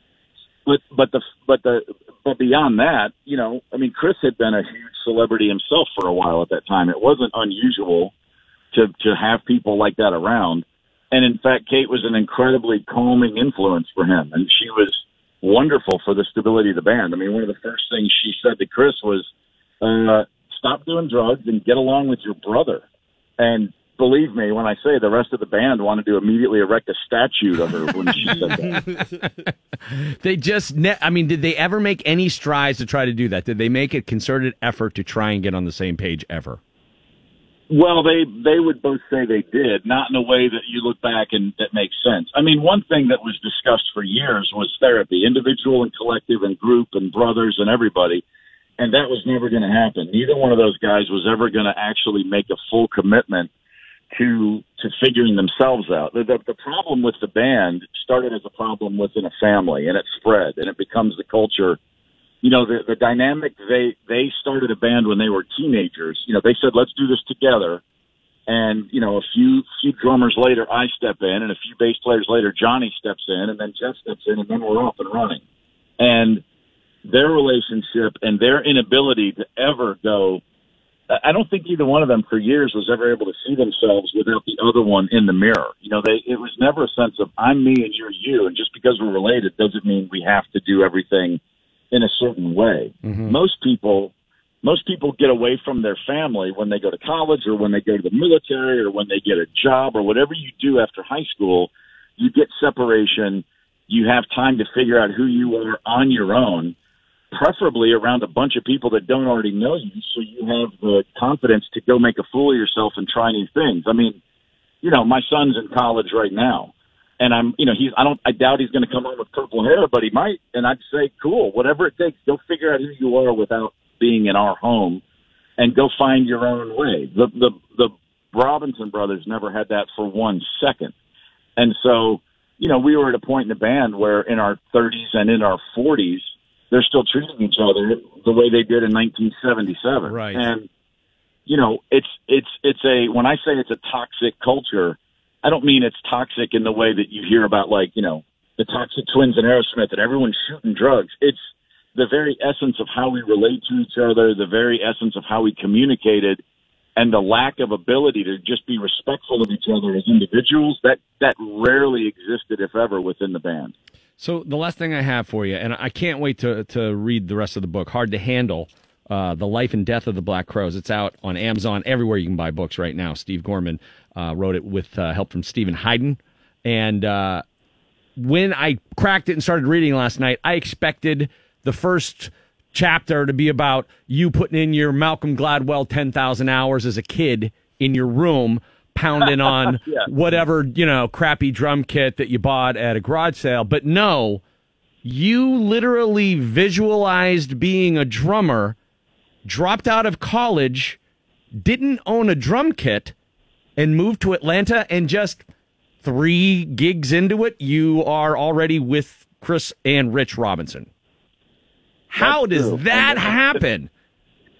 But but the but the but beyond that, you know, I mean, Chris had been a huge celebrity himself for a while at that time. It wasn't unusual to to have people like that around. And in fact, Kate was an incredibly calming influence for him, and she was wonderful for the stability of the band. I mean, one of the first things she said to Chris was, uh, "Stop doing drugs and get along with your brother." And believe me when I say the rest of the band wanted to immediately erect a statue of her when she said that. (laughs) They just, ne- I mean, did they ever make any strides to try to do that? Did they make a concerted effort to try and get on the same page ever? Well, they they would both say they did, not in a way that you look back and that makes sense. I mean, one thing that was discussed for years was therapy, individual and collective and group and brothers and everybody, and that was never going to happen. Neither one of those guys was ever going to actually make a full commitment to to figuring themselves out. The, the the problem with the band started as a problem within a family, and it spread, and it becomes the culture you know the the dynamic they they started a band when they were teenagers. You know they said let's do this together. And you know a few few drummers later i step in and a few bass players later johnny steps in and then jeff steps in and then we're off and running. And their relationship and their inability to ever go i don't think either one of them for years was ever able to see themselves without the other one in the mirror. You know they it was never a sense of i'm me and you're you and just because we're related doesn't mean we have to do everything in a certain way. Mm-hmm. Most people most people get away from their family when they go to college or when they go to the military or when they get a job or whatever you do after high school, you get separation, you have time to figure out who you are on your own, preferably around a bunch of people that don't already know you so you have the confidence to go make a fool of yourself and try new things. I mean, you know, my son's in college right now and I'm, you know, he's, I don't, I doubt he's going to come home with purple hair, but he might. And I'd say, cool, whatever it takes, go figure out who you are without being in our home and go find your own way. The, the, the Robinson brothers never had that for one second. And so, you know, we were at a point in the band where in our 30s and in our 40s, they're still treating each other the way they did in 1977. Right. And, you know, it's, it's, it's a, when I say it's a toxic culture, I don't mean it's toxic in the way that you hear about like, you know, the toxic twins and Aerosmith and everyone's shooting drugs. It's the very essence of how we relate to each other, the very essence of how we communicated and the lack of ability to just be respectful of each other as individuals that that rarely existed if ever within the band. So the last thing I have for you, and I can't wait to to read the rest of the book. Hard to handle. Uh, the life and death of the Black Crowes. It's out on Amazon everywhere you can buy books right now. Steve Gorman uh, wrote it with uh, help from Steven Hyden, and uh, when I cracked it and started reading last night, I expected the first chapter to be about you putting in your Malcolm Gladwell ten thousand hours as a kid in your room pounding (laughs) on Yeah. whatever you know crappy drum kit that you bought at a garage sale but no you literally visualized being a drummer dropped out of college didn't own a drum kit and moved to Atlanta and just three gigs into it you are already with Chris and Rich Robinson how That's does true. that uh, happen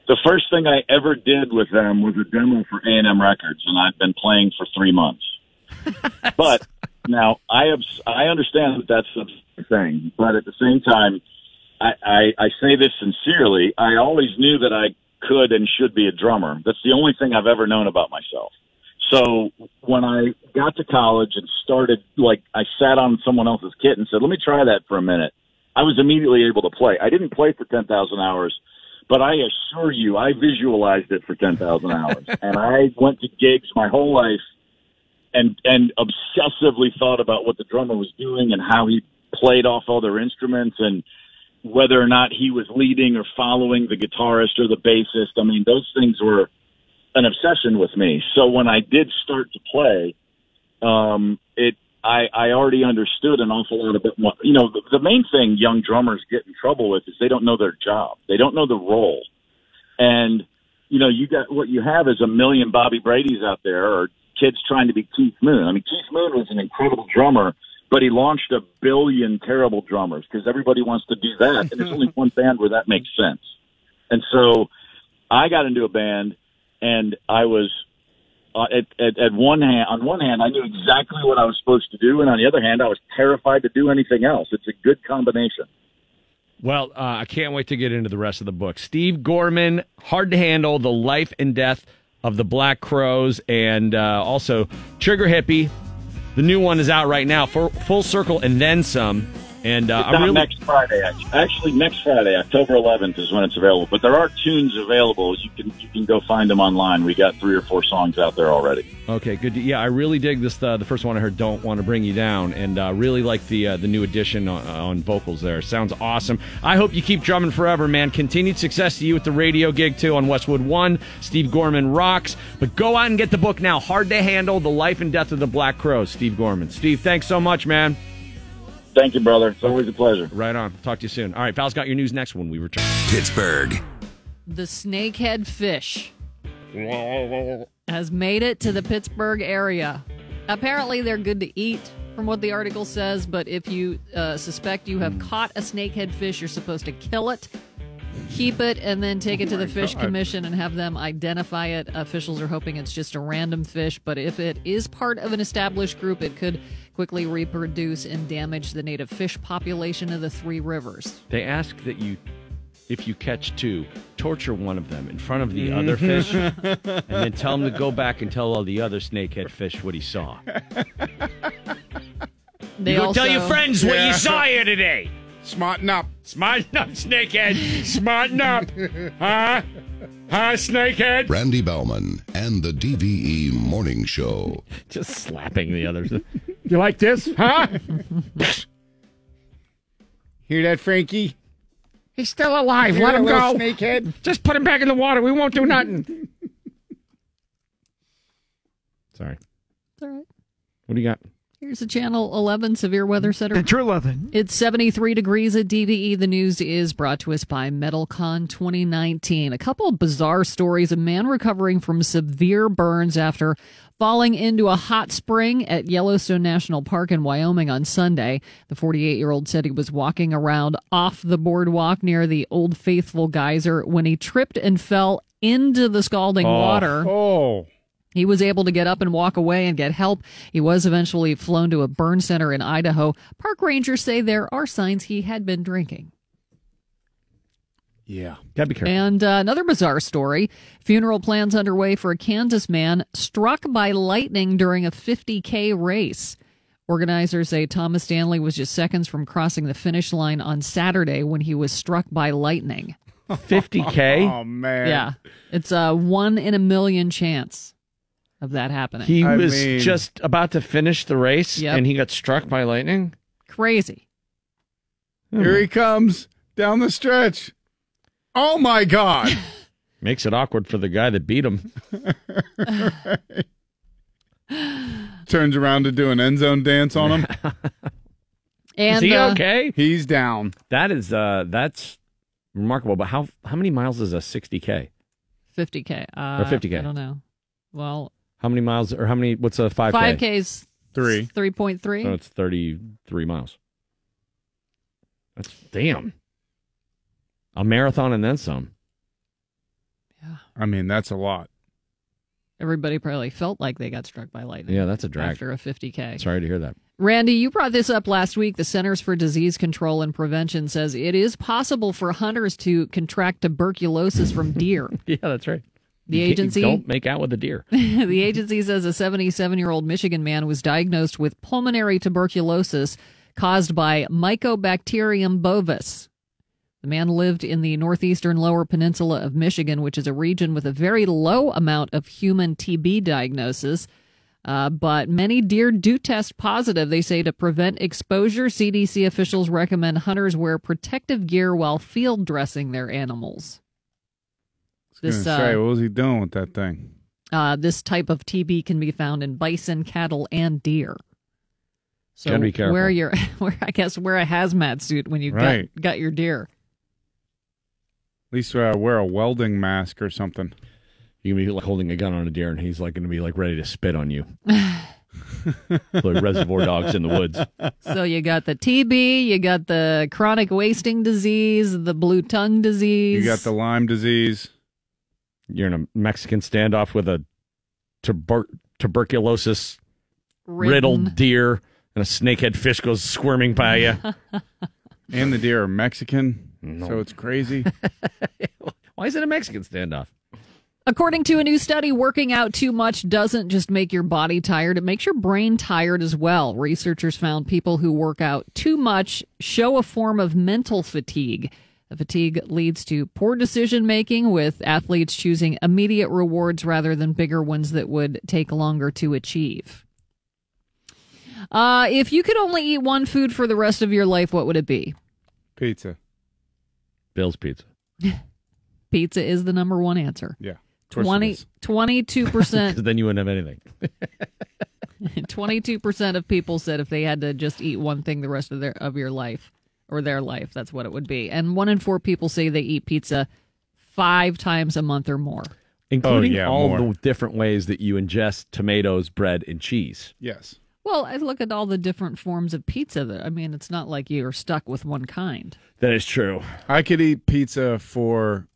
The first thing I ever did with them was a demo for A&M Records, and I've been playing for three months. (laughs) but now I have, I understand that that's the thing, but at the same time, I, I, I say this sincerely. I always knew that I could and should be a drummer. That's the only thing I've ever known about myself. So when I got to college and started, like, I sat on someone else's kit and said, let me try that for a minute. I was immediately able to play. I didn't play for 10,000 hours, but I assure you, I visualized it for 10,000 hours. (laughs) and I went to gigs my whole life and, and obsessively thought about what the drummer was doing and how he played off other instruments. And whether or not he was leading or following the guitarist or the bassist. I mean, those things were an obsession with me. So when I did start to play, um, it I, I already understood an awful lot about what you know. The, the main thing young drummers get in trouble with is they don't know their job. They don't know the role, and you know you got what you have is a million Bobby Brady's out there or kids trying to be Keith Moon. I mean, Keith Moon was an incredible drummer, but he launched a billion terrible drummers because everybody wants to do that, and there's only (laughs) one band where that makes sense. And so I got into a band, and I was uh, at, at, at one hand, on one hand, I knew exactly what I was supposed to do, and on the other hand, I was terrified to do anything else. It's a good combination. Well, uh, I can't wait to get into the rest of the book. Steve Gorman, Hard to Handle, The Life and Death of the Black Crowes, and uh, also Trigger Hippie. The new one is out right now, for Full Circle and Then Some. And uh, I'm really next Friday. Actually. actually, next Friday, October 11th, is when it's available. But there are tunes available. You can you can go find them online. We got three or four songs out there already. Okay, good. Yeah, I really dig this. Uh, the first one I heard, "Don't Want to Bring You Down," and uh, really like the uh, the new addition on, on vocals there. Sounds awesome. I hope you keep drumming forever, man. Continued success to you with the radio gig too on Westwood One. Steve Gorman rocks. But go out and get the book now. Hard to handle: The Life and Death of the Black Crowes. Steve Gorman. Steve, thanks so much, man. Thank you, brother. It's always a pleasure. Right on. Talk to you soon. All right, Val's got your news next when we return. Pittsburgh. The snakehead fish (laughs) has made it to the Pittsburgh area. Apparently, they're good to eat, from what the article says. But if you uh, suspect you have caught a snakehead fish, you're supposed to kill it, keep it, and then take it to oh the Fish God. Commission and have them identify it. Officials are hoping it's just a random fish, but if it is part of an established group, it could quickly reproduce and damage the native fish population of the Three Rivers. They ask that you, if you catch two, torture one of them in front of the mm-hmm. other fish, (laughs) and then tell him to go back and tell all the other snakehead fish what he saw. They you go also tell your friends what you saw here today. Smarten up. Smarten up, snakehead. Smarten up. Huh? Huh, snakehead? Randy Bauman and the DVE Morning Show. Just slapping the others. (laughs) You like this? Huh? Hear that, Frankie? He's still alive. Hear Let him go. snakehead? Just put him back in the water. We won't do nothing. (laughs) Sorry. It's all right. What do you got? Here's a Channel 11 Severe Weather Center. True loving. It's 73 degrees at DVE. The news is brought to us by MetalCon 2019. A couple of bizarre stories. A man recovering from severe burns after falling into a hot spring at Yellowstone National Park in Wyoming on Sunday. The 48 year old said he was walking around off the boardwalk near the Old Faithful geyser when he tripped and fell into the scalding oh. water. Oh. He was able to get up and walk away and get help. He was eventually flown to a burn center in Idaho. Park rangers say there are signs he had been drinking. Yeah. Gotta be careful. And uh, another bizarre story funeral plans underway for a Kansas man struck by lightning during a 50K race. Organizers say Thomas Stanley was just seconds from crossing the finish line on Saturday when he was struck by lightning. 50K? (laughs) Oh, man. Yeah. It's a one in a million chance of that happening. He I was mean- just about to finish the race Yep. and he got struck by lightning? Crazy. Here he comes down the stretch. Oh, my God. (laughs) Makes it awkward for the guy that beat him. (laughs) Turns around to do an end zone dance on him. (laughs) And Is he uh, okay? He's down. That is uh that's remarkable. But how how many miles is a 60k? 50K. Uh, Or 50K. I don't know. Well, How many miles or how many what's a 5k? 5K's Three. 3.3. So it's 33 miles. That's damn. A marathon and then some. Yeah. I mean, that's a lot. Everybody probably felt like they got struck by lightning. Yeah, that's a drag. After a 50K. Sorry to hear that. Randy, you brought this up last week. The Centers for Disease Control and Prevention says it is possible for hunters to contract tuberculosis from deer. (laughs) Yeah, that's right. The You agency- don't make out with a deer. (laughs) the agency says a 77 year old Michigan man was diagnosed with pulmonary tuberculosis caused by Mycobacterium bovis. The man lived in the northeastern lower peninsula of Michigan, which is a region with a very low amount of human TB diagnosis. Uh, but many deer do test positive. They say to prevent exposure, CDC officials recommend hunters wear protective gear while field dressing their animals. This, This say, uh, what was he doing with that thing? uh, this type of TB can be found in bison, cattle, and deer. So Gotta be careful. wear your, (laughs) wear, I guess, wear a hazmat suit when you Right. got got your deer. At least uh, wear a welding mask or something. You can be like holding a gun on a deer, and he's like going to be like ready to spit on you. (laughs) like reservoir dogs in the woods. So you got the TB, you got the chronic wasting disease, the blue tongue disease. You got the Lyme disease. You're in a Mexican standoff with a tuber- tuberculosis riddled deer, and a snakehead fish goes squirming by you. (laughs) And the deer are Mexican, so it's crazy. (laughs) Why is it a Mexican standoff? According to a new study, working out too much doesn't just make your body tired, it makes your brain tired as well. Researchers found people who work out too much show a form of mental fatigue. The fatigue leads to poor decision making, with athletes choosing immediate rewards rather than bigger ones that would take longer to achieve. Uh, if you could only eat one food for the rest of your life, what would it be? Pizza. Bill's Pizza. (laughs) Pizza is the number one answer. Yeah. of 20, 22%. (laughs) Then you wouldn't have anything. (laughs) 22% of people said if they had to just eat one thing the rest of their of your life or their life, that's what it would be. And one in four people say they eat pizza five times a month or more. Including oh, yeah, all more. the different ways that you ingest tomatoes, bread, and cheese. Yes. Well, I look at all the different forms of pizza. That I mean, it's not like you're stuck with one kind. That is true. I could eat pizza for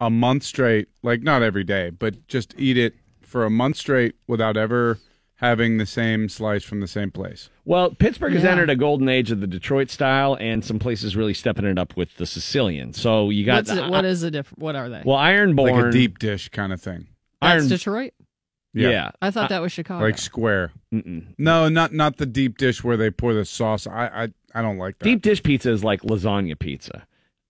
a month straight, like not every day, but just eat it for a month straight without ever having the same slice from the same place. Well, Pittsburgh has Yeah. entered a golden age of the Detroit style, and some places really stepping it up with the Sicilian. So you got What's it, what is the different? What are they? well, Ironborn, Like a deep dish kind of thing. That's Iron, Detroit. yeah. I thought that was Chicago. Like square. Mm-mm. No, not not the deep dish where they pour the sauce. I I, I don't like that. Deep dish pizza is like lasagna pizza.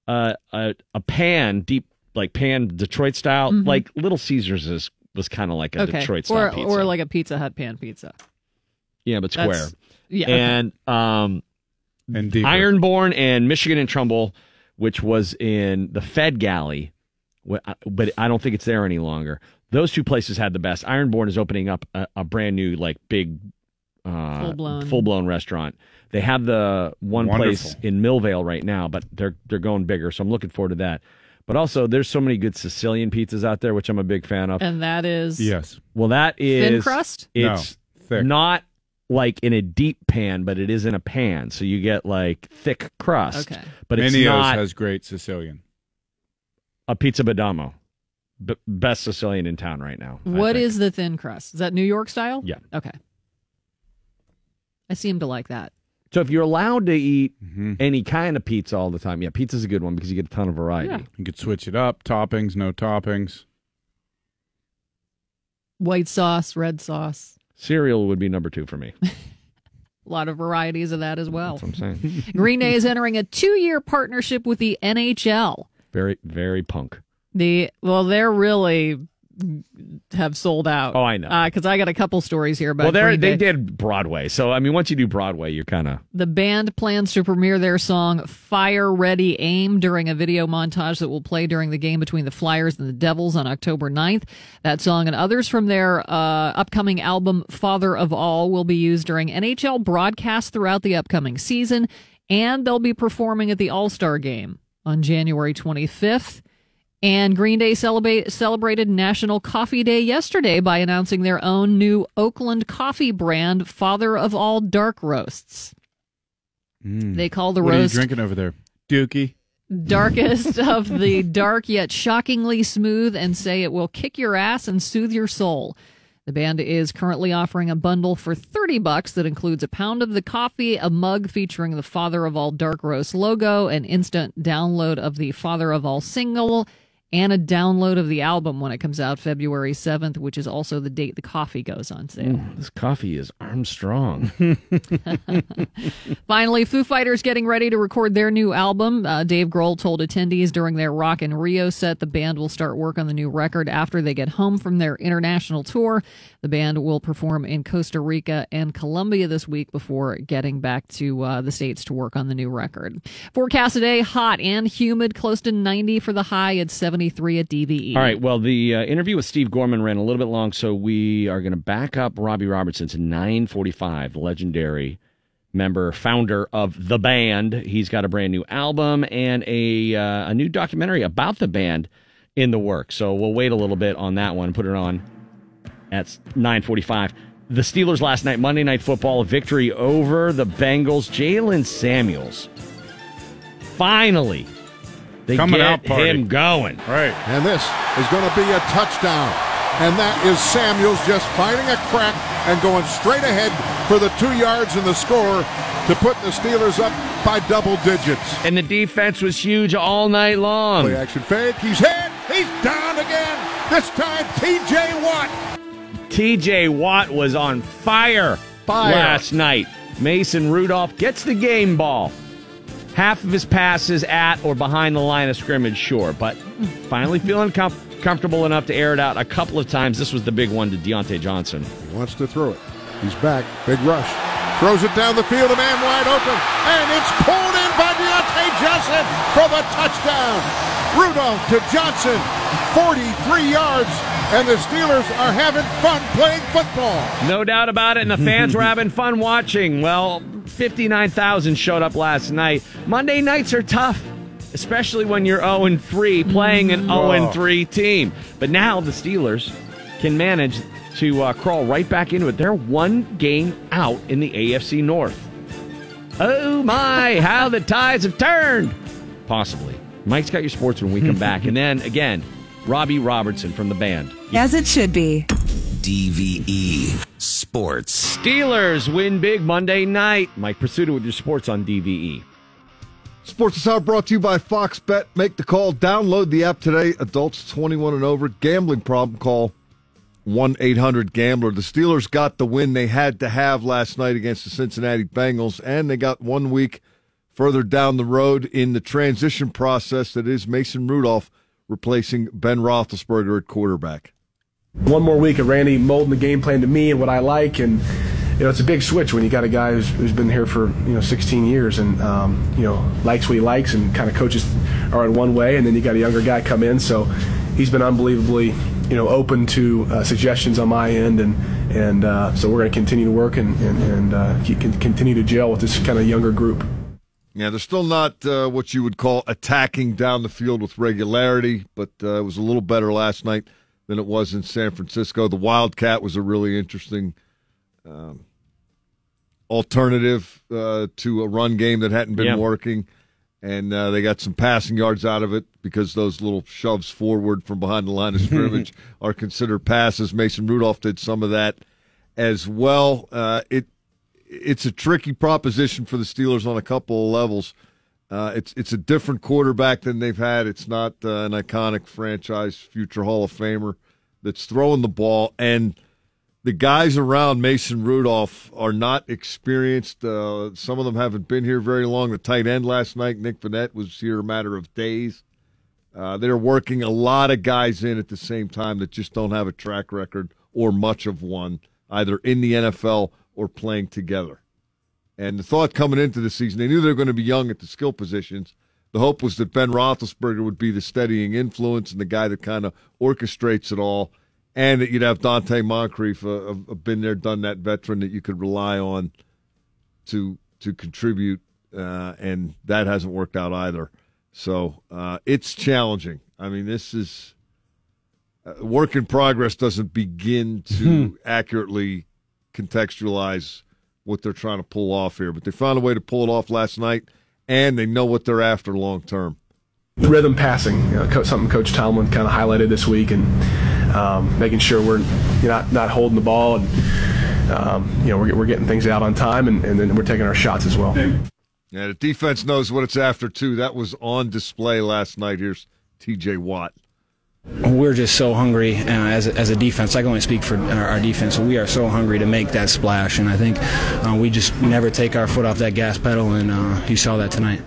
Uh, a a pan, deep like pan Detroit style, Mhm. like Little Caesars is was kind of like a okay, Detroit style or pizza. or like a Pizza Hut pan pizza. yeah, but That's- square. Yeah. okay. And um, and deeper. Ironborn and Michigan and Trumbull, which was in the Fed Galley, but I don't think it's there any longer. Those two places had the best. Ironborn is opening up a, a brand new, like big, uh, Full-blown. full blown restaurant. They have the one place in Millvale right now, but they're they're going bigger, so I'm looking forward to that. But also, there's so many good Sicilian pizzas out there, which I'm a big fan of. and that is Yes. Well, that is Thin crust? It's No, thick. not like in a deep pan, but it is in a pan, so you get like thick crust. Okay. but it's Mineo's not has great Sicilian. a pizza badamo. B- best Sicilian in town right now. I What think. is the thin crust? Is that New York style? Yeah. Okay. I seem to like that. So if you're allowed to eat Mhm. any kind of pizza all the time, yeah, pizza's a good one because you get a ton of variety. Yeah. You could switch it up. Toppings, no toppings. White sauce, red sauce. Cereal would be number two for me. (laughs) A lot of varieties of that as well. That's what I'm saying. (laughs) Green Day is entering a two-year partnership with the NHL. very, very punk. The well, they're really have sold out. Oh, I know. Because I got a couple stories here about. well, they they did Broadway, so I mean, once you do Broadway, you're kind of The band plans to premiere their song Fire Ready Aim during a video montage that will play during the game between the Flyers and the Devils on October 9th. That song and others from their uh, upcoming album Father of All will be used during NHL broadcasts throughout the upcoming season, and they'll be performing at the All Star game on January 25th. And Green Day celebrate, celebrated National Coffee Day yesterday by announcing their own new Oakland coffee brand, Father of All Dark Roasts. Mm. They call the what roast are you drinking over there? Dookie. darkest (laughs) of the dark yet shockingly smooth and say it will kick your ass and soothe your soul. The band is currently offering a bundle for 30 bucks that includes a pound of the coffee, a mug featuring the Father of All Dark Roast logo, an instant download of the Father of All single, and a download of the album when it comes out February 7th, which is also the date the coffee goes on sale. Mm, this coffee is Armstrong. (laughs) (laughs) Finally, Foo Fighters getting ready to record their new album. Uh, Dave Grohl told attendees during their Rock in Rio set the band will start work on the new record after they get home from their international tour. The band will perform in Costa Rica and Colombia this week before getting back to uh, the States to work on the new record. Forecast today hot and humid, close to 90 for the high at 73 at. DVE. All right. Well, the uh, interview with Steve Gorman ran a little bit long, so we are going to back up Robbie Robertson to 9:45. The legendary member, founder of the band. He's got a brand new album and a uh, a new documentary about the band in the works. So we'll wait a little bit on that one. Put it on at 9:45. The Steelers last night, Monday Night Football, a victory over the Bengals. Jaylen Samuels finally they Coming get out party. him going. Right. And this is going to be a touchdown. And that is Samuels just finding a crack and going straight ahead for the two yards and the score to put the Steelers up by double digits. And the defense was huge all night long. Play action fake. He's hit. He's down again. This time, TJ Watt. TJ Watt was on fire, Fire. last night. Mason Rudolph gets the game ball. Half of his passes at or behind the line of scrimmage, sure, but finally feeling com- comfortable enough to air it out a couple of times. This was the big one to Diontae Johnson. He wants to throw it. He's back. Big rush. Throws it down the field. A man wide open. And it's pulled in by Diontae Johnson for the touchdown. Rudolph to Johnson. 43 yards. And the Steelers are having fun playing football. No doubt about it, and the fans were (laughs) having fun watching. Well, 59,000 showed up last night. Monday nights are tough, especially when you're 0 3 playing an 0 3 team. But now the Steelers can manage to uh, crawl right back into it. They're one game out in the AFC North. Oh my, (laughs) how the tides have turned! Possibly. Mike's got your sports when we come back. And then again, Robbie Robertson from the band. As it should be. DVE Sports. Steelers win big Monday night. Mike Prisuta with your sports on. DVE. Sports is Hour brought to you by Fox Bet. Make the call. Download the app today. Adults 21 and over. Gambling problem, call 1 800 Gambler. The Steelers got the win they had to have last night against the Cincinnati Bengals, and they got one week further down the road in the transition process that is Mason Rudolph replacing Ben Roethlisberger at quarterback. One more week of Randy molding the game plan to me and what I like, and you know it's a big switch when you got a guy who's, who's been here for you know 16 years and um, you know likes what he likes and kind of coaches are in one way, and then you got a younger guy come in, so he's been unbelievably you know open to uh, suggestions on my end, and and uh, so we're going to continue to work and and, and uh, continue to gel with this kind of younger group. Yeah, they're still not uh, what you would call attacking down the field with regularity, but uh, it was a little better last night than it was in San Francisco. The Wildcat was a really interesting um, alternative uh, to a run game that hadn't been Yeah. working, and uh, they got some passing yards out of it because those little shoves forward from behind the line of (laughs) scrimmage are considered passes. Mason Rudolph did some of that as well. Uh, it it's a tricky proposition for the Steelers on a couple of levels. Uh, it's it's a different quarterback than they've had. It's not uh, an iconic franchise future Hall of Famer that's throwing the ball, and the guys around Mason Rudolph are not experienced. Uh, some of them haven't been here very long. The tight end last night, Nick Vannett, was here a matter of days. Uh, they're working a lot of guys in at the same time that just don't have a track record or much of one, either in the NFL or playing together. And the thought coming into the season, they knew they were going to be young at the skill positions. The hope was that Ben Roethlisberger would be the steadying influence and the guy that kind of orchestrates it all, and that you'd have Donte Moncrief, a, a, a been there, done that veteran that you could rely on to to contribute, uh, and that hasn't worked out either. So uh, it's challenging. I mean, this is uh, work in progress. Doesn't begin to accurately contextualize what they're trying to pull off here, but they found a way to pull it off last night, and they know what they're after long term. rhythm passing, you know, something Coach Tomlin kind of highlighted this week, and um, making sure we're you know, not not holding the ball, and um, you know we're, we're getting things out on time, and, and then we're taking our shots as well. Yeah, the defense knows what it's after too. That was on display last night. Here's T.J. Watt. We're just so hungry uh, as, a, as a defense. I can only speak for our, our defense. We are so hungry to make that splash, and I think uh, we just never take our foot off that gas pedal, and uh, you saw that tonight.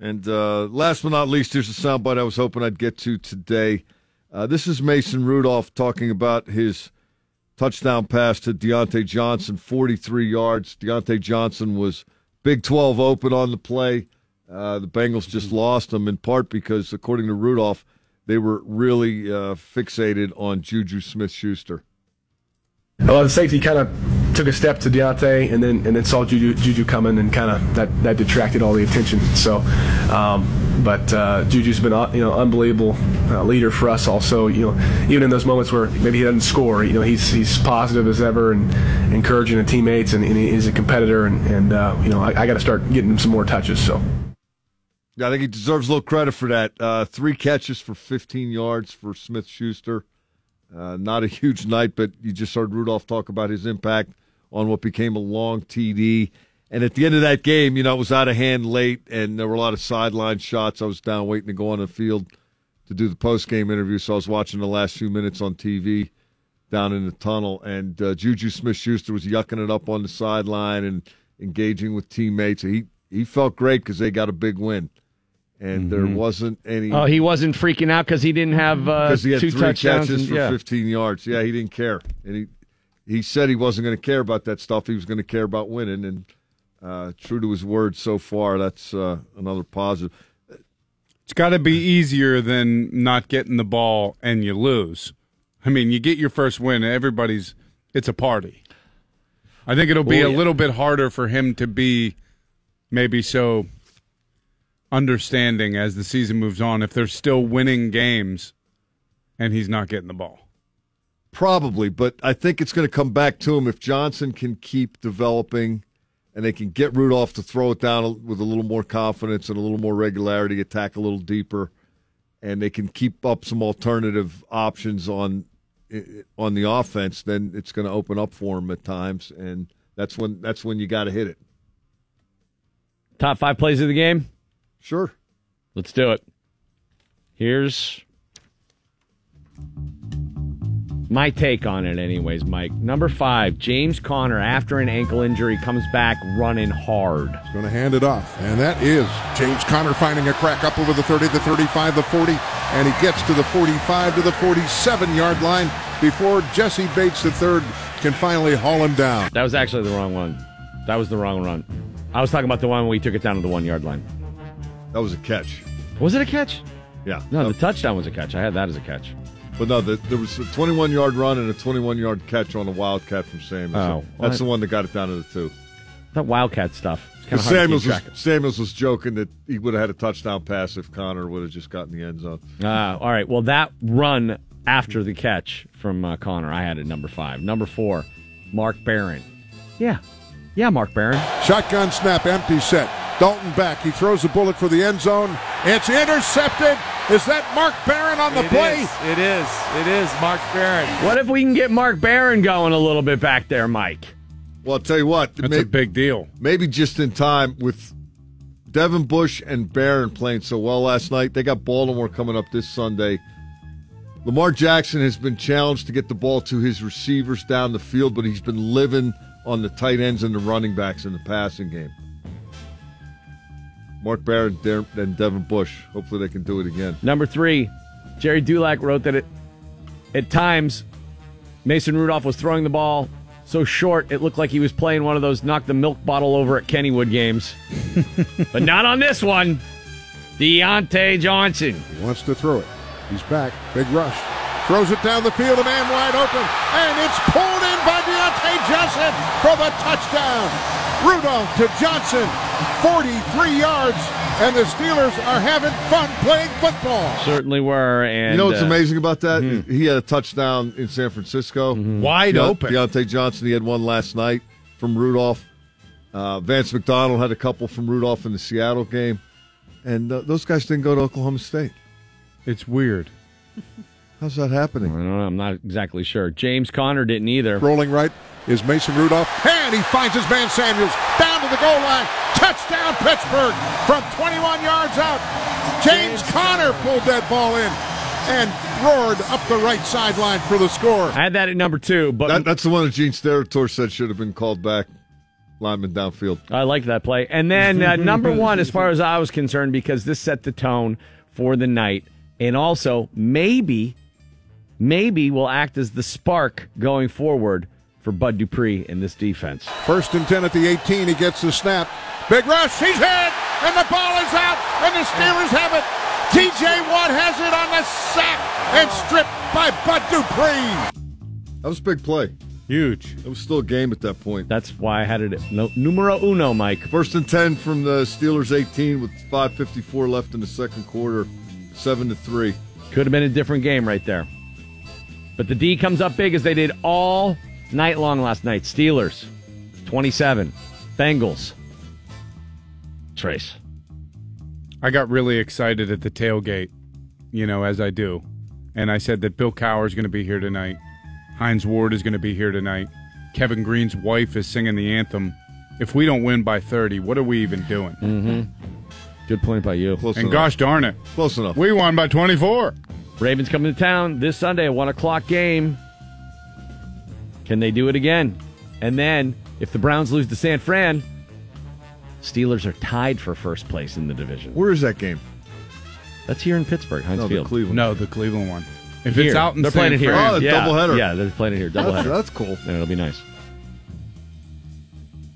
And uh, last but not least, here's a soundbite I was hoping I'd get to today. Uh, this is Mason Rudolph talking about his touchdown pass to Diontae Johnson, 43 yards. Diontae Johnson was Big 12 open on the play. Uh, the Bengals just lost him in part because, according to Rudolph, they were really uh, fixated on Juju Smith Schuster. Well, the safety kind of took a step to Diontae, and then and then saw Juju, Juju coming, and kind of that, that detracted all the attention. So, um, but uh, Juju's been uh, you know unbelievable uh, leader for us. Also, you know, even in those moments where maybe he doesn't score, you know, he's he's positive as ever and encouraging the teammates, and, and he's a competitor. And, and uh, you know, I, I got to start getting him some more touches. So. Yeah, I think he deserves a little credit for that. Uh, three catches for 15 yards for Smith Schuster. Uh, not a huge night, but you just heard Rudolph talk about his impact on what became a long TD. And at the end of that game, you know, it was out of hand late, and there were a lot of sideline shots. I was down waiting to go on the field to do the post game interview, so I was watching the last few minutes on TV down in the tunnel. And uh, Juju Smith Schuster was yucking it up on the sideline and engaging with teammates. He he felt great because they got a big win and there Mhm. wasn't any. Oh, he wasn't freaking out because he didn't have uh, because he had two three touchdowns. catches and- for yeah. 15 yards. Yeah, he didn't care, and he he said he wasn't going to care about that stuff. He was going to care about winning, and uh, true to his word so far, that's uh, another positive. It's got to be easier than not getting the ball and you lose. I mean, you get your first win, everybody's it's a party. I think it'll be Oh, a little bit harder for him to be maybe so understanding as the season moves on if they're still winning games and he's not getting the ball. Probably, but I think it's going to come back to him if Johnson can keep developing and they can get Rudolph to throw it down with a little more confidence and a little more regularity, attack a little deeper, and they can keep up some alternative options on on the offense, then it's going to open up for him at times, and that's when that's when you got to hit it. Top five plays of the game? Sure. Let's do it. Here's my take on it, anyways, Mike. Number five, James Conner, after an ankle injury, comes back running hard. He's going to hand it off. And that is James Conner finding a crack up over the 30, the 35, the 40, and he gets to the 45 to the 47 yard line before Jessie Bates III can finally haul him down. That was actually the wrong one. That was the wrong run. I was talking about the one where we took it down to the one yard line. That was a catch. Was it a catch? Yeah. No, the touchdown was a catch. I had that as a catch. But no, the, there was a 21 yard run and a 21 yard catch on a wildcat from Samuels. Oh, that's what? the one that got it down to the two. That wildcat stuff. Kind of Because Samuels was, keep track of. Samuels was joking that he would have had a touchdown pass if Conner would have just gotten the end zone. Ah, all right. Well, that run after the catch from uh, Conner, I had it number five. Number four, Mark Barron. Yeah. Yeah, Mark Barron. Shotgun snap, empty set. Dalton back. He throws a bullet for the end zone. It's intercepted. Is that Mark Barron on the It play? is. It is. It is Mark Barron. What if we can get Mark Barron going a little bit back there, Mike? Well, I'll tell you what. That's a big deal. Maybe just in time with Devin Bush and Barron playing so well last night. They got Baltimore coming up this Sunday. Lamar Jackson has been challenged to get the ball to his receivers down the field, but he's been living on the tight ends and the running backs in the passing game. Mark Barron Der- and Devin Bush. Hopefully they can do it again. Number three, Gerry Dulac wrote that it, at times Mason Rudolph was throwing the ball so short it looked like he was playing one of those knock the milk bottle over at Kennywood games. (laughs) but not on this one. Diontae Johnson. He wants to throw it. He's back. Big rush. Throws it down the field. A man wide open. And it's pulled in by Diontae Johnson for the touchdown. Rudolph to Johnson. 43 yards. And the Steelers are having fun playing football. Certainly were. And you know what's uh, amazing about that? He had a touchdown in San Francisco, Wide Deo- open. Diontae Johnson, he had one last night from Rudolph. Uh, Vance McDonald had a couple from Rudolph in the Seattle game, and uh, those guys didn't go to Oklahoma State. It's weird. How's that happening? I don't know. I'm not exactly sure. James Conner didn't either. Rolling right is Mason Rudolph. And he finds his man Samuels down to the goal line. Touchdown Pittsburgh from 21 yards out. James Conner pulled that ball in. and roared up the right sideline for the score. I had that at number two, but That, that's the one that Gene Steratore said should have been called back. Lineman downfield. I like that play. And then uh, (laughs) number one, as far as I was concerned, because this set the tone for the night, and also maybe, maybe will act as the spark going forward for Bud Dupree in this defense. First and 10 at the 18. He gets the snap. Big rush. He's hit. And the ball is out. And the Steelers have it. TJ Watt has it on the sack and stripped by Bud Dupree. That was a big play. Huge. It was still a game at that point. That's why I had it at no, numero uno, Mike. First and 10 from the Steelers 18 with 5.54 left in the second quarter. 7 to 3. Could have been a different game right there. But the D comes up big as they did all night long last night. Steelers, 27. Bengals, Trace. I got really excited at the tailgate, you know, as I do. And I said that Bill Cowher is going to be here tonight. Hines Ward is going to be here tonight. Kevin Greene's wife is singing the anthem. If we don't win by 30, what are we even doing? Mm-hmm. Good point by you. and gosh darn it. Close enough. We won by 24. Ravens coming to town this Sunday, one o'clock game. Can they do it again? And then, if the Browns lose to San Fran, Steelers are tied for first place in the division. Where is that game? That's here in Pittsburgh, Heinz No, the Field. Cleveland. No, the Cleveland one. If Here. it's out in they're San playing it here. Fran- Oh, the yeah. doubleheader. Yeah, they're playing it here. That's, Doubleheader. that's cool. And it'll be nice.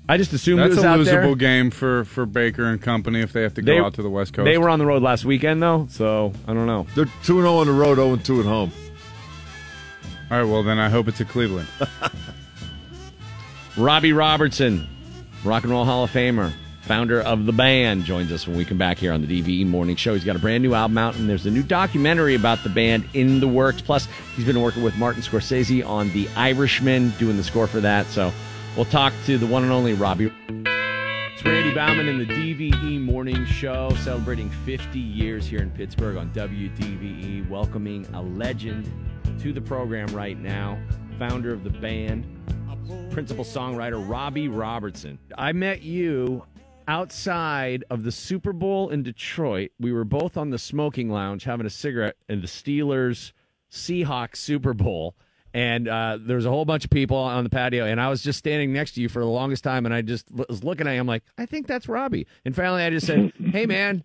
I just assumed That's it was a out losable there. game for, for Baker and company if they have to go They- out to the West Coast. They were on the road last weekend, though, so I don't know. They're 2 0 on the road, 0 2 at home. All right, well, then I hope it's a Cleveland. (laughs) Robbie Robertson, Rock and Roll Hall of Famer, founder of the band, joins us when we come back here on the DVE Morning Show. He's got a brand new album out, and there's a new documentary about the band in the works. Plus, he's been working with Martin Scorsese on The Irishman, doing the score for that. So we'll talk to the one and only Robbie. It's Randy Bauman in the DVE Morning Show, celebrating 50 years here in Pittsburgh on WDVE, welcoming a legend to the program right now, founder of the band, principal songwriter Robbie Robertson. I met you outside of the Super Bowl in Detroit. We were both on the smoking lounge having a cigarette in the Steelers Seahawks Super Bowl. And uh, there was a whole bunch of people on the patio, and I was just standing next to you for the longest time, and I just was looking at you. I'm like, I think that's Robbie. And finally, I just said, "Hey, man,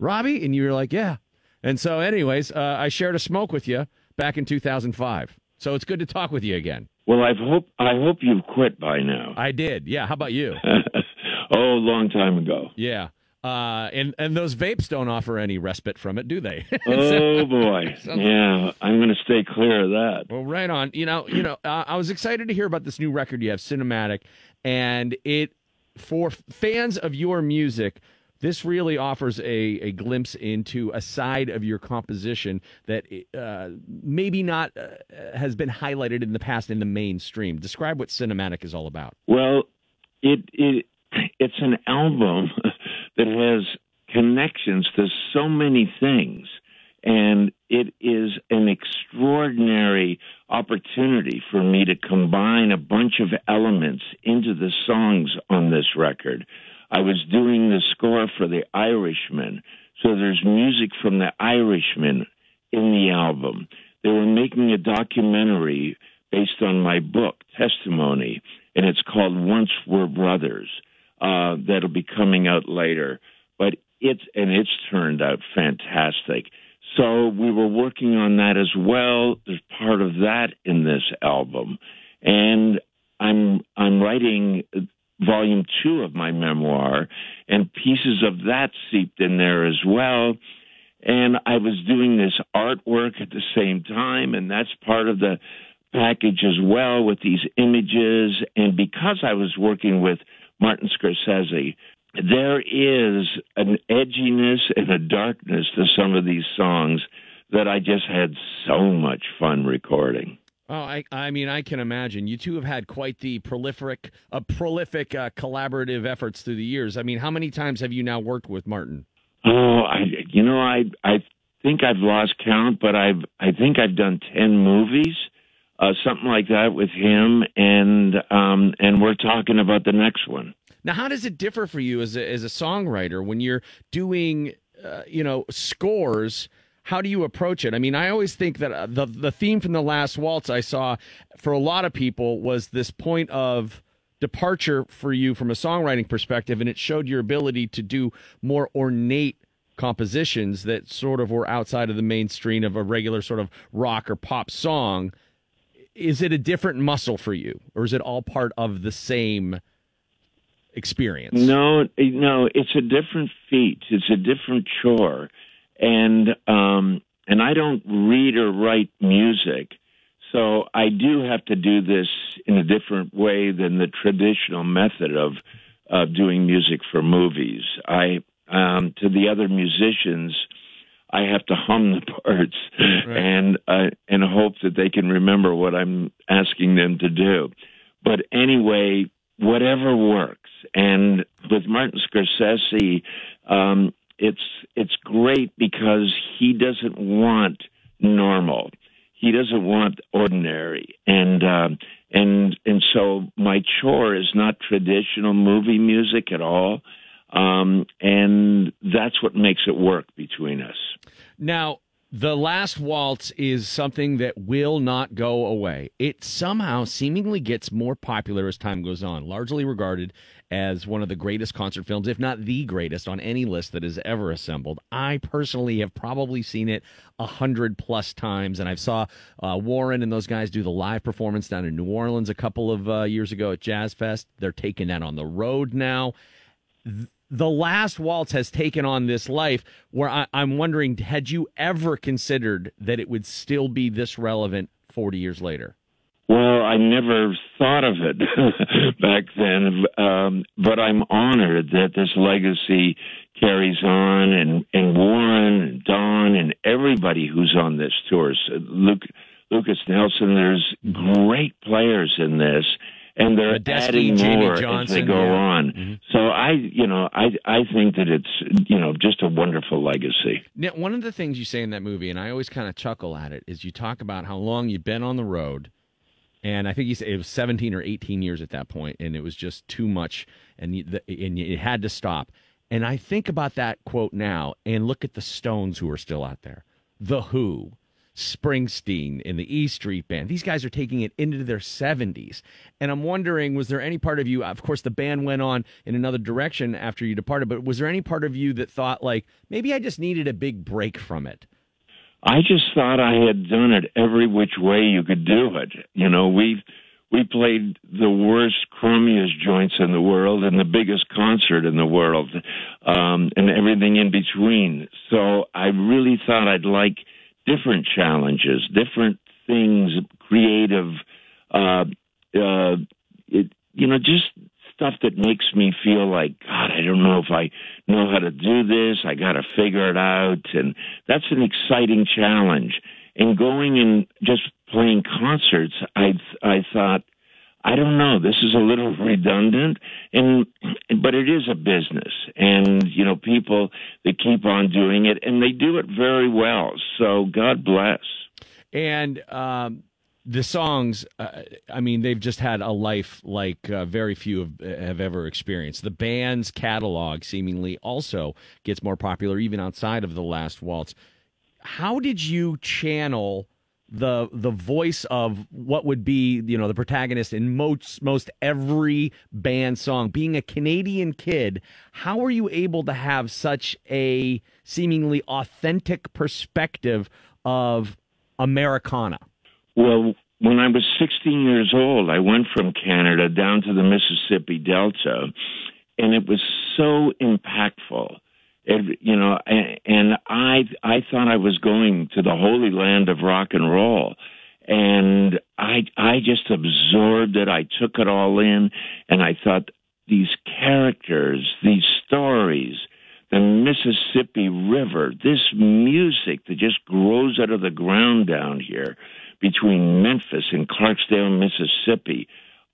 Robbie," and you were like, "Yeah." And so, anyways, uh, I shared a smoke with you back in 2005. So it's good to talk with you again. Well, I hope I hope you've quit by now. I did. Yeah. How about you? (laughs) oh, long time ago. Yeah. Uh, and and those vapes don't offer any respite from it, do they? (laughs) Oh boy, (laughs) yeah. I'm going to stay clear of that. Well, right on. You know, you know, uh, I was excited to hear about this new record you have, Cinematic, and it for fans of your music. This really offers a, a glimpse into a side of your composition that uh, maybe not uh, has been highlighted in the past in the mainstream. Describe what cinematic is all about. Well, it it it's an album (laughs) that has connections to so many things, and it is an extraordinary opportunity for me to combine a bunch of elements into the songs on this record. I was doing the score for The Irishman, so there's music from The Irishman in the album. They were making a documentary based on my book, Testimony, and it's called Once Were Brothers. Uh, that'll be coming out later, but it's and it's turned out fantastic. So we were working on that as well. There's part of that in this album, and I'm I'm writing volume two of my memoir, and pieces of that seeped in there as well. And I was doing this artwork at the same time, and that's part of the package as well with these images. And because I was working with Martin Scorsese, there is an edginess and a darkness to some of these songs that I just had so much fun recording. Oh, I, I mean, I can imagine. You two have had quite the prolific, uh, prolific uh, collaborative efforts through the years. I mean, how many times have you now worked with Martin? Oh, I you know I I think I've lost count, but I've I think I've done ten movies, uh, something like that with him, and um and we're talking about the next one. Now, how does it differ for you as a, as a songwriter when you're doing, uh, you know, scores? How do you approach it? I mean, I always think that uh, the the theme from the last waltz I saw for a lot of people was this point of departure for you from a songwriting perspective, and it showed your ability to do more ornate compositions that sort of were outside of the mainstream of a regular sort of rock or pop song. Is it a different muscle for you, or is it all part of the same experience? No, no, it's a different feat. It's a different chore, and um, and I don't read or write music, so I do have to do this in a different way than the traditional method of of doing music for movies. I um, to the other musicians. I have to hum the (laughs) parts and uh, and hope that they can remember what I'm asking them to do. But anyway, whatever works. And with Martin Scorsese, um, it's it's great because he doesn't want normal. He doesn't want ordinary, and uh, and and so my chore is not traditional movie music at all, um, and that's what makes it work between us. Now, the last waltz is something that will not go away. It somehow seemingly gets more popular as time goes on, largely regarded as one of the greatest concert films, if not the greatest, on any list that is ever assembled. I personally have probably seen it a hundred plus times, and I saw uh, Warren and those guys do the live performance down in New Orleans a couple of uh, years ago at Jazz Fest. They're taking that on the road now. Th- the last waltz has taken on this life where I, I'm wondering had you ever considered that it would still be this relevant 40 years later? Well, I never thought of it (laughs) back then, um, but I'm honored that this legacy carries on, and and Warren and Don and everybody who's on this tour. So Luke, Lucas Nelson, there's great players in this, and they're adding Jamie more as they go yeah. Mm-hmm. on. So I, you know, I I think that it's you know just a wonderful legacy. Now, one of the things you say in that movie, and I always kind of chuckle at it, is you talk about how long you've been on the road. And I think you said it was 17 or 18 years at that point, and it was just too much, and you, the, and it had to stop. And I think about that quote now, and look at the Stones who are still out there, the Who, Springsteen, and the E Street Band. These guys are taking it into their 70s, and I'm wondering, was there any part of you? Of course, the band went on in another direction after you departed, but was there any part of you that thought like maybe I just needed a big break from it? I just thought I had done it every which way you could do it. You know, we we played the worst, crummiest joints in the world and the biggest concert in the world, um, and everything in between. So I really thought I'd like different challenges, different things, creative, uh, uh, it, you know, just stuff that makes me feel like God. I don't know if I know how to do this. I got to figure it out, and that's an exciting challenge. And going and just playing concerts, I I thought. I don't know. This is a little redundant, and but it is a business, and you know people that keep on doing it, and they do it very well. So God bless. And um, the songs, uh, I mean, they've just had a life like uh, very few have, have ever experienced. The band's catalog seemingly also gets more popular even outside of the last waltz. How did you channel the the voice of what would be you know the protagonist in most most every band song? Being a Canadian kid, how were you able to have such a seemingly authentic perspective of Americana? Well, when I was 16 years old, I went from Canada down to the Mississippi Delta, and it was so impactful. It, you know, and, and I I thought I was going to the holy land of rock and roll, and I I just absorbed it. I took it all in, and I thought these characters, these stories, the Mississippi River, this music that just grows out of the ground down here between Memphis and Clarksdale, Mississippi.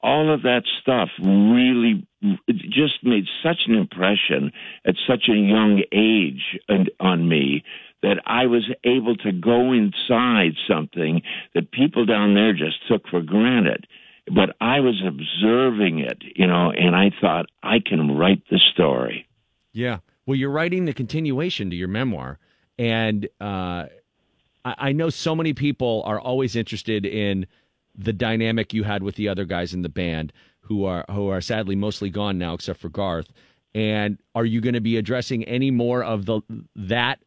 All of that stuff really it just made such an impression at such a young age and, on me that I was able to go inside something that people down there just took for granted. But I was observing it, you know, and I thought, I can write the story. Yeah. Well, you're writing the continuation to your memoir, and uh, I, I know so many people are always interested in the dynamic you had with the other guys in the band who are who are sadly mostly gone now, except for Garth. And are you going to be addressing any more of the that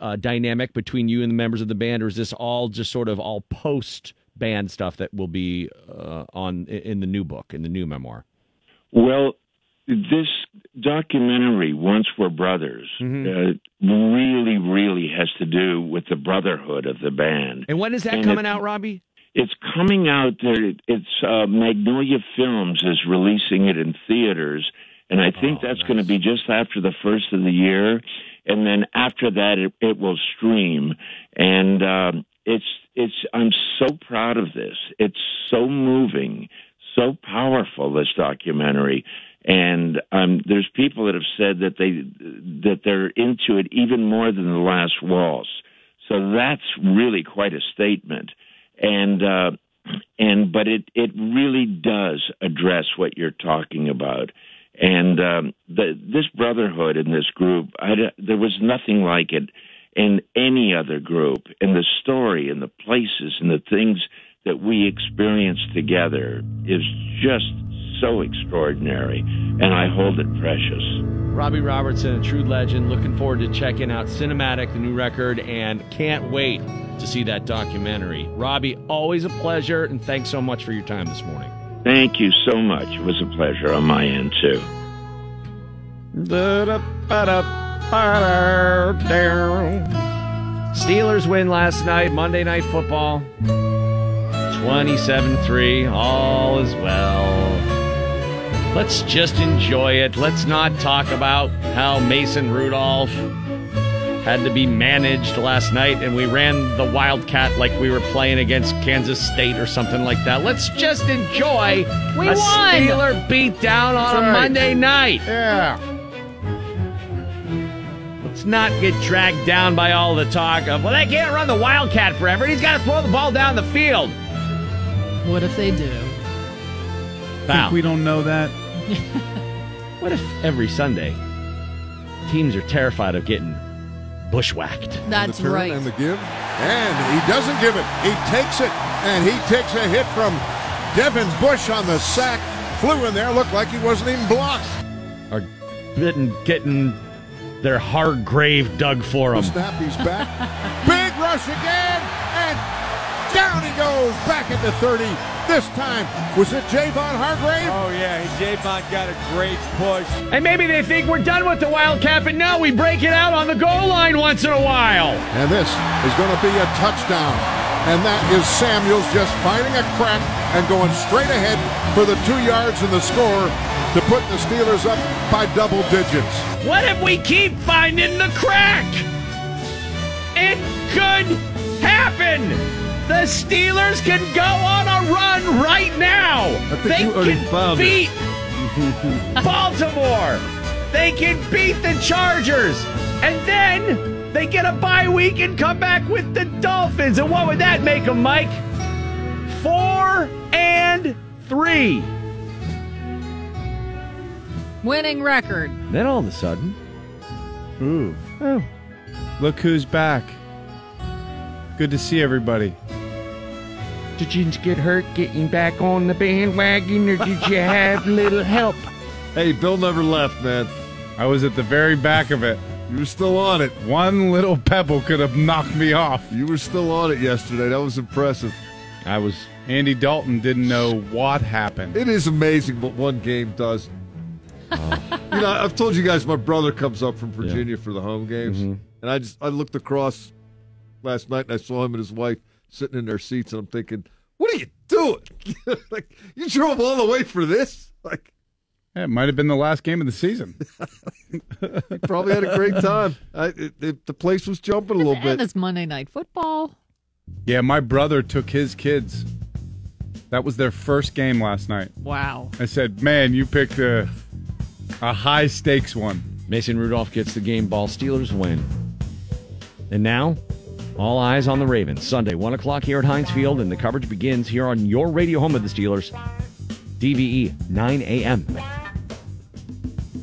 uh, dynamic between you and the members of the band, or is this all just sort of all post band stuff that will be uh, on in the new book in the new memoir? Well, this documentary, Once Were Brothers, uh, really, really has to do with the brotherhood of the band. And when is that And coming it- out, Robbie? It's coming out there. It's uh, Magnolia Films is releasing it in theaters, and I think that's going to be just after the first of the year, and then after that it, it will stream. And um, it's it's I'm so proud of this. It's so moving, so powerful. This documentary. And um, there's people that have said that they that they're into it even more than the last waltz. So that's really quite a statement and uh, and but it it really does address what you're talking about. And um, the, this brotherhood in this group, I, there was nothing like it in any other group. And the story and the places and the things that we experienced together is just so extraordinary, and I hold it precious. Robbie Robertson, a true legend. Looking forward to checking out Cinematic, the new record, and can't wait to see that documentary. Robbie, always a pleasure, and thanks so much for your time this morning. Thank you so much. It was a pleasure on my end too. Steelers win last night, Monday Night Football. 27 3. All is well. Let's just enjoy it. Let's not talk about how Mason Rudolph had to be managed last night and we ran the Wildcat like we were playing against Kansas State or something like that. Let's just enjoy We a won. Steeler beat down on That's a right. Monday night. Yeah. Let's not get dragged down by all the talk of, well, they can't run the Wildcat forever. He's got to throw the ball down the field. What if they do? Foul. Think we don't know that? (laughs) What if every Sunday teams are terrified of getting bushwhacked? That's the turn right. And the give. And he doesn't give it. He takes it. And he takes a hit from Devin Bush on the sack. Flew in there. Looked like he wasn't even blocked. Are getting, getting their hard grave dug for The them. snap, he's (laughs) back. Big rush again. And down he goes. Back at the 30. This time, was it Javon Hargrave? Oh, yeah. Javon got a great push. And maybe they think we're done with the Wildcat, but no, we break it out on the goal line once in a while. And this is going to be a touchdown. And that is Samuels just finding a crack and going straight ahead for the two yards and the score to put the Steelers up by double digits. What if we keep finding the crack? It could happen. The Steelers can go on a run right now. They can found beat (laughs) Baltimore. They can beat the Chargers. And then they get a bye week and come back with the Dolphins. And what would that make them, Mike? Four and three. Winning record. Then all of a sudden, Ooh. oh, Look who's back. Good to see everybody. Did you get hurt getting back on the bandwagon, or did you have (laughs) little help? Hey, Bill never left, man. I was at the very back of it. You were still on it. One little pebble could have knocked me off. You were still on it yesterday. That was impressive. I was. Andy Dalton didn't know what happened. It is amazing what one game does. (laughs) you know, I've told you guys my brother comes up from Virginia for the home games, Mm-hmm. and I just I looked across last night and I saw him and his wife sitting in their seats, and I'm thinking, what are you doing? (laughs) like you drove all the way for this? Like Yeah, it might have been the last game of the season. (laughs) you probably had a great time. I, it, it, the place was jumping a little And bit. it's Monday Night Football. Yeah, my brother took his kids. That was their first game last night. Wow. I said, "Man, you picked a a high stakes one." Mason Rudolph gets the game ball. Steelers win. And now, all eyes on the Ravens. Sunday, 1 o'clock here at Heinz Field, and the coverage begins here on your radio home of the Steelers, DVE, 9 a.m.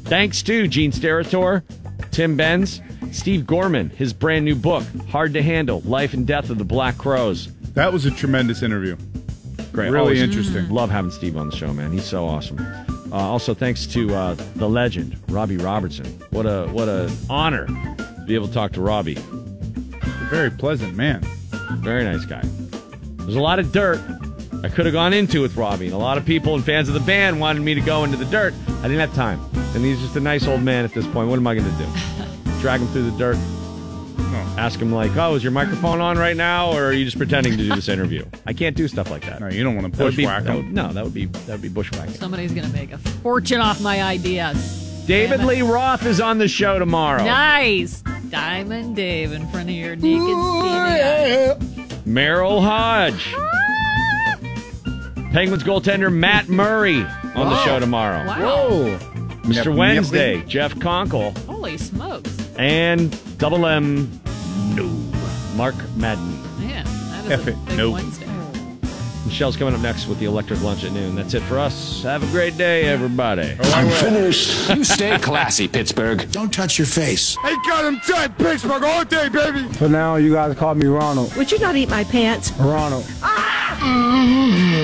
Thanks to Gene Steratore, Tim Benz, Steve Gorman, his brand new book, Hard to Handle Life and Death of the Black Crowes. That was a tremendous interview. Great. Really Always interesting. Love having Steve on the show, man. He's so awesome. Uh, also, thanks to uh, the legend, Robbie Robertson. What a what a honor to be able to talk to Robbie. A very pleasant man. Very nice guy. There's a lot of dirt I could have gone into with Robbie, and a lot of people and fans of the band wanted me to go into the dirt. I didn't have time, and he's just a nice old man at this point. What am I going to do? (laughs) Drag him through the dirt? Ask him like, "Oh, is your microphone on right now, or are you just pretending to do this (laughs) interview?" I can't do stuff like that. No, you don't want to That would be- bushwhack that him. No, that would be that would be bushwhacking. Somebody's going to make a fortune off my ideas. David Damn it. Lee Roth is on the show tomorrow. Nice. Diamond Dave in front of your naked skinny eyes. Merril Hoge. Penguins goaltender Matt Murray on the show tomorrow. Wow. Mr. Yep, Wednesday, yep. Jeff Conkle, Holy smokes. and Double M, no, Mark Madden. Man, that is F a big nope. Wednesday. Michelle's coming up next with the electric lunch at noon. That's it for us. Have a great day, everybody. I'm finished. you stay classy, Pittsburgh. Don't touch your face. They got him tight, Pittsburgh all day, baby. For now, you guys call me Ronald. Would you not eat my pants? Ronald. Ah!